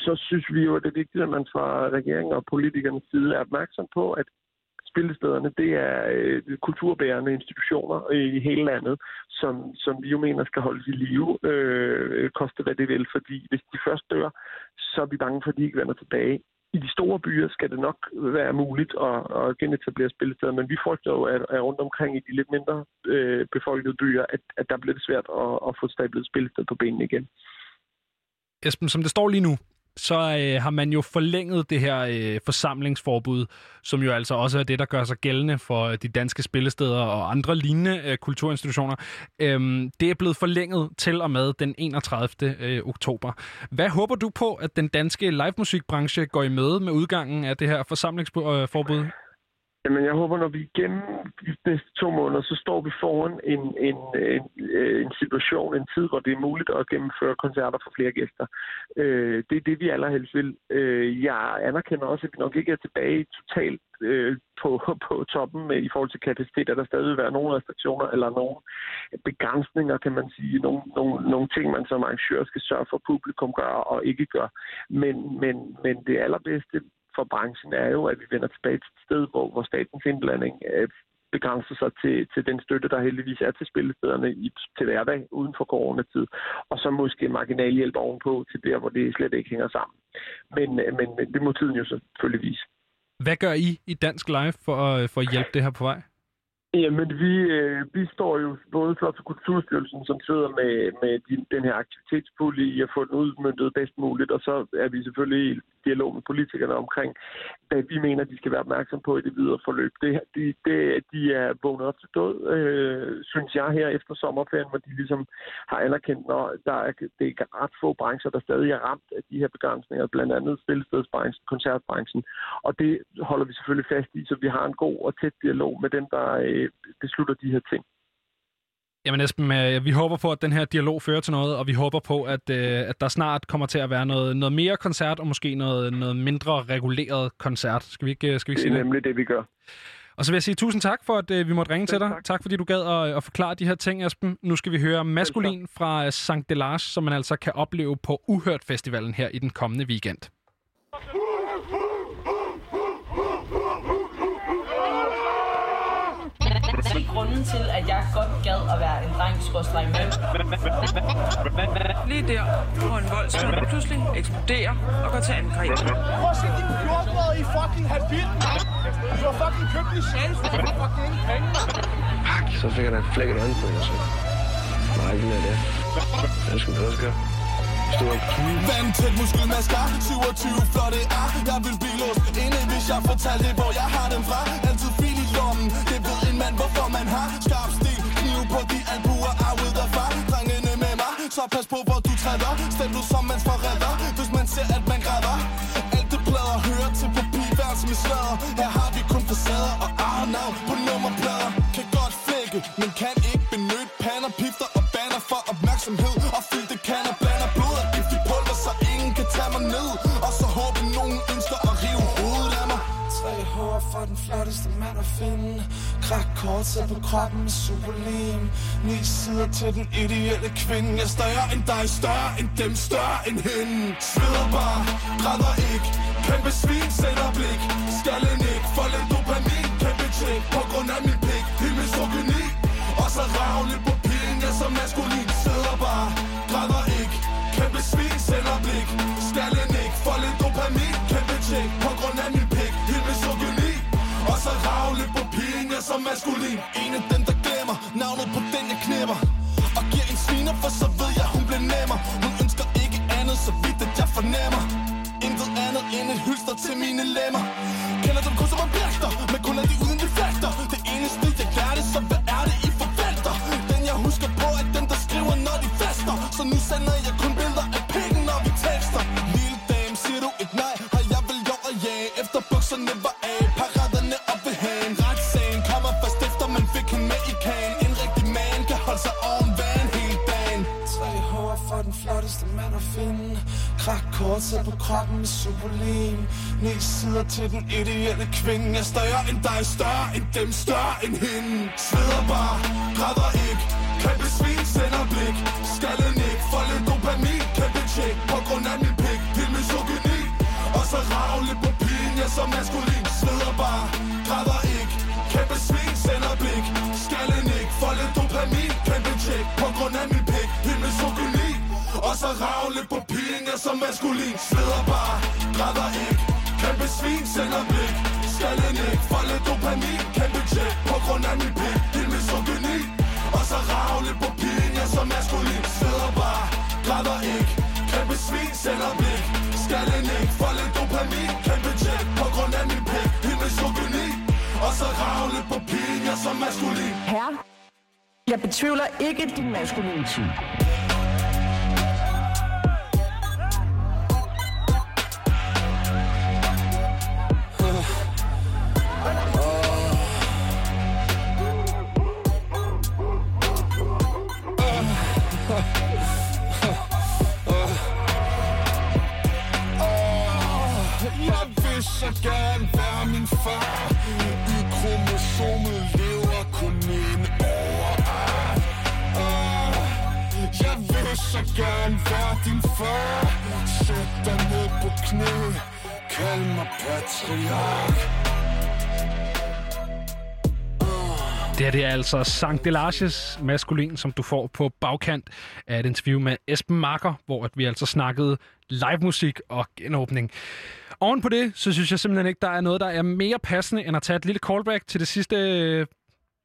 så synes vi jo, at det er vigtigt, at man fra regeringen og politikernes side er opmærksom på, at spillestederne, det er øh, kulturbærende institutioner i hele landet, som, som vi jo mener skal holdes i live, øh, koste hvad det vil, fordi hvis de først dør, så er vi bange for, at de ikke vender tilbage. I de store byer skal det nok være muligt at, at genetablere spillesteder, men vi frygter jo, at, at rundt omkring i de lidt mindre øh, befolkede byer, at, at der bliver det svært at, at få stablet spillested på benene igen. Esben, som det står lige nu, så øh, har man jo forlænget det her øh, forsamlingsforbud, som jo altså også er det, der gør sig gældende for øh, de danske spillesteder og andre lignende øh, kulturinstitutioner. Øhm, det er blevet forlænget til og med den 31. Øh, oktober. Hvad håber du på, at den danske livemusikbranche går i møde med udgangen af det her forsamlingsforbud? Øh, Jamen, jeg håber, når vi igennem de næste to måneder, så står vi foran en, en, en, øh, en situation, en tid, hvor det er muligt at gennemføre koncerter for flere gæster. Øh, det er det, vi allerhelst vil. Øh, jeg anerkender også, at vi nok ikke er tilbage totalt øh, på, på toppen med, i forhold til kapacitet, at der stadig vil være nogle restriktioner eller nogle begrænsninger, kan man sige. Nogle, nogle, nogle ting, man som arrangør skal sørge for, at publikum gør og ikke gør. Men, men, men det allerbedste for branchen er jo, at vi vender tilbage til et sted, hvor, hvor statens indblanding øh, begrænser sig til, til den støtte, der heldigvis er til spillestederne i, til hverdag uden for coronatid, og så måske marginal hjælp ovenpå til der, hvor det slet ikke hænger sammen. Men, øh, men, men det må tiden jo selvfølgelig vise. Hvad gør I i Dansk Live for, at- for at hjælpe det her på vej? Jamen, vi, øh, vi står jo både så til Kulturstyrelsen, som sidder med, med de, den her aktivitetspulje i at få den udmyndtet bedst muligt, og så er vi selvfølgelig dialog med politikerne omkring, hvad vi mener, de skal være opmærksom på i det videre forløb. Det, de, det, de er vågnet op til død, øh, synes jeg, her efter sommerferien, hvor de ligesom har anerkendt, når der er, det er ret få brancher, der stadig er ramt af de her begrænsninger, blandt andet spillestedsbranchen, koncertbranchen, og det holder vi selvfølgelig fast i, så vi har en god og tæt dialog med dem, der øh, beslutter de her ting. Jamen Esben, øh, vi håber på, at den her dialog fører til noget, og vi håber på, at, øh, at der snart kommer til at være noget, noget mere koncert, og måske noget, noget mindre reguleret koncert. Skal vi ikke, skal vi ikke Det sige er det? nemlig det, vi gør. Og så vil jeg sige tusind tak for, at øh, vi måtte ringe til dig. tak. Tak fordi du gad at, at forklare de her ting, Esben. Nu skal vi høre Maskulin fra øh, Sankt Delage, som man altså kan opleve på Uhørt Festivalen her i den kommende weekend. Se grunden til, at jeg godt gad at være en dreng skråstreg mand. Lige der, hvor en voldsmand pludselig eksploderer og går til angreb. Prøv at se din 14 i fucking habit, mand. Du har fucking købt en chance for fucking ingen penge, Fuck, så fik jeg da et flækket øjne på mig, så. Nej, ikke mere af det. Jeg skulle også gøre. Stor Vandtæt muskelmasker, 27 flotte ar Jeg vil blive låst inde, hvis jeg fortalte det, hvor jeg har dem fra Altid fil i lommen, det ved mand, hvorfor man har Skarp sten, kniv på de albuer I ude der far, drengene med mig Så pas på, hvor du træder. Stem du som mens forræder Hvis man ser, at man græder. Alt det plader hører til på pigeværelse med slader Her har vi kun facader og arnavn på nummerplader. Kan godt flække, men kan ikke benytte pander Pifter og banner for opmærksomhed. Og fyldte kander blander blod og giftig pulver Så ingen kan tage mig ned. Og så håber nogen ønsker at rive hovedet af mig. Tre hår fra den flotteste mand at finde kort sat på kroppen med superlim. Ni sider til den ideelle kvinde. Jeg er større end dig, større end dem, større end hende. Sveder bare, græder ikke. Kæmpe svin, sender blik. Skallen ikke, for lidt dopamin Kæmpe tjek, på grund af min pik. Helt misogyni Og så ravne på pigen, jeg så maskulin. Og maskulin. En af dem, der glemmer Navnet på den, jeg knipper Og giver en sviner, for så ved jeg, hun bliver nemmere. Hun ønsker ikke andet, så vidt at jeg fornemmer. Intet andet end et hylster til mine lemmer. Kender dem kun som en Krak på kroppen med superlim. Ni sider til den ideelle kvinde. Jeg er større end dig, større end dem, større end hende. Sveder bare, græder ikke. Kæmpe svin, sender blik. Så ravle på pigen, jeg så maskulin Sveder bare, græder ikke Kæmpe svin, sender blik. Skallen ikke, folde dopamin. Kæmpe tjek, på grund af min pik. Din misogyni Og så ravle på pigen, jeg så maskulin Sveder bare, græder ikke Kæmpe svin, sender blik. Skallen ikke, folde dopamin. Kæmpe tjek, på grund af min pik. Din misogyni Og så ravle på pigen, jeg så maskulin. Herre, jeg betvivler ikke din maskulinitet. Så gerne være din far. Sæt dig ned på knæ. Kald mig patriark. Det her det er altså Sankt Delages maskulin, som du får på bagkant af et interview med Esben Marker, hvor at vi altså snakkede live musik og genåbning. Oven på det, så synes jeg simpelthen ikke, der er noget, der er mere passende, end at tage et lille callback til det sidste øh,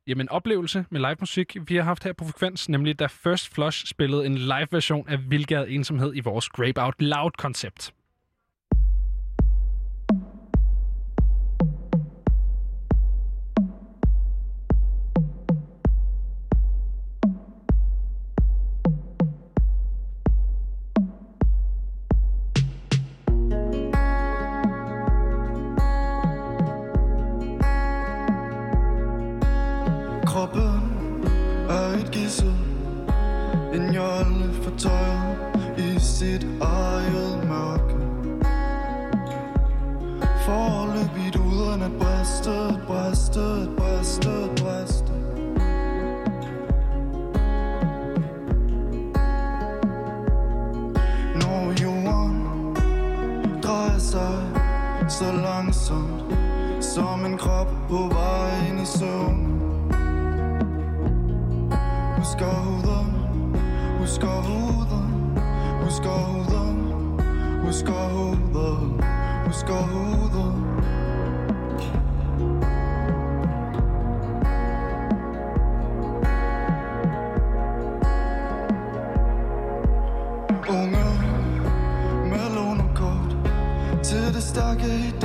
jamen, oplevelse med live musik, vi har haft her på Frekvens, nemlig da First Flush spillede en live version af Vilgad Ensomhed i vores Grape Out Loud-koncept. Er En jolle fortøjet i sit eget mørke. Forløbigt uden at briste, briste, briste, briste. Når jorden drejer sig så langsomt Som en krop på vej ind i søvn. Husk at hovedet, husk at hovedet, husk at hovedet, husk at hovedet, husk at hovedet. Unge med kort. Til det stærke i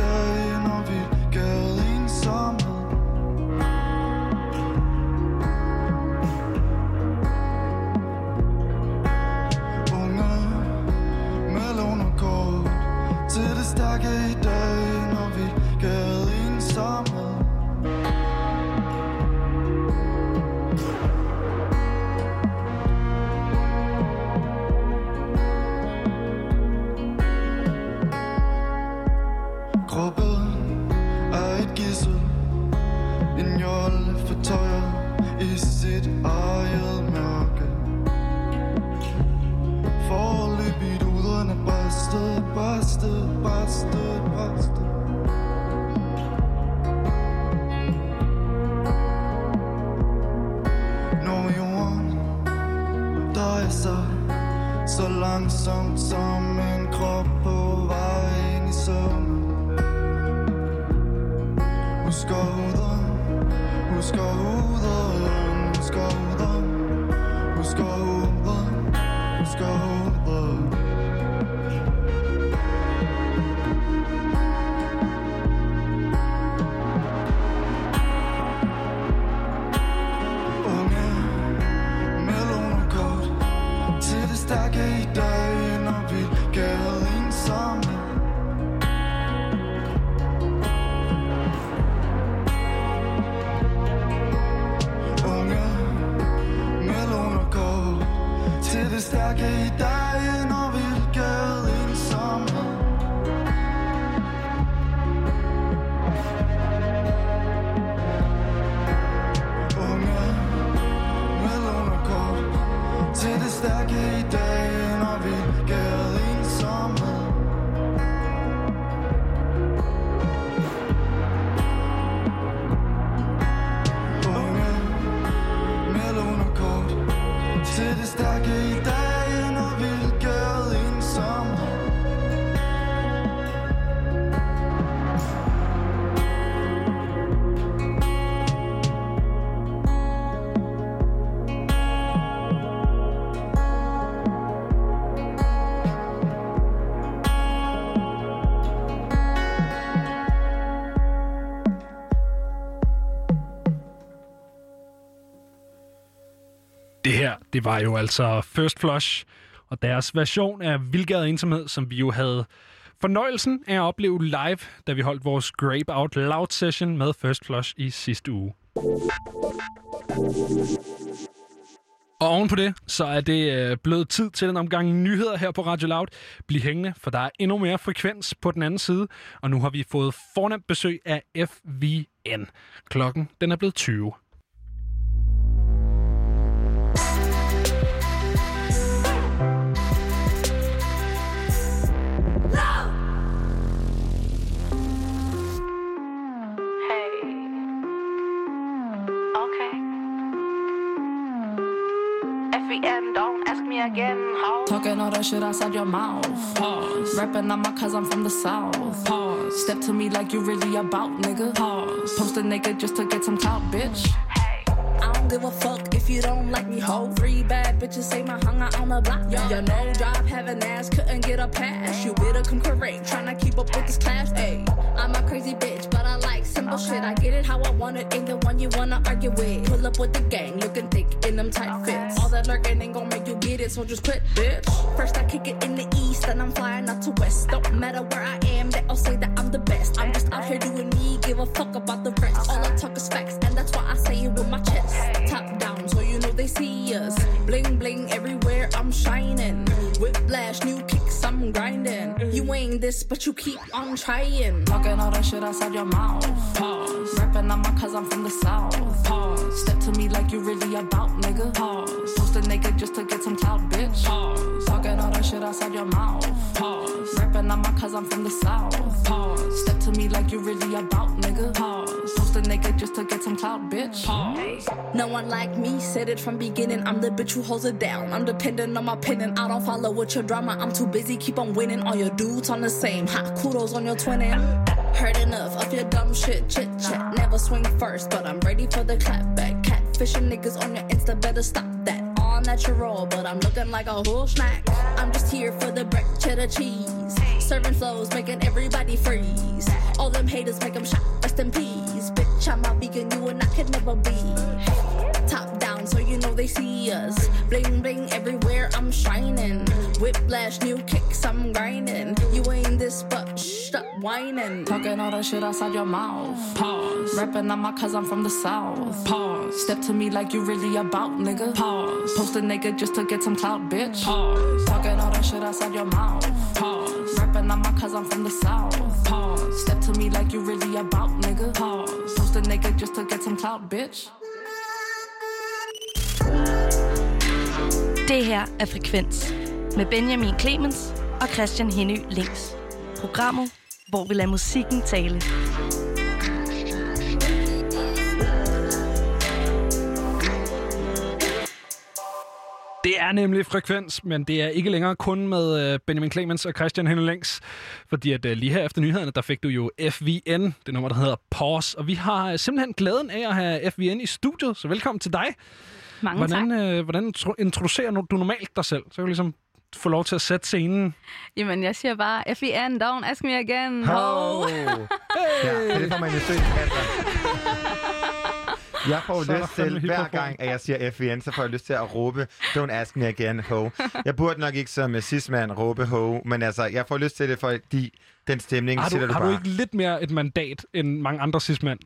Det var jo altså First Flush og deres version af Vildgade Ensomhed, som vi jo havde fornøjelsen af at opleve live, da vi holdt vores Grape Out Loud session med First Flush i sidste uge. Og oven på det, så er det øh, blevet tid til en omgang nyheder her på Radio Loud. Bliv hængende, for der er endnu mere frekvens på den anden side, og nu har vi fået fornemt besøg af FVN. Klokken, den er blevet 20. FEM, don't ask me again. How? Talking all that shit outside your mouth. Pause. Rapping on my cause I'm from the south. Pause. Step to me like you really about, nigga. Pause. Post a nigga just to get some clout, bitch. I don't give a fuck if you don't like me, ho. Three bad bitches say my hunger on the block. Yo, your no job having ass couldn't get a pass. You better come correct, tryna keep up with this class. Ayy, I'm a crazy bitch, but I like simple shit. I get it how I want it, ain't the one you wanna argue with. Pull up with the gang, looking thick in them tight fits. All that lurking ain't gon' make you get it, so just quit, bitch. First I kick it in the east, then I'm flying out to west. Don't matter where I am, they all say that I'm the best. I'm just out here doing me, give a fuck about the rest. All I talk is facts, and I'm shining. Whiplash, new kicks, I'm grinding. You ain't this, but you keep on trying. Talking all that shit outside your mouth. Pause. Rapping on my cause I'm from the south. Pause. Step to me like you really about, nigga. Pause. Post a nigga just to get some clout, bitch. Pause. Talking all that shit outside your mouth. Pause. Rapping on my cause I'm from the south. Pause. Step to me like you really about, nigga. Pause. A just to get some clout, bitch. No one like me said it from beginning. I'm the bitch who holds it down. I'm dependent on my pen and I don't follow with your drama. I'm too busy, keep on winning. All your dudes on the same. Hot kudos on your twinning. Heard enough of your dumb shit, chit chat. Never swing first, but I'm ready for the clap back. Catfishing niggas on your Insta, better stop that. All natural, but I'm looking like a whole snack. I'm just here for the bread, cheddar cheese. Serving flows, making everybody freeze. All them haters make them shot, rest in peace. Bitch, I'm a vegan, you and I could never be. Top down, so you know they see us. Bling bling everywhere, I'm shining. Whiplash, new kicks, I'm grinding. You ain't this, but shh, stop whining. Talking all that shit outside your mouth. Pause. Rapping on my cause I'm from the south. Pause. Step to me like you really about, nigga. Pause. Post a nigga just to get some clout, bitch. Pause. Talking all that shit outside your mouth. Pause. Rapping on my cause I'm from the south. Pause. Step to me like you really about, nigga. Pause. a nigga just to get some clout, bitch. Det her er Frekvens med Benjamin Clemens og Christian Henø Links. Programmet, hvor vi lader musikken tale. Det er nemlig frekvens, men det er ikke længere kun med øh, Benjamin Clemens og Christian Henning Længs, fordi at øh, lige her efter nyhederne, der fik du jo FVN, det nummer, der hedder Pause, og vi har øh, simpelthen glæden af at have FVN i studiet, så velkommen til dig. Mange hvordan, øh, hvordan tro- introducerer du normalt dig selv? Så kan du ligesom få lov til at sætte scenen. Jamen, jeg siger bare, FEN, don't ask me again. Ho! Ho! Ja, det får man jo Jeg får Så lyst til, hver gang, at jeg siger FVN, så får jeg lyst til at råbe, don't ask me again, ho. Jeg burde nok ikke som cis-mand råbe ho, men altså, jeg får lyst til det, fordi den stemning Har sætter du, du har bare. du ikke lidt mere et mandat end mange andre?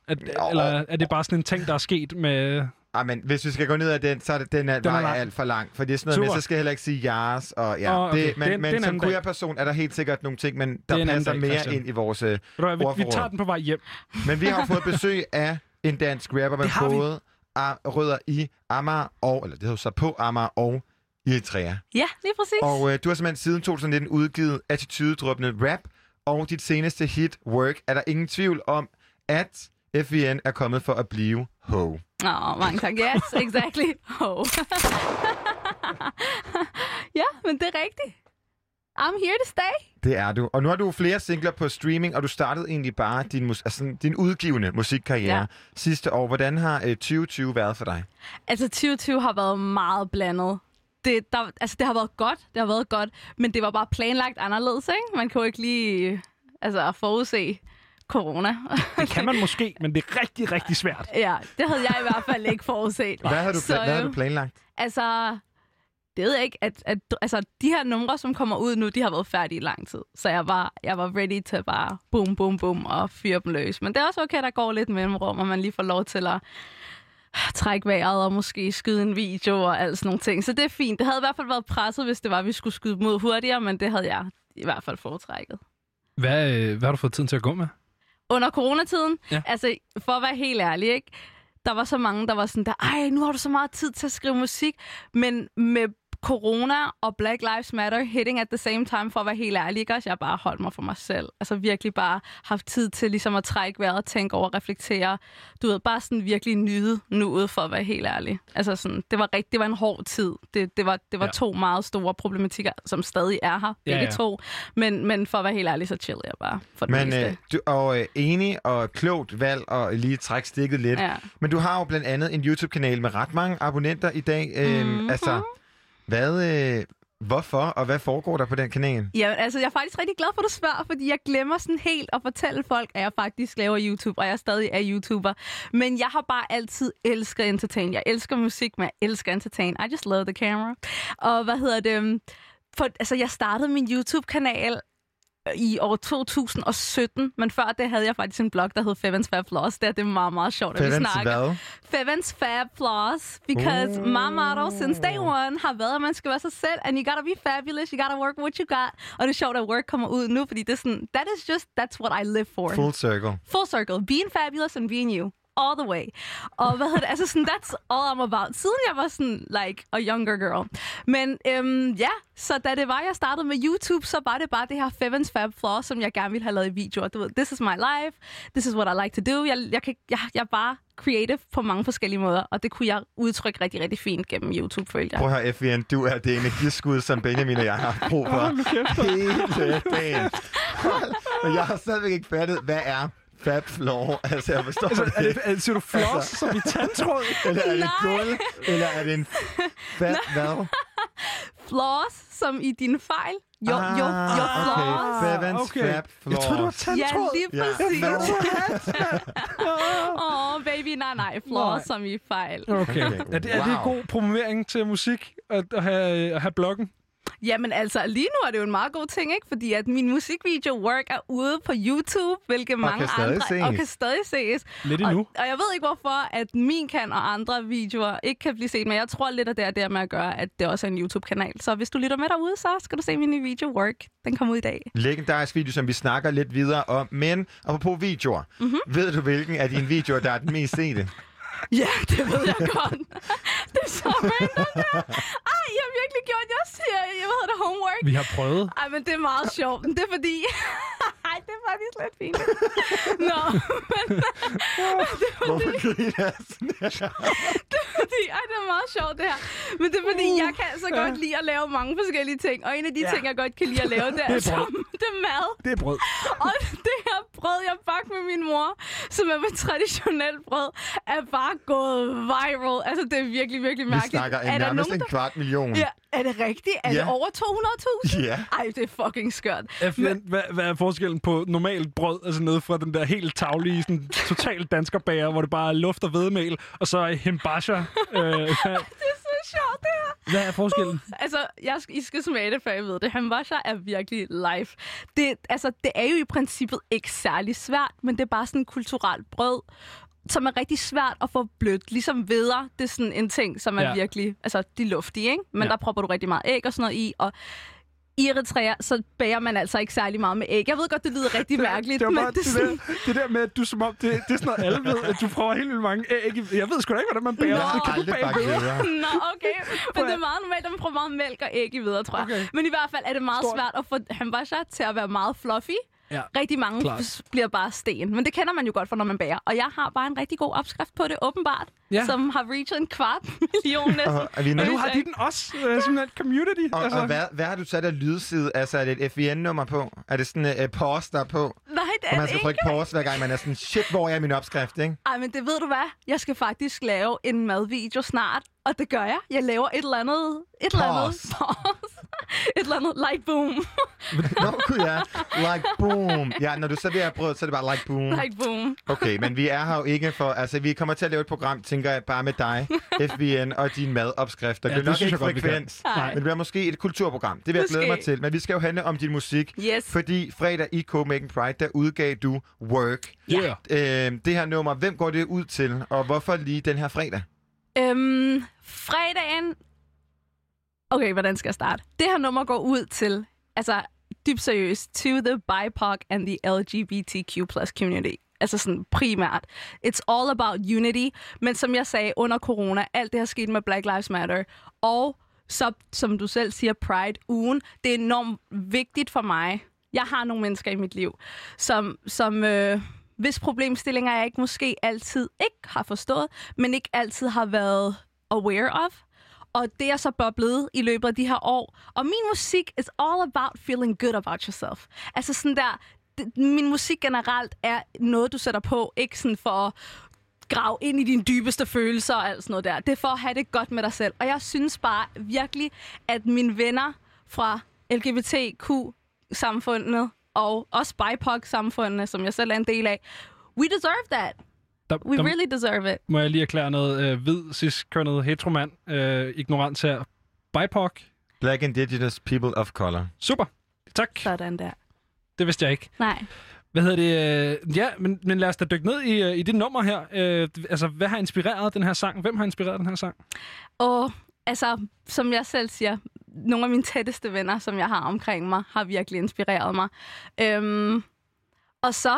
Er, eller er det bare sådan en ting, der er sket med... Ah, men hvis vi skal gå ned ad den, så er det, den er, Den er lang. alt for lang. For det er sådan noget med, Super. så skal jeg heller ikke sige jeres. Og, ja, Åh, okay. det, men, Det en- men det som queer-person er der helt sikkert nogle ting, men der er passer dag, mere Christian. ind i vores du hvad, vi, vi tager den på vej hjem. Men vi har fået besøg af en dansk rapper med både rødder i Amager og, eller det hedder så på Amager og Eritrea. Ja, lige præcis. Og øh, du har simpelthen siden 2019 udgivet attitudedrøbende rap, og dit seneste hit, Work, er der ingen tvivl om, at FVN er kommet for at blive ho. Åh, oh, mange tak. Yes, exactly. Ho. ja, men det er rigtigt. I'm here to stay. Det er du. Og nu har du flere singler på streaming, og du startede egentlig bare din, mus- altså, din udgivende musikkarriere Ja. sidste år. Hvordan har øh, 2020 været for dig? Altså, 2020 har været meget blandet. Det, der, altså, det har været godt, det har været godt, men det var bare planlagt anderledes, ikke? Man jo ikke lige altså, forudse corona. Det kan man måske, men det er rigtig, rigtig svært. ja, det havde jeg i hvert fald ikke forudset. Hvad har du, Så, hvad har du øh, planlagt? Altså, det ved jeg ikke, at, at altså, de her numre, som kommer ud nu, de har været færdige i lang tid. Så jeg var, jeg var ready til bare boom, boom, boom og fyre dem løs. Men det er også okay, der går lidt mellemrum, og man lige får lov til at trække vejret og måske skyde en video og alt sådan nogle ting. Så det er fint. Det havde i hvert fald været presset, hvis det var, at vi skulle skyde ud hurtigere, men det havde jeg i hvert fald foretrækket. Hvad, øh, hvad har du fået tiden til at gå med? Under coronatiden, ja. altså for at være helt ærlig, ikke? der var så mange, der var sådan der, ej, nu har du så meget tid til at skrive musik, men med corona og Black Lives Matter hitting at the same time, for at være helt ærlig, ikke? også jeg bare holdt mig for mig selv. Altså virkelig bare haft tid til ligesom at trække vejret og tænke over, reflektere. Du ved, bare sådan virkelig nyde nuet, for at være helt ærlig. Altså sådan, det var rigtig, det var en hård tid. Det, det var, det var Ja. ja. to meget store problematikker, som stadig er her, Ja, begge ja. to. Men, men for at være helt ærlig, så chill jeg bare for det Men meste. øh, du jo, øh, enig og klogt valg og lige trække stikket lidt. Ja. Men du har jo blandt andet en YouTube-kanal med ret mange abonnenter i dag. Øhm, Mhm. Altså, hvad, øh, hvorfor og hvad foregår der på den kanal? Ja, altså jeg er faktisk rigtig glad for, at du spørger, fordi jeg glemmer sådan helt at fortælle folk, at jeg faktisk laver YouTube, og jeg stadig er YouTuber. Men jeg har bare altid elsket entertain. Jeg elsker musik, men jeg elsker entertain. I just love the camera. Og hvad hedder det? For, altså, jeg startede min YouTube-kanal i år 2017, men før det havde jeg faktisk en blog, der hed Fevens Fab Floss. Det er, det meget, meget sjovt, at vi snakker. hvad? Fevens Fab Floss, because Oh. my motto since day one har været, at man skal være sig selv, and you gotta be fabulous, you gotta work what you got. Og det er sjovt, at work kommer ud nu, fordi det er sådan, that is just, that's what I live for. Full circle. Full circle. Being fabulous and being you. All the way. Og hvad hedder det? Altså sådan, that's all I'm about. Siden jeg var sådan, like, a younger girl. Men øhm, ja, så da det var, jeg startede med YouTube, så var det bare det her Fevens Fab Floor, som jeg gerne ville have lavet i videoer. Du ved, this is my life. This is what I like to do. Jeg, jeg, kan, jeg, jeg er bare creative på mange forskellige måder, og det kunne jeg udtrykke rigtig, rigtig fint gennem YouTube, følte jeg. Prøv at høre, FVN, du er det energiskud, som Benjamin og jeg har brug for hele dagen. Men jeg har stadigvæk ikke fattet, hvad er Fab Floor? Altså, jeg forstår Altså, det er det- er siger du floss som i tandtråd? Eller er det Nej. gulv? Eller er det en fab hvad? Flaws, som i dine fejl. Jo, Ah, jo, jo, okay. flaws. Fevens okay. Fab Jeg troede, det var Floor. Ja, tandtråd. lige Ja. præcis. Åh, oh, baby, nej, nej. Flaws, Nej. som i fejl. Okay. Okay. Er, det, er det god promovering til musik at, at, have, at have bloggen? Jamen altså, lige nu er det jo en meget god ting, ikke? Fordi at min musikvideo Work er ude på YouTube, hvilket mange kan stadig andre... ses. Og kan stadig ses. Lidt endnu. Og, og jeg ved ikke, hvorfor at min kan og andre videoer ikke kan blive set, men jeg tror lidt, at det er der med at gøre, at det også er en YouTube-kanal. Så hvis du lytter med derude, så skal du se min nye video Work. Den kommer ud i dag. Legendarisk video, som vi snakker lidt videre om. Men apropos videoer. Mhm. Ved du, hvilken af dine videoer, der er den mest sete? Ja, det ved jeg godt. det er så random, der. Ej, jeg er virkelig gjort jeg siger, jeg ved det, homework. Vi har prøvet. Ej, men det er meget sjovt. Det er fordi... Ej, det er faktisk lidt fint. Nå, men... det er Hvorfor fordi... griner jeg sådan her? det er fordi... Ej, det er meget sjovt, det her. Men det er fordi, jeg kan så godt lide at lave mange forskellige ting. Og en af de Ja. ting, jeg godt kan lide at lave, det er, Det er brød. som, det er mad. Det er brød. Og det her brød, jeg bagte med min mor, som er med traditionelt brød, er bare gået viral. Altså, det er virkelig, virkelig Vi mærkeligt. snakker er en, der nærmest nogen, en kvart million. Ja, er det rigtigt? Er Ja. det over 200.000? Ja. Ej, det er fucking skørt. FN, hvad, hvad er forskellen på normalt brød, altså nede fra den der helt taglige, sådan total danskerbager, hvor det bare er luft og hvedemel, og så er himbasha. Øh, Det er så sjovt, det her. hvad er forskellen? Altså, jeg, skal- I skal smage det, før jeg ved det. Hambasha er virkelig live. Det, altså, det er jo i princippet ikke særlig svært, men det er bare sådan en kulturelt brød, som er rigtig svært at få blødt. Ligesom veder, det er sådan en ting, som er Ja. virkelig... Altså, de er luftige, ikke? Men Ja. der propper du rigtig meget æg og sådan noget i, og i Eritrea, så bager man altså ikke særlig meget med æg. Jeg ved godt, det lyder rigtig mærkeligt, det, var bare, men det, det er sådan... der, det der med, at du som om, det, det er sådan noget, alle ved, at du prøver helt vildt mange æg. i- Jeg ved sgu da ikke, hvordan man bager. Nå. det kan du bage videre. Nå, okay. Men det er meget normalt, at man prøver meget mælk og æg i videre, tror jeg. Okay. Men i hvert fald er det meget Stort. svært at få hambasha til at være meget fluffy. Ja, Rigtig mange klart. bliver bare sten. Men det kender man jo godt for, når man bager. Og jeg har bare en rigtig god opskrift på det, åbenbart. Ja. Som har reached en kvart million næsten. Og, vi Og nu har de den også, øh, sådan et community. Og, altså. og hvad, hvad har du sat af lydside? Altså, er det et FVN-nummer på? Er det sådan et uh, pause, der er på? Nej, det Og er man det skal ikke. trykke pause, hver gang man er sådan, shit, hvor er min opskrift, ikke? Ej, men det ved du hvad? Jeg skal faktisk lave en madvideo snart. Og det gør jeg. Jeg laver et eller andet... Et eller andet... Pause. Et eller andet like boom. Nå, gud ja. Like boom. Ja, når du serverer brød, så er det bare like boom. like boom. Okay, men vi er her jo ikke for... Altså, vi kommer til at lave et program, tænker jeg, bare med dig, FVN og din madopskrift. Der Ja, bliver det nok ikke jeg godt, frekvens, Nej. men det bliver måske et kulturprogram. Det vil jeg glæde Måske. mig til. Men vi skal jo handle om din musik. Yes. Fordi fredag i Copenhagen Pride, der udgav du Work. Yeah. Øh, det her nummer, hvem går det ud til, og hvorfor lige den her fredag? Øhm, fredagen... Okay, hvordan skal jeg starte? Det her nummer går ud til, altså dybt seriøst, to the BIPOC and the LGBTQ plus community. Altså sådan primært. It's all about unity. Men som jeg sagde, under corona, alt det her sket med Black Lives Matter. Og så, som du selv siger, Pride-ugen. Det er enormt vigtigt for mig. Jeg har nogle mennesker i mit liv, som, som øh, hvis problemstillinger jeg ikke måske altid ikke har forstået, men ikke altid har været aware of. Og det er så boblet i løbet af de her år. Og min musik is all about feeling good about yourself. Altså sådan der, det, min musik generelt er noget, du sætter på, ikke sådan for at grave ind i dine dybeste følelser og alt sådan noget der. Det er for at have det godt med dig selv. Og jeg synes bare virkelig, at mine venner fra LGBTQ-samfundet og også BIPOC-samfundet, som jeg selv er en del af, we deserve that. Der, We der really deserve it. må jeg lige erklære noget øh, hvid, cis-kønnet heteromand. Øh, ignorant her. BIPOC. Black Indigenous People of Color. Super. Tak. Sådan der. Det vidste jeg ikke. Nej. Hvad hedder det? Øh, ja, men, men lad os da dykke ned i, øh, i det nummer her. Øh, altså, hvad har inspireret den her sang? Hvem har inspireret den her sang? Og altså, som jeg selv siger, nogle af mine tætteste venner, som jeg har omkring mig, har virkelig inspireret mig. Øhm, og så,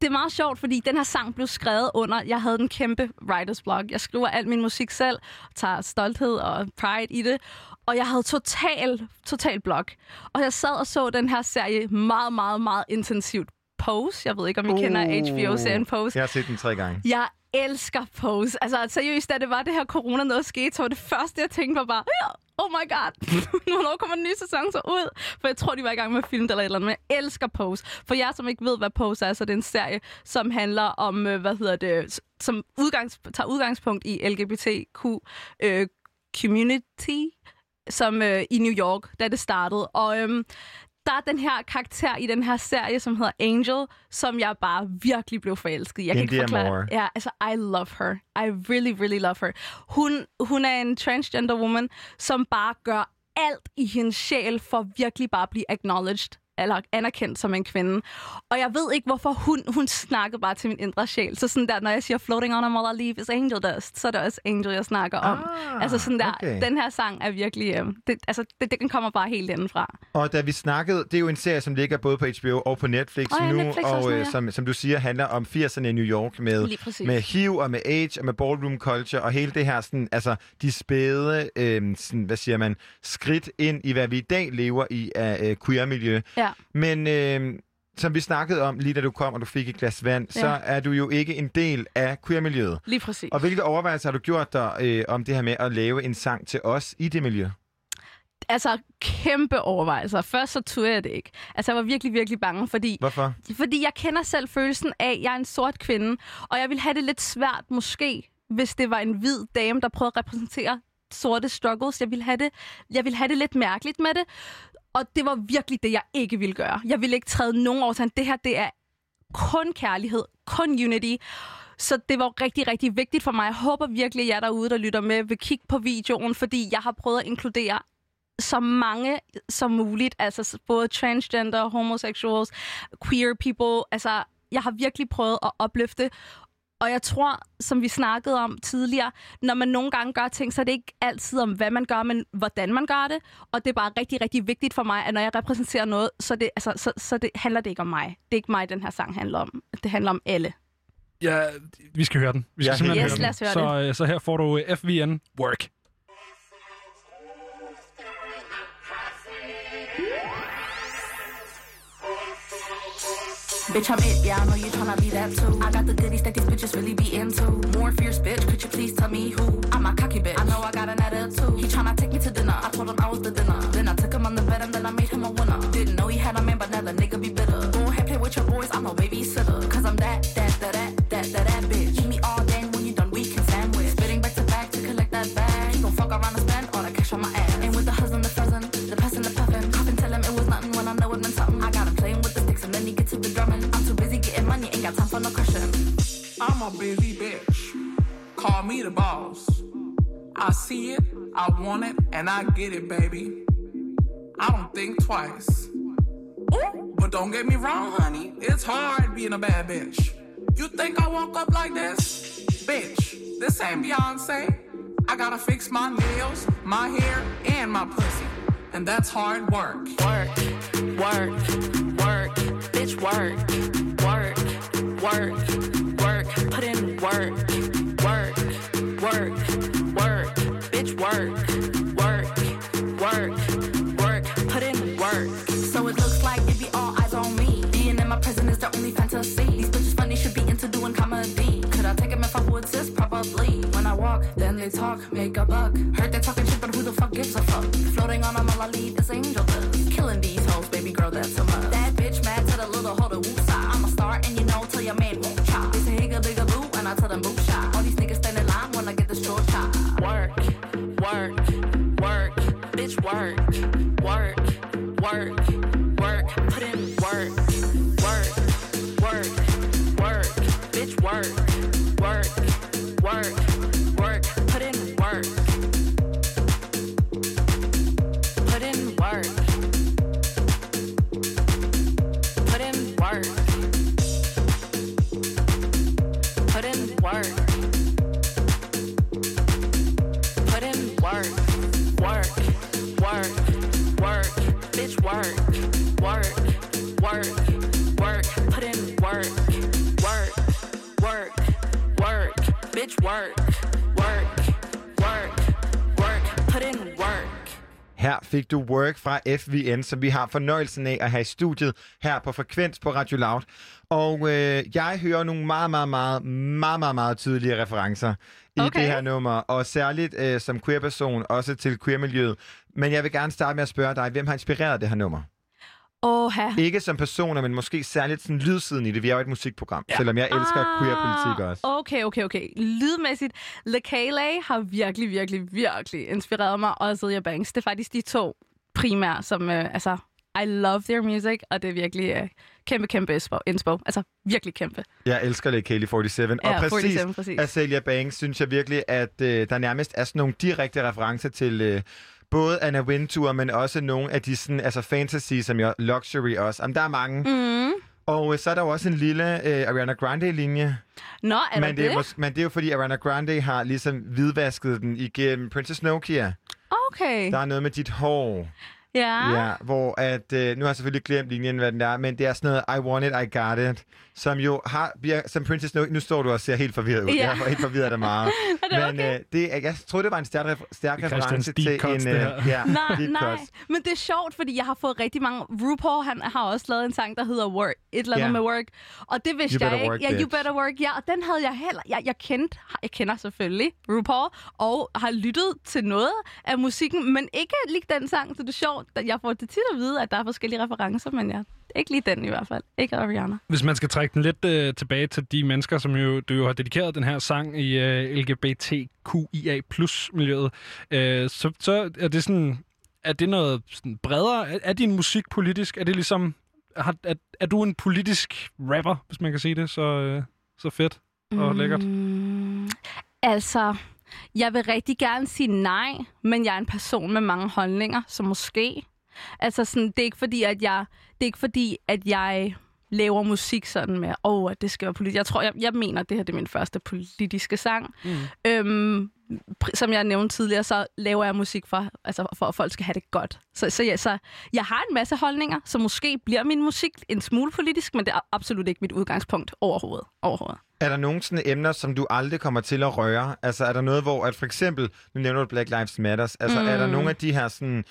det er meget sjovt, fordi den her sang blev skrevet under, jeg havde en kæmpe writers blog. Jeg skriver al min musik selv, tager stolthed og pride i det. Og jeg havde total, total blog. Og jeg sad og så den her serie meget, meget, meget intensivt. Pose. Jeg ved ikke, om I uh. kender HBO-serien Pose. Jeg har set den tre gange. Jeg elsker Pose. Altså seriøst, da det var det her corona noget skete, så var det første, jeg tænkte var bare, ja, oh my god, hvornår kommer den nye sæson så ud? For jeg tror, de var i gang med at filme det eller et eller andet, men jeg elsker Pose. For jeg, som ikke ved, hvad Pose er, så det er en serie, som handler om, øh, hvad hedder det, som udgangs, tager udgangspunkt i LGBTQ øh, community, som øh, i New York, da det startede. Og øhm, der er den her karakter i den her serie, som hedder Angel, som jeg bare virkelig blev forelsket i. Jeg kan ikke India forklare. Moore. Ja, altså, I love her. I really, really love her. Hun, hun er en transgender woman, som bare gør alt i hendes sjæl for virkelig bare at blive acknowledged eller anerkendt som en kvinde. Og jeg ved ikke, hvorfor hun, hun snakkede bare til min indre sjæl. Så sådan der, når jeg siger floating on a mother leaf is angel dust, så er det også angel, jeg snakker om. Ah, altså sådan der, okay. den her sang er virkelig, øh, det, altså det, det, den kommer bare helt indenfra. Og da vi snakkede, det er jo en serie, som ligger både på HBO og på Netflix Åh ja, nu, Netflix og øh, ja. som, som du siger, handler om 80'erne i New York med, med HIV og med AIDS og med ballroom culture og hele det her, sådan, altså de spæde, øh, sådan, hvad siger man, skridt ind i, hvad vi i dag lever i af øh, queer-miljø. Ja. Men øh, som vi snakkede om, lige da du kom, og du fik et glas vand, Ja. så er du jo ikke en del af queer-miljøet. Lige præcis. Og hvilke overvejelser har du gjort dig øh, om det her med at lave en sang til os i det miljø? Altså, kæmpe overvejelser. Først så turde jeg det ikke. Altså, jeg var virkelig, virkelig bange, fordi... Hvorfor? Fordi jeg kender selv følelsen af, at jeg er en sort kvinde, og jeg ville have det lidt svært, måske, hvis det var en hvid dame, der prøvede at repræsentere sorte struggles. Jeg ville have det, jeg ville have det lidt mærkeligt med det, og det var virkelig det, jeg ikke ville gøre. Jeg ville ikke træde nogen over Det her, det er kun kærlighed, kun unity. Så det var rigtig, rigtig vigtigt for mig. Jeg håber virkelig, at jer derude, der lytter med, vil kigge på videoen, fordi jeg har prøvet at inkludere så mange som muligt, altså både transgender, homosexuals, queer people, altså jeg har virkelig prøvet at opløfte, og jeg tror, som vi snakkede om tidligere, når man nogle gange gør ting, så er det ikke altid om, hvad man gør, men hvordan man gør det. Og det er bare rigtig, rigtig vigtigt for mig, at når jeg repræsenterer noget, så, det, altså, så, så det handler det ikke om mig. Det er ikke mig, den her sang handler om. Det handler om alle. Ja, vi skal høre den. Vi skal Ja, simpelthen yes, høre lad den. os høre så, øh, så her får du øh, FVN Work. Bitch, I'm it, yeah, I know you tryna be that too. I got the goodies that these bitches really be into. More fierce, bitch, could you please tell me who? I'm a cocky bitch. I know I got an attitude. He tryna take me to dinner. I told him I was the dinner. Then I took him on the bed and then I made him a winner. Didn't know he had a man, but now the nigga be bitter. Go ahead, play with your boys, I'm a babysitter. Cause I'm that, that, that, that, that, that, that bitch. Give me all day when you done, we can sandwich. Spitting back to back to collect that bag. He gon' fuck around and spend all the cash on my ass. Got time for no crushing. I'm a busy bitch. Call me the boss. I see it, I want it, and I get it, baby. I don't think twice. Ooh, but don't get me wrong, honey. It's hard being a bad bitch. You think I woke up like this? Bitch, this ain't Beyonce. I gotta fix my nails, my hair, and my pussy. And that's hard work. Work, work, work, bitch, work, work, work, put in work, work, work, work, bitch, work, bitch, work, work, work, work, put in work. Her fik du Work fra FVN, som vi har fornøjelsen af at have i studiet her på Frekvens på Radio Loud. Og øh, jeg hører nogle meget, meget, meget, meget, meget, meget tydelige referencer i Okay. det her nummer. Og særligt øh, som queer-person, også til queer-miljøet. Men jeg vil gerne starte med at spørge dig, hvem har inspireret det her nummer? Åh, Ikke som personer, men måske særligt sådan lydsiden i det. Vi er jo et musikprogram, ja. selvom jeg elsker Ah, queer-politik også. Okay, okay, okay. Lydmæssigt, LeKaylee har virkelig, virkelig, virkelig inspireret mig, og Azealia Banks. Det er faktisk de to primære, som, øh, altså, I love their music, og det er virkelig øh, kæmpe, kæmpe inspo. Altså, virkelig kæmpe. Jeg elsker Lake Haley 47. Ja, og præcis, 47, præcis. Azalea Banks synes jeg virkelig, at øh, der nærmest er sådan nogle direkte referencer til øh, både Anna Wintour, men også nogle af de sådan, altså fantasy, som jo luxury også. Jamen, der er mange. Mm. Og øh, så er der jo også en lille øh, Ariana Grande-linje. Nå, er men det? det? Er mås- men det er jo fordi, Ariana Grande har ligesom hvidvasket den igennem Princess Nokia. Okay. Der er noget med dit hår. Ja. Ja, hvor at, øh, nu har jeg selvfølgelig glemt linjen, hvad den er, men det er sådan noget, I want it, I got it, som jo har, bliver, som Princess Nokia, nu står du og ser helt forvirret ud, Ja. jeg er helt forvirret af det meget. Er det men øh, det, er- jeg troede, det var en stærk, stærk Det er reference til cuts, en, øh, ja, nej, nej. Men det er sjovt, fordi jeg har fået rigtig mange... RuPaul, han har også lavet en sang, der hedder Work. Et eller andet Ja. med Work. Og det vidste You jeg ikke. work, ja, You bitch. Better Work. Ja, og den havde jeg heller... Jeg, jeg kendte... Jeg kender selvfølgelig RuPaul, og har lyttet til noget af musikken, men ikke lige den sang, så det er sjovt. at Jeg får det tit at vide, at der er forskellige referencer, men ja, ikke lige den i hvert fald. Ikke Ariana. Hvis man skal trække den lidt øh, tilbage til de mennesker, som jo, du jo har dedikeret den her sang i øh, LGBTQIA miljøet, øh, så, så er det sådan, er det noget sådan bredere? Er, er din musik politisk? Er det ligesom, har, er, er du en politisk rapper, hvis man kan sige det, så, øh, så fedt og lækkert? Mm, altså, jeg vil rigtig gerne sige nej, men jeg er en person med mange holdninger, så måske. Altså, sådan, det er ikke fordi, at jeg, det er ikke fordi, at jeg laver musik sådan med, åh, oh, at det skal være politisk. Jeg tror, jeg, jeg mener, at det her det er min første politiske sang. Mm. Øhm, som jeg nævnte tidligere, så laver jeg musik for, altså for at folk skal have det godt. Så, så, jeg, så jeg har en masse holdninger, så måske bliver min musik en smule politisk, men det er absolut ikke mit udgangspunkt overhovedet. overhovedet. Er der nogle sådan emner, som du aldrig kommer til at røre? Altså er der noget, hvor at for eksempel, nu nævner du Black Lives Matters, altså mm. er der Mm. nogle af de her sådan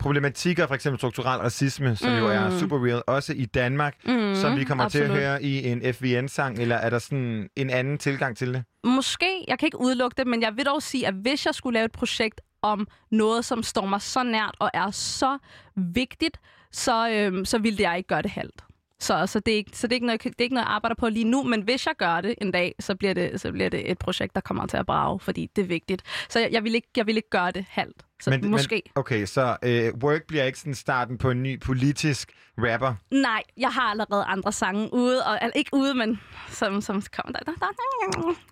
problematikker, for eksempel strukturel racisme, som mm. jo er Mm. super real, også i Danmark, Mm, som vi kommer til absolut. at høre i en FVN-sang, eller er der sådan en anden tilgang til det? Måske, jeg kan ikke udelukke det, men jeg vil dog sige, at hvis jeg skulle lave et projekt om noget, som står mig så nært og er så vigtigt, så, øhm, så ville jeg ikke gøre det halvt. Så, så, det er ikke, så det, er ikke noget, det er ikke noget, jeg arbejder på lige nu, men hvis jeg gør det en dag, så bliver det, så bliver det et projekt, der kommer til at brage, fordi det er vigtigt. Så jeg, jeg, vil, ikke, jeg vil ikke gøre det halvt. Så men, måske. Men, okay, så øh, Work bliver ikke sådan starten på en ny politisk rapper. Nej, jeg har allerede andre sange ude, og, altså, ikke ude, men som, som kommer. Der, der, der,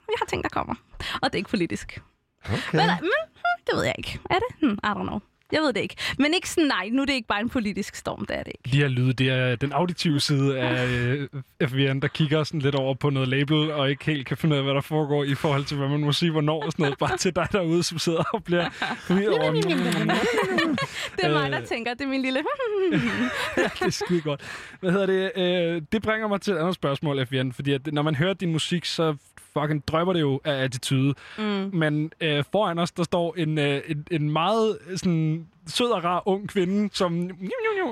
jeg har ting, der kommer. Og det er ikke politisk. Okay. Men, men hm, det ved jeg ikke. Er det? Hmm, I don't know. Jeg ved det ikke. Men ikke sådan, nej, nu er det ikke bare en politisk storm, det er det ikke. De her lyde, det er den auditive side af øh, FVN, der kigger sådan lidt over på noget label, og ikke helt kan finde ud af, hvad der foregår i forhold til, hvad man må sige, hvornår og sådan noget. Bare til dig derude, som sidder og bliver forvirret over. Det er mig, der Øh. tænker, det er min lille... ja, det er skide godt. Hvad hedder det? Øh, det bringer mig til et andet spørgsmål, FVN, fordi at, når man hører din musik, så fucking drømmer det jo af attitude. Mm. Men øh, foran os, der står en, øh, en, en meget øh, sådan, sød og rar ung kvinde, som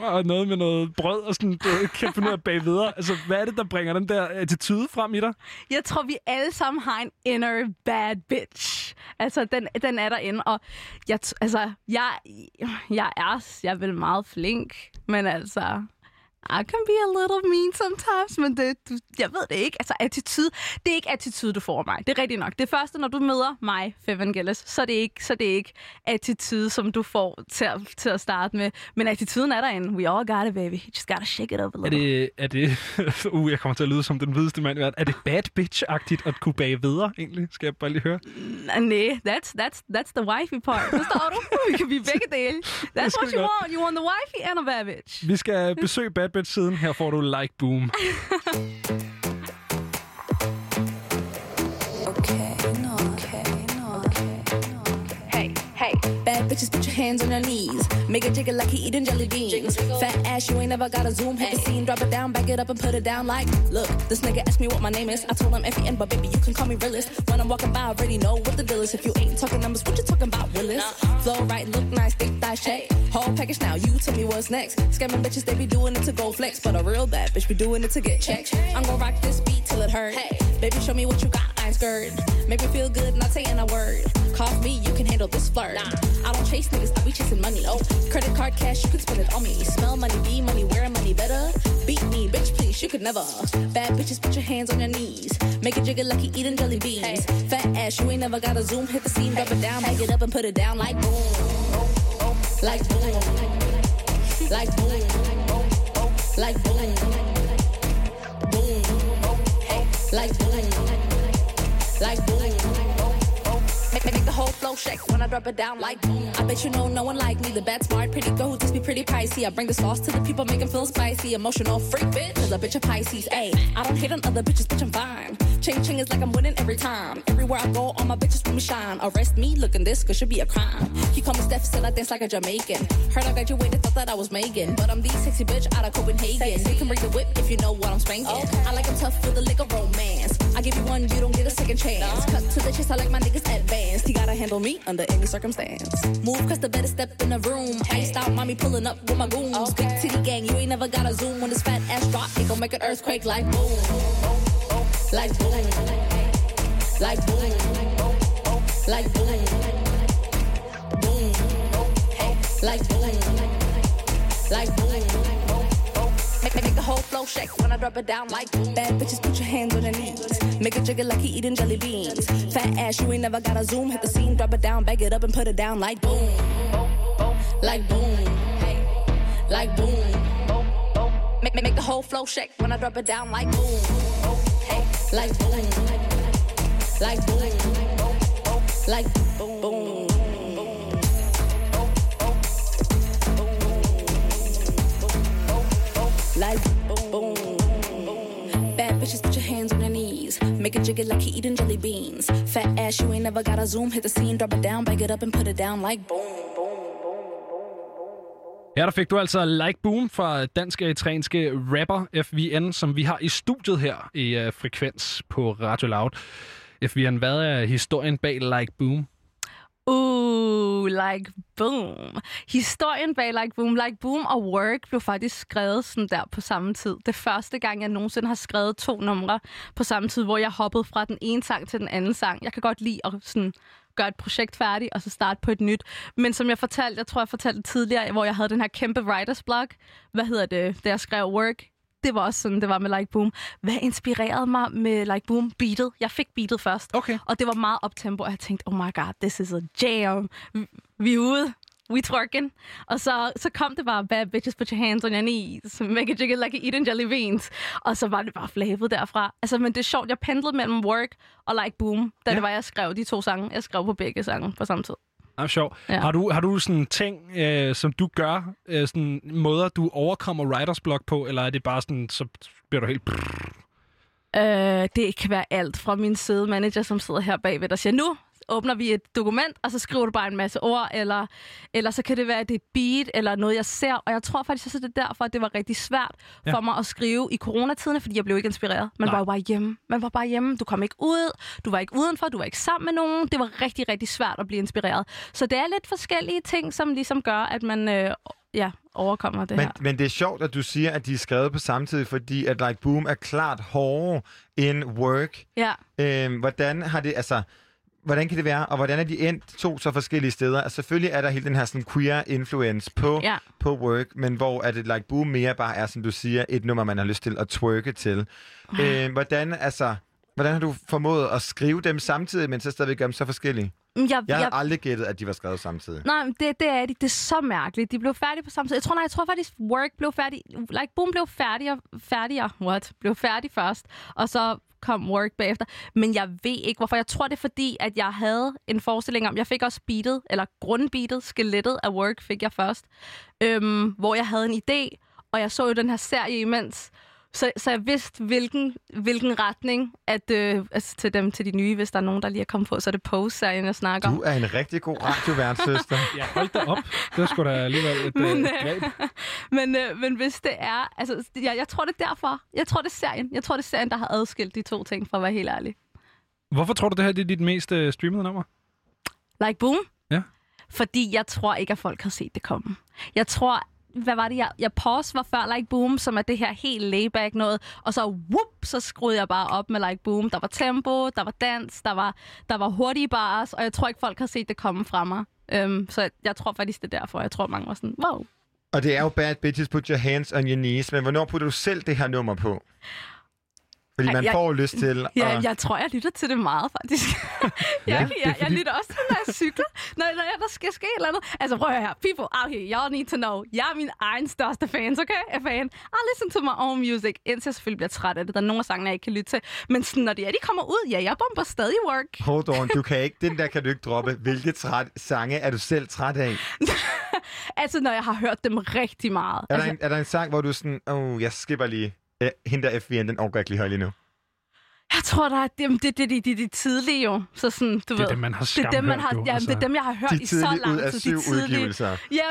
og noget med noget brød og sådan, øh, kan finde ud af bagved. Altså, hvad er det, der bringer den der attitude frem i dig? Jeg tror, vi alle sammen har en inner bad bitch. Altså, den, den er derinde, og jeg, altså, jeg, jeg er, jeg er vel meget flink, men altså, I can be a little mean sometimes, men det, du, jeg ved det ikke. Altså, attitude, det er ikke attitude, du får af mig. Det er rigtigt nok. Det første, når du møder mig, Fevan Gillis, så er det ikke, så er det ikke attitude, som du får til at, til at starte med. Men attituden er derinde. We all got it, baby. You just gotta shake it up a Er little. det, er det uh, jeg kommer til at lyde som den hvideste mand i verden. Er det bad bitch-agtigt at kunne bage videre, egentlig? Skal jeg bare lige høre? Nej, that's, that's, that's the wifey part. Forstår du? Vi kan blive begge dele. That's what you want. You want the wifey and a bad bitch. Vi skal besøge Bad Bitch-siden. Her får du Like Boom. bitches, put your hands on your knees. Make a jiggle like he eating jelly beans. Fat ass, you ain't never got a zoom. Hit the scene, drop it down, back it up and put it down like. Look, this nigga asked me what my name is. I told him F-E-N, but baby, you can call me realist. When I'm walking by, I already know what the deal is. If you ain't talking numbers, what you talking about, Willis? Flow right, look nice, thick thigh shape. Whole package now, you tell me what's next. Scamming bitches, they be doing it to go flex. But a real bad bitch be doing it to get checked. I'm gonna rock this beat till it hurt. Hey, baby, show me what you got, I ain't scared. Make me feel good, not saying a word. Cough me, you can handle this flirt. I don't chase niggas, be chasing money. Oh, credit card cash, you can spend it on me. Smell money, be money, wear money better. Beat me, bitch, please, you could never. Bad bitches, put your hands on your knees. Make a jiggle like you eating jelly beans. Fat ass, you ain't never got a zoom. Hit the scene, drop it down, back it up and put it down like boom. Like boom. Like boom. Like boom. Boom. Like boom. Like boom. Make, the whole flow shake when I drop it down like boom. I bet you know no one like me. The bad, smart, pretty girl who just be pretty pricey. I bring the sauce to the people, make 'em feel spicy. Emotional freak bitch, cause a bitch of Pisces. Ayy, I don't hate on other bitches, bitch, I'm fine. Ching ching is like I'm winning every time. Everywhere I go, all my bitches when me shine. Arrest me, looking this could should be a crime. He call me Steph, said I dance like a Jamaican. Heard I graduated, thought that I was Megan. But I'm the sexy bitch out of Copenhagen. You can bring the whip if you know what I'm spanking. I like tough with a lick of romance. I give you one, you don't get a second chance. Cut to the chase, I like my niggas advanced. He gotta handle me under any circumstance. Move, cause the better step in the room. Iced out, mommy pulling up with my goons. Big titty gang, you ain't never gotta zoom. When this fat ass drop, it gon' make an earthquake like boom. Like boom. Like boom. Like boom. Boom. Like boom. Like boom. Make, make the whole flow shake when I drop it down like boom. Bad bitches, put your hands on your knees. Make it jiggle like he eating jelly beans. Fat ass, you ain't never gotta zoom. Hit the scene, drop it down, bag it up and put it down like boom. Like boom. Like boom. Make, make, make the whole flow shake when I drop it down like boom. Like boom. Like boom. Like boom. boom. Like boom. Make it jiggle like he eating jelly beans. Fat ass, you ain't never a zoom. Hit the scene, drop it down, bag it up and put it down like boom. Ja, der fik du altså Like Boom fra dansk øh, eritreanske øh, rapper FVN, som vi har i studiet her i uh, Frekvens på Radio Loud. FVN, hvad er historien bag Like Boom? Uh, like boom. Historien bag Like Boom, Like Boom og Work blev faktisk skrevet sådan der på samme tid. Det første gang, jeg nogensinde har skrevet to numre på samme tid, hvor jeg hoppede fra den ene sang til den anden sang. Jeg kan godt lide at sådan gøre et projekt færdigt, og så starte på et nyt. Men som jeg fortalte, jeg tror, jeg fortalte tidligere, hvor jeg havde den her kæmpe writers blog, hvad hedder det, da jeg skrev Work, det var også sådan, det var med Like Boom. Hvad inspirerede mig med Like Boom? Beatet. Jeg fik beatet først. Okay. Og det var meget optempo, og jeg tænkte, oh my god, this is a jam. Vi- er ude. We twerking. Og så, så kom det bare, bad bitches, put your hands on your knees. Make it jiggle like a eating jelly beans. Og så var det bare flabet derfra. Altså, men det er sjovt, jeg pendlede mellem work og like boom, da ja. det var, jeg skrev de to sange. Jeg skrev på begge sange på samme tid. Ah, sjov. Ja. Har, du, har du sådan ting, øh, som du gør, øh, sådan måder, du overkommer writers block på, eller er det bare sådan, så bliver du helt... Øh, det kan være alt fra min søde manager, som sidder her bagved, der siger, nu åbner vi et dokument, og så skriver du bare en masse ord, eller, eller så kan det være, at det er beat, eller noget, jeg ser. Og jeg tror faktisk også, det er derfor, at det var rigtig svært Ja. for mig at skrive i coronatiden, fordi jeg blev ikke inspireret. Man Nej. var jo bare hjemme. Man var bare hjemme. Du kom ikke ud. Du var ikke udenfor. Du var ikke sammen med nogen. Det var rigtig, rigtig svært at blive inspireret. Så det er lidt forskellige ting, som ligesom gør, at man øh, ja, overkommer det Men, her. men det er sjovt, at du siger, at de er skrevet på samme tid, fordi at Like Boom er klart hårdere end Work. Ja. Øhm, hvordan har det, altså, hvordan kan det være, og hvordan er de endt to så forskellige steder? Altså, selvfølgelig er der hele den her sådan, queer influence på, Ja. på Work, men hvor er det Like Boom mere bare er, som du siger, et nummer, man har lyst til at twerke til. Øhm, hvordan, altså, hvordan har du formået at skrive dem samtidig, men så stadigvæk gøre dem så forskellige? Jeg, Jeg havde jeg, aldrig gættet, at de var skrevet samtidig. Nej, men det, det er de. Det er så mærkeligt. De blev færdige på samme tid. Jeg tror, nej, jeg tror faktisk, Work blev færdig. Like Boom blev færdig, færdigere. What? Blev færdig først. Og så kom Work bagefter. Men jeg ved ikke, hvorfor. Jeg tror, det er fordi, at jeg havde en forestilling om, jeg fik også beatet, eller grundbeatet, skelettet af Work fik jeg først. Øhm, hvor jeg havde en idé, og jeg så jo den her serie imens. Så, så jeg vidste, hvilken, hvilken retning, at øh, altså til dem, til de nye, hvis der er nogen, der lige er kommet på, så er det Pose-serien, jeg snakker om. Du er en rigtig god radiovært, søster. Ja, hold da op. Det var sgu da alligevel et Men, men, øh, greb. men, øh, men hvis det er... Altså, jeg, jeg tror, det er derfor. Jeg tror, det er serien. Jeg tror, det er serien, der har adskilt de to ting, for at være helt ærlig. Hvorfor tror du, det her det er dit mest øh, streamede nummer? Like boom? Ja. Fordi jeg tror ikke, at folk har set det komme. Jeg tror... Hvad var det, jeg, jeg pause var før Like Boom, som er det her helt layback noget, og så whoop, så skruede jeg bare op med Like Boom. Der var tempo, der var dans, der var, der var hurtige bars, og jeg tror ikke, folk har set det komme fra mig. Øhm, så jeg, jeg tror faktisk, det er derfor. Jeg tror, mange var sådan, wow. Og det er jo Bad Bitches Put Your Hands on Your Knees, men hvornår putter du selv det her nummer på? Fordi Ej, man jeg- får lyst til Ja, at... jeg tror, jeg lytter til det meget, faktisk. jeg, Ja, jeg, jeg fordi- lytter også til, når jeg cykler. Når, når jeg, der skal ske et eller andet. Altså, prøv at høre her. People out here, y'all need to know. Jeg er min egen største fans, okay? Jeg fan. I listen to my own music, indtil jeg selvfølgelig bliver træt af det. Der er nogle af sangene, jeg ikke kan lytte til. Men sådan, når de, er, de kommer ud, ja, jeg bomber stadig work. Hold on, du kan ikke, den der kan du ikke droppe. Hvilke træt, sange er du selv træt af? Altså, når jeg har hørt dem rigtig meget. Er der, altså, en, er der en sang, hvor du sådan, åh, oh, jeg skipper lige. Uh, hende der FVN, den overgår jeg ikke lige høre lige nu. Jeg tror, der er dem, det, det, det, det, de tidlige jo. Så sådan, du Det er ved, dem, man har det er dem, man har, jo, ja, altså. det er dem, jeg har hørt De i så lang ud af tid. syv de tidlige. udgivelser. Ja.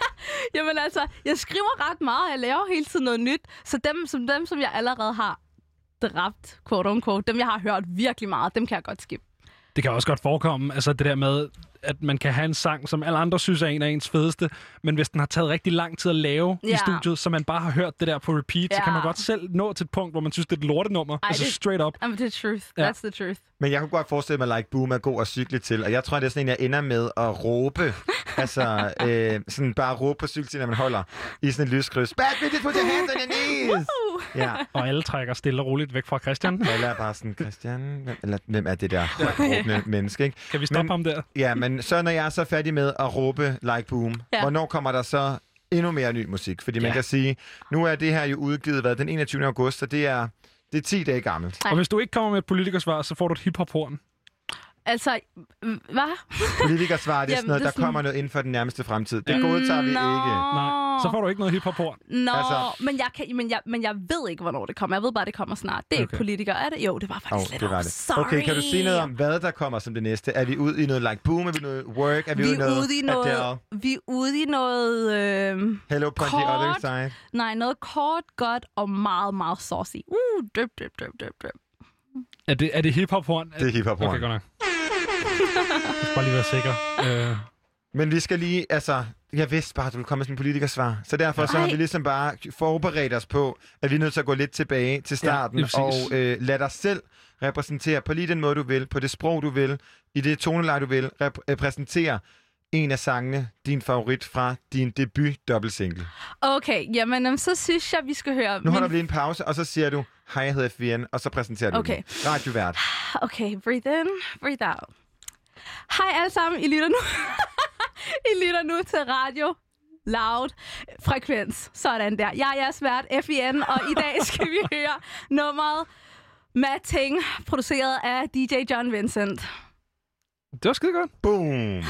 Jamen altså, jeg skriver ret meget, jeg laver hele tiden noget nyt. Så dem, som, dem, som jeg allerede har dræbt, quote unquote, dem, jeg har hørt virkelig meget, dem kan jeg godt skippe. Det kan også godt forekomme, altså det der med, at man kan have en sang, som alle andre synes er en af ens fedeste, men hvis den har taget rigtig lang tid at lave ja. I studiet, så man bare har hørt det der på repeat, ja. så kan man godt selv nå til et punkt, hvor man synes, det er et lortenummer. Ej, altså det- straight up. Jamen, det er truth. Ja. That's the truth. Men jeg kunne godt forestille mig, at Like Boom er god at cykle til, og jeg tror, det er sådan en, jeg ender med at råbe. altså, øh, sådan bare råbe på cykelstien, når man holder i sådan et lyskryds. Bad bitches, put your hands on your knees! Ja. Og alle trækker stille og roligt væk fra Christian. Alle er bare sådan, Christian, hvem, eller, hvem er det der råbende menneske, ikke? Kan vi stoppe ham der? Ja, men så når jeg er så færdig med at råbe Like Boom, Ja. hvornår kommer der så endnu mere ny musik? Fordi man Ja. kan sige, nu er det her jo udgivet hvad, den 21. august, så det er, det er 10 dage gammelt. Og hvis du ikke kommer med et politikersvar, så får du et hiphop-horn. Altså, hvad? Politikersvar, det er Jamen, sådan noget, det er der sådan- kommer noget inden for den nærmeste fremtid. Det Ja. godtager vi Nå. ikke. Nej, så får du ikke noget hiphop-horn. Nå, Altså- men, jeg kan, men, jeg, men jeg ved ikke, hvornår det kommer. Jeg ved bare, det kommer snart. Det er okay. Politikere, er det? Jo, det var faktisk Oh, lidt det var det. Sorry. Okay, kan du sige noget om, hvad der kommer som det næste? Er vi ude i noget like boom? Er vi noget work? Er vi, Vi ude i er noget ude i noget, Adele? vi er ude i noget øh, Hello på the kort. other side? Nej, noget kort, godt og meget, meget saucy. Uh, drip, drip, drip, drip, drip. Er det, er det hiphop-horn? Det er hiphop-horn. Okay, godt nok. Jeg skal bare lige være sikker. Øh, Men vi skal lige, altså, jeg vidste bare, at du ville komme med sådan en politikersvar. Så derfor så har vi ligesom bare forberedt os på, at vi er nødt til at gå lidt tilbage til starten, ja, og øh, lade dig selv repræsentere på lige den måde, du vil, på det sprog, du vil, i det toneleje, du vil, rep- repræsentere en af sangene, din favorit fra din debut dobbeltsingle. Okay, jamen så synes jeg, vi skal høre... Nu holder vi lige en pause, og så siger du, hej, jeg hedder FVN, og så præsenterer du Okay. den. Radiovært. Okay, breathe in, breathe out. Hej alle sammen, I lytter nu, I lytter nu til radio loud frekvens. Sådan der. Jeg er jeres vært, FIN, og i dag skal vi høre nummeret Mad Ting, produceret af DJ John Vincent. det var skide godt. Boom!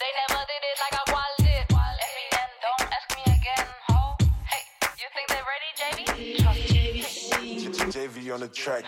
They never did it like I was it. FEN, don't ask me again. Ho, hey, you think they ready, JV? On the track.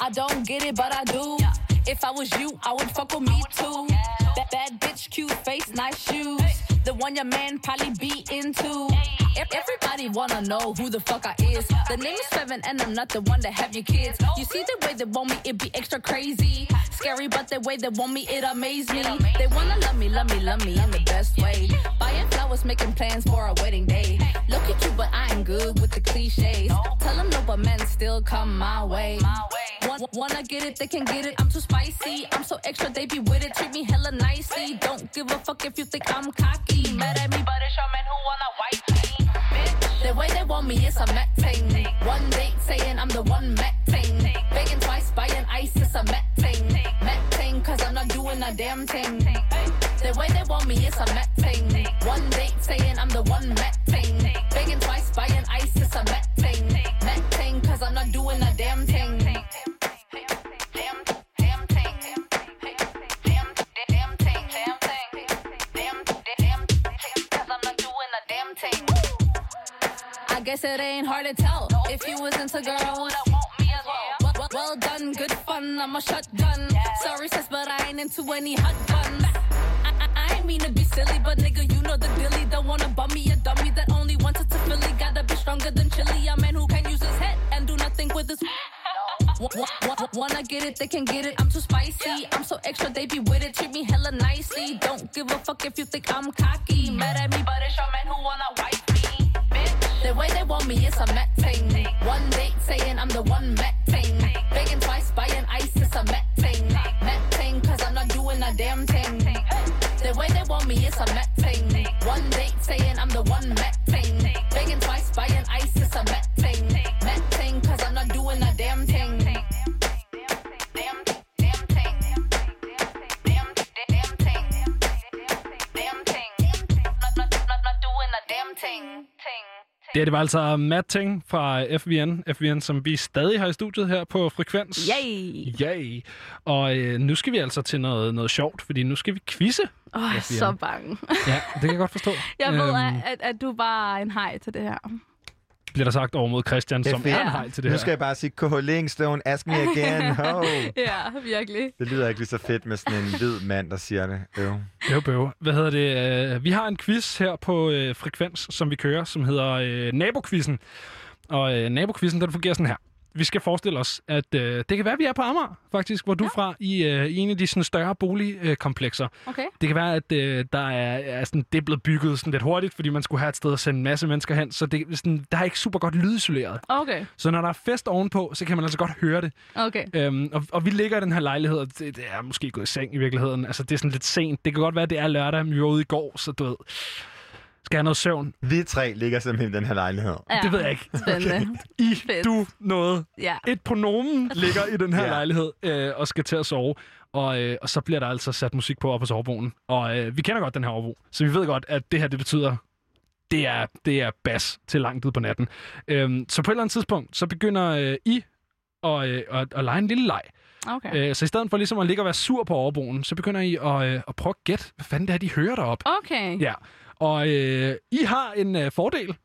I don't get it, but I do. If I was you, I would fuck with me too. Bad, bad bitch, cute face, nice shoes. The one your man probably be into. Ev- Everybody wanna know who the fuck I is. The name is Seven, and I'm not the one that have your kids. You see the way they want me, it be extra crazy. Scary, but the way they want me, it amaze me. They wanna love me, love me, love me in the best way. Buying flowers, making plans for a wedding day. Look at you, but I ain't good with the cliches. Tell them no, but men still come my way. Wanna get it, they can get it. I'm too spicy. I'm so extra, they be with it. Treat me hella nicely. Don't give a fuck if you think I'm cocky. Mad at me, But it's your man who wanna wipe me. Bitch, the way they want me is a met thing. One date saying I'm the one met thing. Begging twice, buying ice, it's a met thing. Met thing, cause I'm not doing a damn thing. The way they want me is a met thing. One date saying I'm the one met thing. Begging twice, buying ice, it's a met thing. Met thing, cause I'm not doing a damn thing. Guess it ain't hard to tell if you was into girls. Well, well, well done, good fun. I'm a shotgun. Sorry, sis, but I ain't into any hot guns. I, I, I ain't mean to be silly, but nigga, you know the dilly. Don't wanna bum me a dummy that only wants it to Philly. Gotta be stronger than chili. A man who can use his head and do nothing with his. Wa- wa- wa- Wanna get it, they can get it. I'm too spicy. I'm so extra, they be with it. Treat me hella nicely. Don't give a fuck if you think I'm cocky. Mad at me, But it's your man who wanna way they want me is a met thing. One date saying I'm the one met thing. Begging twice, buying ice is a met thing. Met thing, cause I'm not doing a damn thing. The way they want me is a met thing. One date saying I'm the one met thing. Begging twice, buying ice is a met thing. Met thing, cause I'm not doing a damn thing. ting. Det, det var altså Matt Ting fra FVN, FVN, som vi stadig har i studiet her på Frekvens. Yay! Yay! Og øh, nu skal vi altså til noget, noget sjovt, fordi nu skal vi quizze. Åh, jeg er FVN. så bange. Ja, det kan jeg godt forstå. Jeg ved, Øhm, at, at, at du bare er en hej til det her. Bliver der sagt over mod Christian, Det er som fedt. er en hej til det nu her. skal jeg bare sige, KH Linkstone, ask me again. Ho. ja, virkelig. Det lyder ikke lige så fedt med sådan en hvid mand, der siger det. Øv. Bøv, bøv. Hvad hedder det? Øh, Vi har en quiz her på øh, Frekvens, som vi kører, som hedder øh, Nabokvizzen. Og øh, Nabokvizzen, den fungerer sådan her. Vi skal forestille os, at øh, det kan være, at vi er på Amager, faktisk, hvor du er fra, i, øh, i en af de sådan, større boligkomplekser. Okay. Det kan være, at øh, der er, er sådan, det er blevet bygget sådan lidt hurtigt, fordi man skulle have et sted at sende en masse mennesker hen, så det, sådan, der er ikke super godt lydisoleret. Okay, Så når der er fest ovenpå, så kan man altså godt høre det. okay. Øhm, og, og vi ligger i den her lejlighed, og det, det er måske gået i seng i virkeligheden. Altså, det er sådan lidt sent. Det kan godt være, at det er lørdag, men vi var ude i går, så du ved, skal have noget søvn. Vi tre ligger simpelthen i den her lejlighed. Ja, Det ved jeg ikke. Spændende. I, Fedt. du, noget. Ja. Et pronomen ligger i den her Ja. lejlighed øh, og skal til at sove. Og, øh, og så bliver der altså sat musik på op på sovebogen. Og øh, vi kender godt den her overbo, så vi ved godt, at det her, det betyder, det er, det er bas til langt ud på natten. Øhm, så på et eller andet tidspunkt, så begynder øh, I at, øh, at, at lege en lille leg. Okay. Øh, så i stedet for ligesom at ligge og være sur på overboen, så begynder I at, øh, at prøve at gætte, hvad fanden det er, de hører derop. Okay. Ja, og øh, I har en øh, fordel,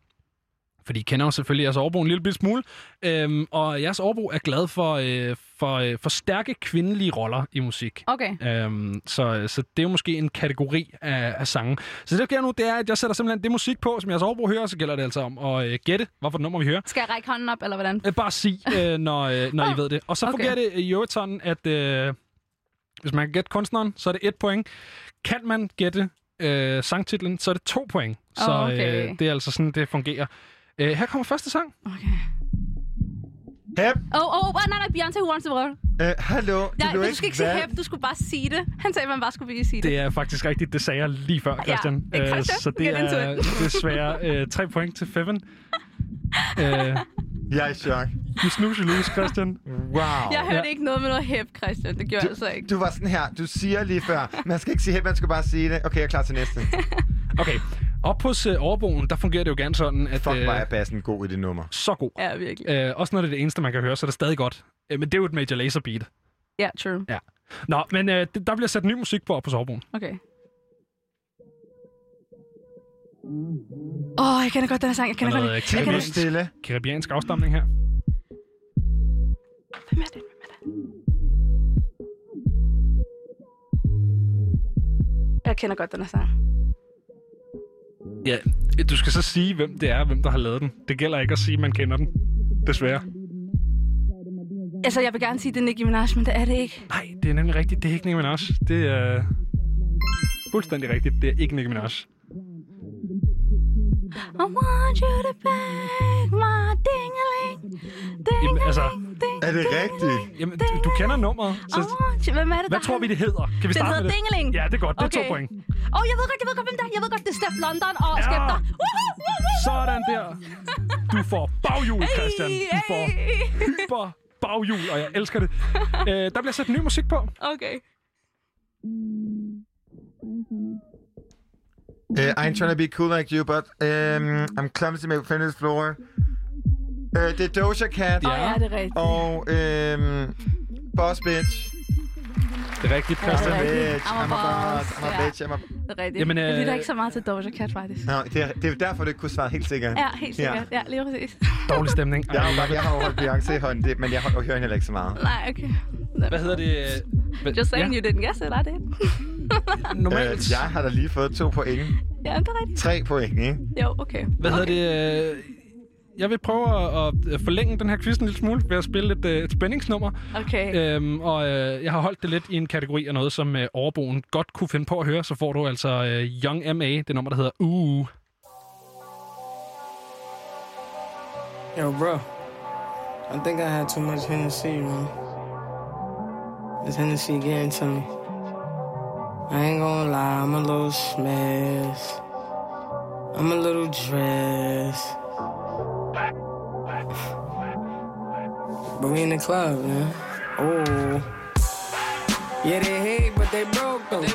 fordi I kender jo selvfølgelig jeres overbo en lille smule, øhm, og jeres overbo er glad for, øh, for, øh, for stærke kvindelige roller i musik. Okay. Øhm, så, så det er jo måske en kategori af, af sange. Så det, der sker nu, det er, at jeg sætter simpelthen det musik på, som jeres overbo hører, så gælder det altså om at øh, gætte, hvorfor nummer vi hører. Skal jeg række hånden op, eller hvordan? Øh, bare sig, øh, når, øh, når I ved det. Og så Okay. fungerer det i øvrigt sådan, at øh, hvis man kan gætte kunstneren, så er det et point. Kan man gætte øh, sangtitlen, så er det to point. Så Åh, okay. øh, det er altså sådan, det fungerer. Øh, her kommer første sang. Hep, Åh, oh, oh, nej, nej, Beyoncé Who Wants the World. øh, hallo. Nej, blev du skal ikke sige hæb, du skulle bare sige det. Han sagde, at man bare skulle sige det. Det er faktisk rigtigt, det sagde jeg lige før, Christian. det er Christian. så det Get er desværre øh, tre point til Feven. øh, Jeg er i chok. du snusser løs, Christian. Wow. Jeg hørte ikke noget med noget hæb, Christian. Det gjorde jeg altså ikke. Du var sådan her, du siger lige før, man skal ikke sige hep, man skal bare sige det. Okay, jeg er klar til næste. Okay, op hos øh, overboen, der fungerer det jo gerne sådan, at... Fuck, øh, hvor er bassen god i det nummer. så god. Ja, virkelig. Øh, også når det er det eneste, man kan høre, så er det stadig godt. Øh, men det er jo et Major Lazer beat. Ja, true. Ja. Nå, men øh, der bliver sat ny musik på op på sovebogen. Okay. Åh, oh, jeg kender godt den her sang. Jeg kender godt den. Jeg kender Stille. karibiansk afstamning her. Hvem er det? Jeg kender godt den her sang. Ja, du skal så sige, hvem det er, hvem der har lavet den. Det gælder ikke at sige, at man kender den. Desværre. Altså, jeg vil gerne sige, det er Nicki Minaj, men det er det ikke. Nej, det er nemlig rigtigt. Det er ikke Nicki Minaj. Det er fuldstændig rigtigt. Det er ikke Nicki Minaj. I want you to bang my dingeling. Jamen, altså, Er det rigtigt? jamen, du, du kender nummeret. Så, Så... Hvem er det, hvad der tror vi, det hedder? Kan vi starte hedder med det? Dingeling. Ja, det er godt. Det er to Okay. point. Åh, oh, jeg ved godt, jeg ved godt, hvem der er. Jeg ved godt, det er Steph London og Ja. Skepta. Sådan der. Du får baghjul, Christian. Du får hyper baghjul, og jeg elsker det. Øh, der bliver sat ny musik på. Okay. Uh, I ain't trying to be cool like you, but um, I'm clumsy med Fenders Floor. Uh, det er Doja Cat. Ja, det er rigtigt. Og um, Boss Bitch. Det er rigtigt, Ja, Christian. det er rigtigt. Bitch. I'm a boss. I'm a Ja. bitch. I'm a... Det er rigtigt. Jamen, jeg øh, lytter ikke så meget til Doja Cat, faktisk. Nå, det, er, det er derfor, det kunne svare helt sikkert. Ja, helt sikkert. Ja, lige præcis. Dårlig stemning. Jeg har, jeg har holdt Beyoncé i hånden, det, men jeg hører hende heller ikke så meget. Nej, okay. Hvad hedder det? Just saying, ja, you didn't guess it, I did. normalt. Øh, jeg har da lige fået to point. ja, det er rigtigt. Tre point, ikke? Jo, okay. Hvad hedder det? Jeg vil prøve at, at forlænge den her quiz en lille smule ved at spille et, øh, et spændingsnummer. Okay. Øhm, og øh, jeg har holdt det lidt i en kategori af noget, som øh, overboen godt kunne finde på at høre. Så får du altså øh, Young M.A., det nummer, der hedder Uh. Yo, bro. I think I had too much Hennessy, man. This Hennessy getting to me. I ain't gonna lie, I'm a little smashed. I'm a little dressed. But we in the club, man. Oh. Yeah, they hate, but they broke though.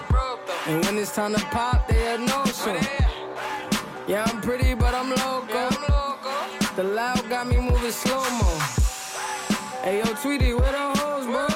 And when it's time to pop, they had no show. Yeah, I'm pretty, but I'm loco. The loud got me moving slow mo. Hey yo, Tweety, where the hoes, bro?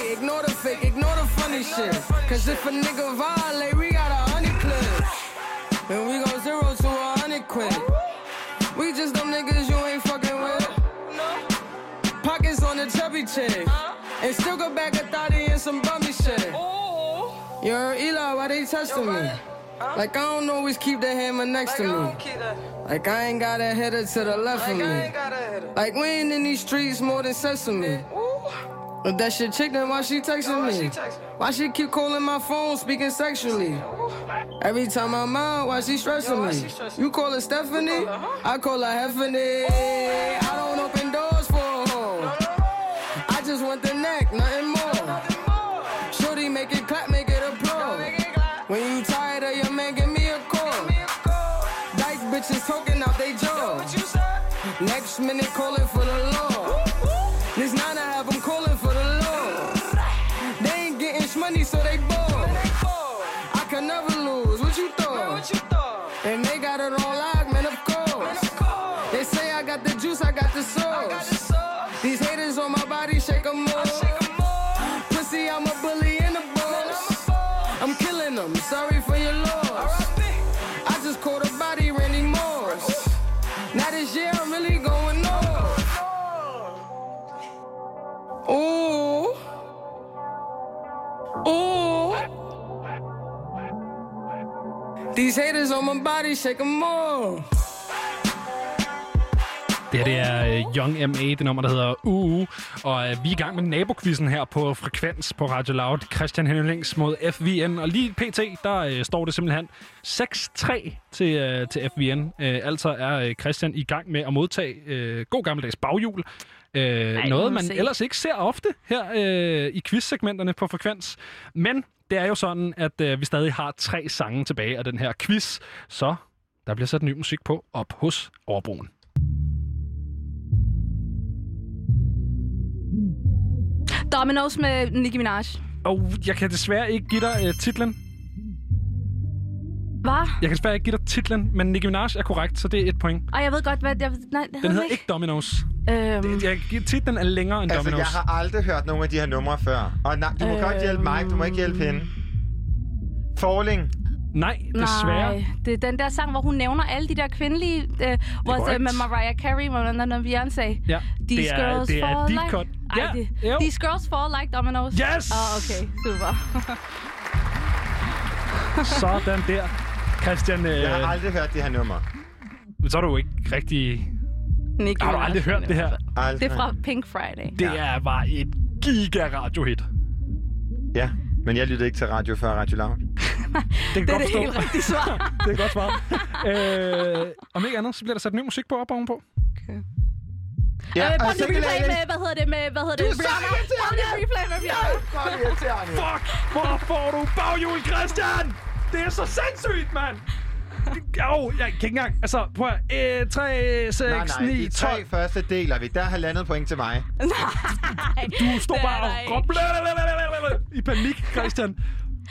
Cause if a nigga violate, we got a hundred clips. And we go zero to a hundred quid. We just them niggas you ain't fucking with. Pockets on the chubby chick. And still go back a thotty and some bummy shit. Heard Eli, why they testing me? Like I don't always keep the hammer next to me. Like I ain't got a header to the left of me. Like we ain't in these streets more than sesame. But that shit chick, then why she texting me? Why she keep calling my phone, speaking sexually? Every time I'm out, why she stressing me? You call her Stephanie? I call her Heffany. I don't open doors for a hoe. I just want the neck, nothing more. Shorty, make it clap, make it applaud. When you tired of your man, give me a call. Dyke bitches talking out they jaw. Next minute calling for the On my body, shake 'em off. Det her det er øh, Young M.A., det nummer, der hedder UU. Og øh, vi er i gang med nabokvisten her på Frekvens på Radio Loud. Christian Hennelings mod FVN. Og lige pt, der øh, står det simpelthen 6-3 til, øh, til FVN. Øh, altså er Christian i gang med at modtage øh, god gammeldags baghjul. Øh, Ej, noget, man se. ellers ikke ser ofte her øh, i quiz-segmenterne på Frekvens. Men det er jo sådan, at øh, vi stadig har tre sange tilbage af den her quiz. Så der bliver sat ny musik på op hos Overbroen. Dominoes med Nicki Minaj. Og jeg kan desværre ikke give dig øh, titlen. Hvad? Jeg kan desværre ikke give dig titlen, men Nicki Minaj er korrekt, så det er et point. Ej, jeg ved godt, hvad... Jeg, nej, det Den hedder ikke Dominoes. Øhm, Jeg, jeg, titlen er længere end Altså, jeg Dominoes. har aldrig hørt nogen af de her numre før. Og nej, du må øh... godt hjælpe mig, du må ikke hjælpe hende. Falling. Nej, Nej, det er den der sang, hvor hun nævner alle de der kvindelige... Øh, hvor korrekt. øh, med Mariah Carey, hvor den er Beyoncé. Ja, These det er, girls det er deep like... cut. Ej, Ja, det, jo. These girls fall like dominoes. Yes! Oh, okay, super. Sådan der. Christian, øh, Jeg har aldrig hørt det her nummer. men så er du ikke rigtig... Nicki Har du aldrig hørt det her? Aldrig. Det er fra Pink Friday. Det er bare et giga-radiohit. Ja, men jeg lyttede ikke til radio før Radio Loud. Det kan Det er godt det forstå. helt rigtige svar. det er godt svar. øh, om ikke andet, så bliver der sat ny musik på op ovenpå. Ja, øh, og så lige kan replay jeg- med, hvad hedder det med, hvad hedder Du det? er så irriterende. Replay med irriterende. Fuck! Hvor får du baghjul, Christian? Det er så sindssygt, mand! Åh, oh, jeg kan ikke engang... Altså, prøv at... Øh, 3, 6, Nej, nej, 9, de 12... tre første deler vi. Der er halvandet point til mig. Du stod Det er bare og der råbte blablabla i panik, Christian.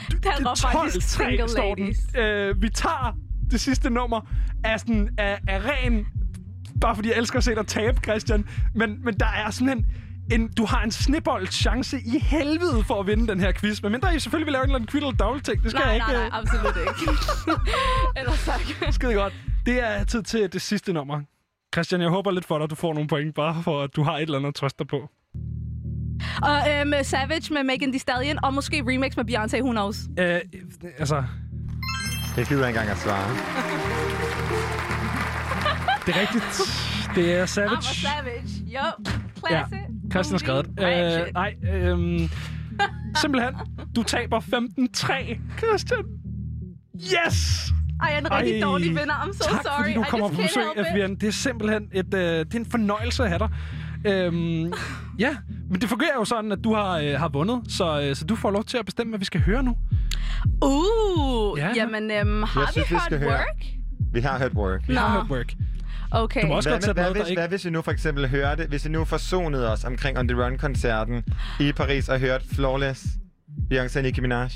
Den råber faktisk 12-3 single står den. ladies. Øh, vi tager det sidste nummer af, sådan, af, af ren... Bare fordi jeg elsker at se dig tabe, Christian. Men, men der er simpelthen... En, du har en snibolds chance i helvede for at vinde den her quiz. Men mindre I selvfølgelig vil lave en eller anden quiddle double ting. Det skal Nej, jeg ikke... nej, nej, øh, absolut ikke. Ellers tak. Skide godt. Det er tid til det sidste nummer. Christian, jeg håber lidt for dig, at du får nogle point, bare for at du har et eller andet at trøste dig på. Og øh, med Savage med Megan Thee Stallion, og måske remix med Beyoncé, who knows. Øh, altså, Jeg gider ikke engang at svare. det er rigtigt. Det er I'm a Savage. savage. Yo, Ja, classic. Christian har skrevet det. Ej, Øh, nej, øhm, Simpelthen. Du taber 15-3, Christian. Yes! Ej, jeg er en rigtig dårlig vinder. I'm so tak, sorry. fordi du I kommer på besøg. Evian. Det er simpelthen et, øh, det er en fornøjelse at have dig. Øhm, ja, men det fungerer jo sådan, at du har, øh, har vundet, så, øh, så du får lov til at bestemme, hvad vi skal høre nu. Uh, Ja. ja. jamen, øhm, har Jeg vi synes, vi hørt skal høre- work? Vi har hørt work. Vi har Nå. hørt work. Okay. Du må også hvad, godt tage hvad, noget, hvis, ikke... hvad hvis vi nu for eksempel hørte, hvis vi nu forsonede os omkring On The Run-koncerten i Paris og hørte Flawless, Beyoncé og Nicki Minaj?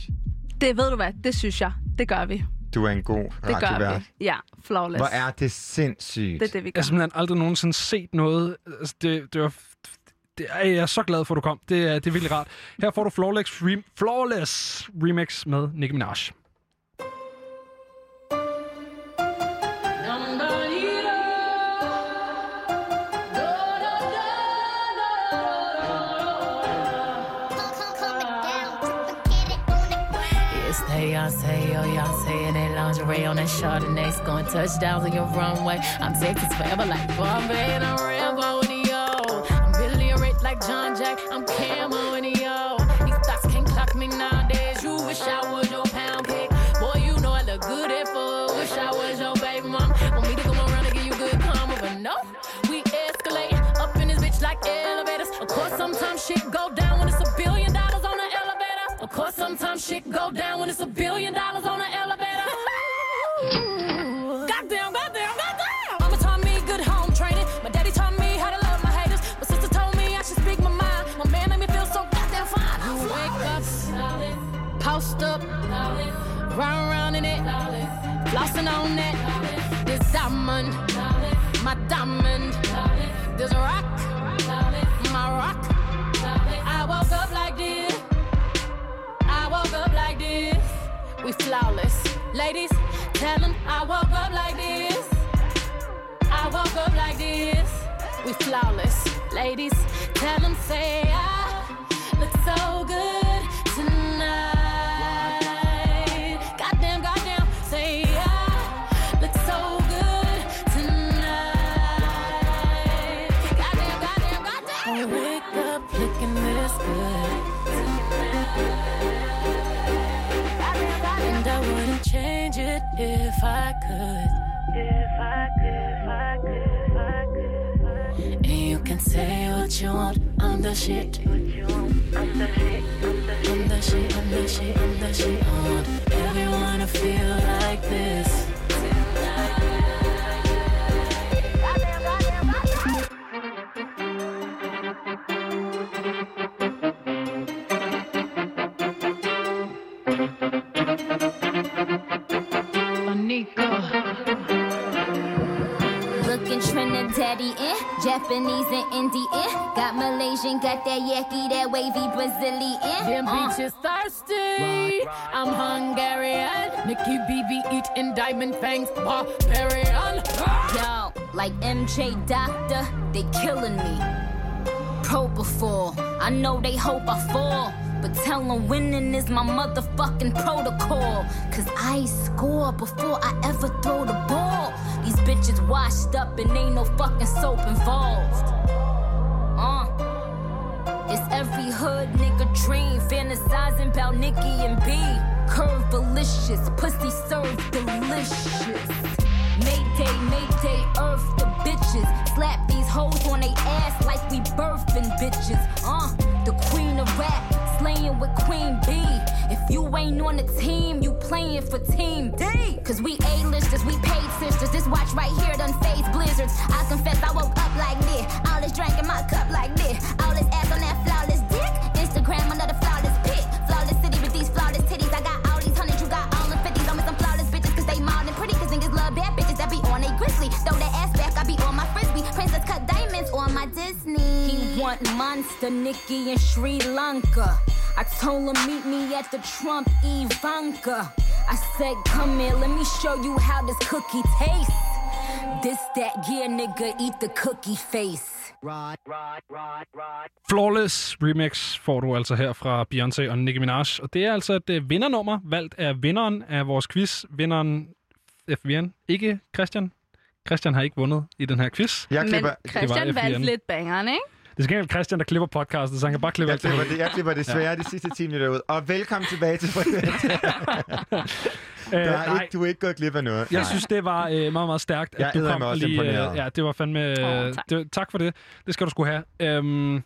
Det ved du hvad, det synes jeg. Det gør vi. Du er en god Det gør vi. Ja, flawless. Hvor er det sindssygt. Det er det, vi Jeg gør. har simpelthen aldrig nogensinde set noget. Altså, det, det var... Det er, jeg er så glad for, at du kom. Det er, det er virkelig rart. Her får du Flawless, rem, Flawless remix med Nicki Minaj. Beyonce, oh Beyonce, and that lingerie on that Chardonnay, scoring touchdowns on your runway. I'm Texas forever like Bombay, and I'm Rambo and yo. I'm Billy Rich like John Jack, I'm Camo and yo. These thoughts can't clock me nowadays. You wish I was your pound cake, boy. You know I look good at full. Wish I was your baby mom. Want me to come around and give you good karma, but no, we escalate up in this bitch like elevators. Of course, sometimes shit go sometimes shit go down when it's a billion dollars on an elevator. Goddamn, goddamn, goddamn. Mama taught me good home training. My daddy taught me how to love my haters. My sister told me I should speak my mind. My man made me feel so goddamn fine. You wake up, post up, run around in it, flossing on that. This diamond, my diamond. We flawless. Ladies, tell them I woke up like this. I woke up like this. We flawless. Ladies, tell them say I look so good And I wouldn't change it if I could. If I could, if I could, if I could. And you can say what you want, I'm the shit. I'm the shit, I'm the shit, I'm the shit, I'm the shit. I want everyone to feel like this. Japanese and Indian. Got Malaysian, got that yaki, that wavy Brazilian. Them Uh. bitches thirsty. I'm Hungarian. Nikki BB eating diamond fangs. Barbarian. Yo, like MJ Doctor, they killing me. Propofol, I know they hope I fall. But tell them winning is my motherfucking protocol. Cause I score before I ever throw the ball. These bitches washed up and ain't no fucking soap involved. Uh. It's every hood nigga dream, fantasizing about Nicki and B. Curve delicious, pussy served delicious. Mayday, Mayday, earth the bitches. Slap these hoes on they ass like we birthing bitches. Uh, the queen of rap, slaying with Queen B. If you ain't on the team, you playing for Team D. Cause we A-listers, we paid sisters. This watch right here done phase blizzards. I confess I woke up like this. All this drink in my cup like this. All this ass on that flawless dick. Instagram another flawless pic. Flawless city with these flawless titties. I got all these hundreds, you got all them fifties. I'm with some flawless bitches cause they mild and pretty. Cause niggas love bad bitches that be on they grizzly. Throw that ass back, I be on my frisbee. Princess cut diamonds on my Disney. He want monster Nikki in Sri Lanka. I told him meet me at the Trump Ivanka. I said, come here, let me show you how this cookie tastes. This that yeah, nigga, eat the cookie face. Rod, rod, rod, rod. Flawless remix får du altså her fra Beyoncé og Nicki Minaj. Og det er altså et øh, vindernummer, valgt af vinderen af vores quiz. Vinderen FVN. Ikke Christian. Christian har ikke vundet i den her quiz. Men Christian valgte lidt bangeren, ikke? Det er gengæld Christian, der klipper podcastet, så han kan bare klippe Jeg alt det klipper, det, jeg klipper desværre de sidste 10 minutter ud. Og velkommen tilbage til Frekvens. Øh, Der er nej. ikke, du er ikke gået glip af noget. Jeg synes, det var øh, meget, meget stærkt, Jeg at du er kom og også lige... Øh, imponeret. ja, det var fandme... Øh, Åh, tak. det, tak for det. Det skal du skulle have. Øhm,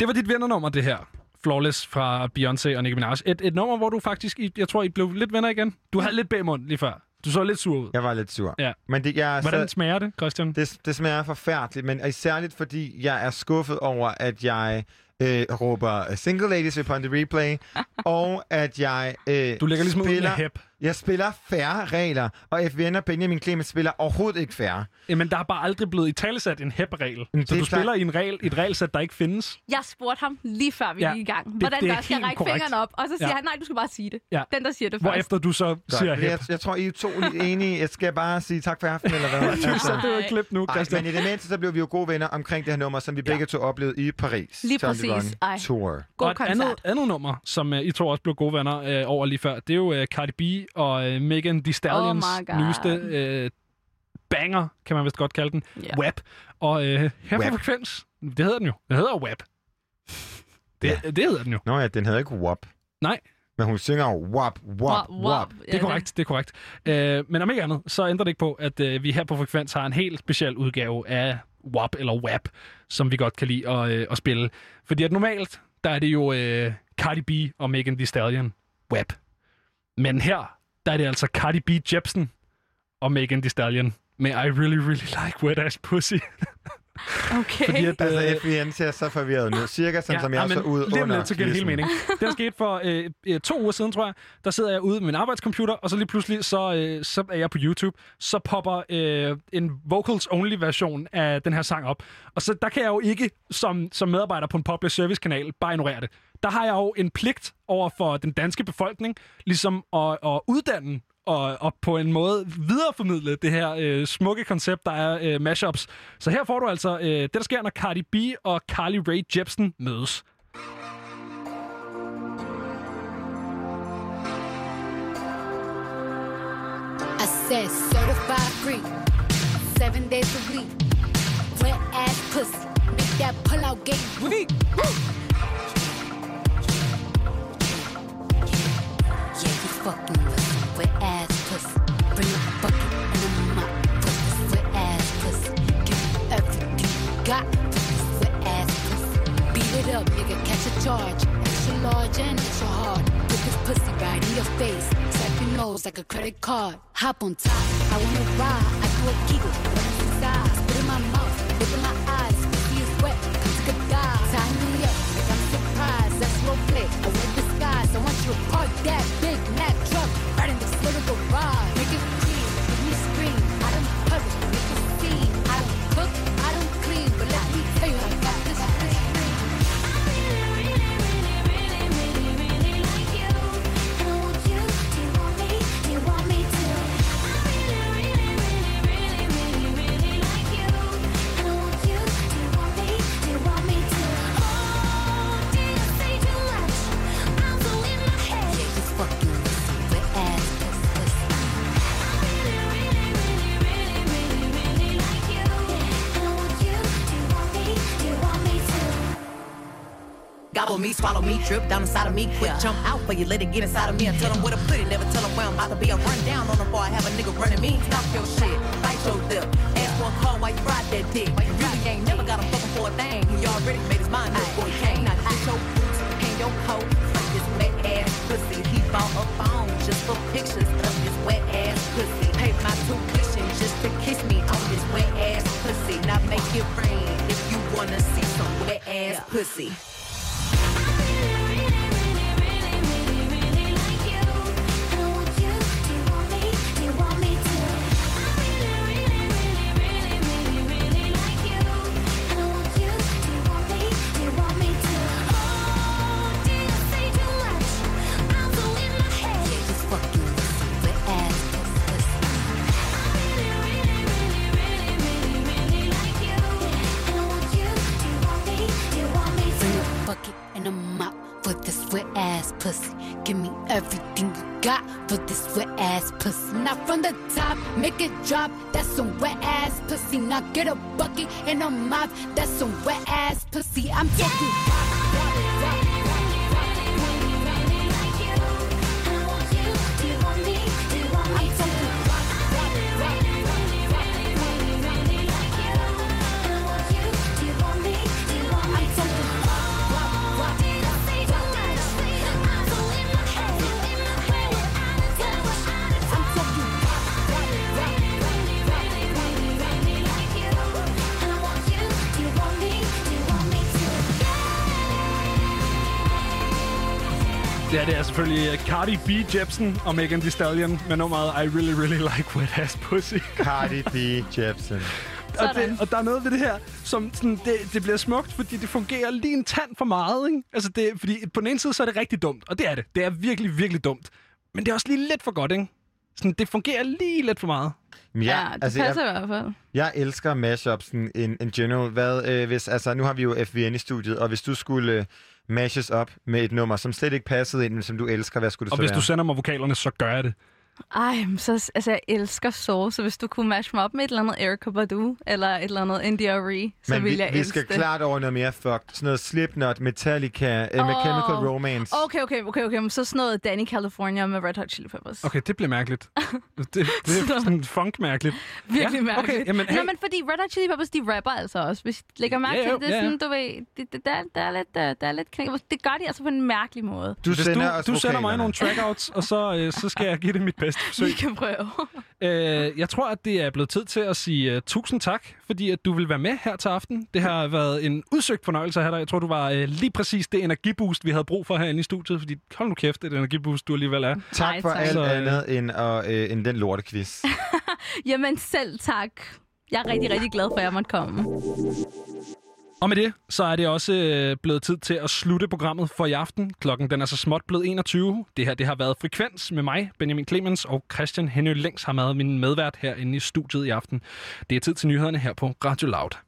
det var dit vennernummer, det her. Flawless fra Beyoncé og Nicki Minaj. Et, et nummer, hvor du faktisk... I, jeg tror, I blev lidt venner igen. Du havde lidt bag mund lige før. Du så lidt sur ud. Jeg var lidt sur. Ja. Men det, jeg, Hvordan så, smager det, Christian? det, det smager forfærdeligt, men særligt fordi jeg er skuffet over, at jeg øh, råber Single Ladies upon the replay, og at jeg øh, Du lægger ligesom ud med spiller, hep. Jeg spiller færre regler, og FVN og Benjamin Clemens spiller overhovedet ikke færre. Jamen, der er bare aldrig blevet i talesat en HEP-regel. Men Så det du klart- spiller i en regel, et regelsæt, der ikke findes. Jeg spurgte ham lige før vi Ja, ja, gik i gang. det- Hvordan det er gør skal række korrekt. fingrene op? Og så siger Ja. han, nej, du skal bare sige det. Ja. Den, der siger det først. Hvorefter du så siger Godt. HEP. Jeg, jeg tror, I er to lidt enige. Jeg skal bare sige tak for aften, eller hvad? Synes, at det var et klip nu, Ej, men i det mindste, så blev vi jo gode venner omkring det her nummer, som vi begge to oplevede i Paris. Lige præcis. Ej. Tour. God og et andet, andet nummer, som uh, I to også blev gode venner uh, over lige før, det er jo uh, Cardi B og uh, Megan Thee Stallions Oh my God. nyeste uh, banger, kan man vist godt kalde den, Ja. Web. Og uh, her på Web. Frekvens, det hedder den jo. Den hedder Web. Det, Ja. det hedder den jo. Nå ja, den hedder ikke WAP. Nej, Men hun synger jo WAP, WAP, Wap, WAP. wap. det er korrekt, det er korrekt. Uh, men om ikke andet, så ændrer det ikke på, at uh, vi her på Frekvens har en helt speciel udgave af WAP eller WAP, som vi godt kan lide at, uh, at spille. Fordi at normalt, der er det jo uh, Cardi B og Megan Thee Stallion WAP. Men her, der er det altså Cardi B Jepsen og Megan Thee Stallion med I really, really like wet ass pussy. Okay. Fordi at, Altså, øh, FVN ser så forvirret ud. Cirka sådan, som jeg men så ud lige om under lidt, så giver det hele mening. Det der skete for øh, øh, to uger siden, tror jeg. Der sidder jeg ude med min arbejdscomputer, og så lige pludselig, så, øh, så er jeg på YouTube. Så popper øh, en vocals-only-version af den her sang op. Og så der kan jeg jo ikke, som, som medarbejder på en public service-kanal, bare ignorere det. Der har jeg jo en pligt over for den danske befolkning, ligesom at, at uddanne og, og på en måde videreformidle det her øh, smukke koncept, der er øh, mashups. Så her får du altså øh, det, der sker, når Cardi B og Carly Rae Jepsen mødes. I said certified free, seven days a week. Wet ass pussy, make that pull out game fucking with ass pussy. Bring a bucket and a mop for this wet ass pussy. Give me everything you got for this wet ass pussy. Beat it up, nigga, catch a charge. Extra large and extra hard. Put this pussy right in your face. Slap your nose like a credit card. Hop on top, I wanna ride. I do a giggle, run inside. Spit in my mouth, look in my eyes. Pussy is wet, come take a dive. Tie me up, I'm surprised. That's role play. I wear disguise. I want you to park that big little Gobble me, swallow me, drip down inside of me. Quick jump out for you, let it get inside of me. And tell them where to put it, never tell them where I'm about to be. I run down on them before I have a nigga running me. Stop your shit, bite your lip. Ask for a call while you ride that dick. You really ain't never got him fucking for a thing. He already made his mind up before he came. Now get your boots, hang your coat. Fuck this wet ass pussy. He bought a phone just for pictures of this wet ass pussy. Paid my tuition just to kiss me on this wet ass pussy. Now make it rain if you wanna see some wet ass pussy. Pussy. Give me everything you got for this wet ass pussy. Not from the top, make it drop. That's some wet ass pussy. Now get a bucket and a mop. That's some wet ass pussy. I'm talking rock, Det her det er selvfølgelig øh, Cardi B. Jepsen og Megan Thee Stallion med nummeret I Really Really Like Wet Ass Pussy. Cardi B. Jepsen. og, det, og der er noget ved det her, som sådan, det, det bliver smukt, fordi det fungerer lige en tand for meget. Ikke? Altså det, fordi på den ene side, så er det rigtig dumt, og det er det. Det er virkelig, virkelig dumt. Men det er også lige lidt for godt, ikke? Sådan, det fungerer lige lidt for meget. Men Ja, det passer jeg, i hvert fald. Jeg elsker mashups in, in, in general. Hvad, øh, hvis, altså, nu har vi jo FVN i studiet, og hvis du skulle øh, mashes op med et nummer, som slet ikke passede ind, men som du elsker, hvad skulle det Og så hvis være? du sender mig vokalerne, så gør jeg det. Ej, så, altså, jeg elsker Soul, så hvis du kunne matche mig op med et eller andet Erykah Badu, eller et eller andet India Arie, så Men vi, ville jeg vi elske skal det. klart over noget mere fucked. Sådan noget Slipknot, Metallica, oh. med. Chemical Romance. Okay, okay, okay, okay. Men så sådan noget Danny California med Red Hot Chili Peppers. Okay, det bliver mærkeligt. Det, det er sådan funk-mærkeligt. Virkelig ja, mærkeligt. Okay, jamen, hey. Nå, men fordi Red Hot Chili Peppers, de rapper altså også. Hvis I lægger mærke Ja, til det, er ja, sådan, du ved, det, det, der, der, er lidt, der, der er lidt knæk. Det gør de altså på en mærkelig måde. Du sender du, du sender mig nogle trackouts, og så, øh, så skal jeg give det mit bedste forsøg. Vi kan prøve. Øh, jeg tror, at det er blevet tid til at sige uh, tusind tak, fordi at du vil være med her til aften. Det har været en udsøgt fornøjelse at have dig. Jeg tror, du var uh, lige præcis det energiboost, vi havde brug for herinde i studiet, fordi hold nu kæft, det er et energiboost, du alligevel er. Tak Nej, for tak. alt Så, øh, andet end, og, øh, end den lortequiz. Jamen selv tak. Jeg er rigtig, rigtig glad for, at jeg måtte komme. Og med det, så er det også øh, blevet tid til at slutte programmet for i aften. Klokken den er så småt blevet 21. Det her det har været Frekvens med mig, Benjamin Clemens, og Christian Henø Længs har været min medvært herinde i studiet i aften. Det er tid til nyhederne her på Radio Loud.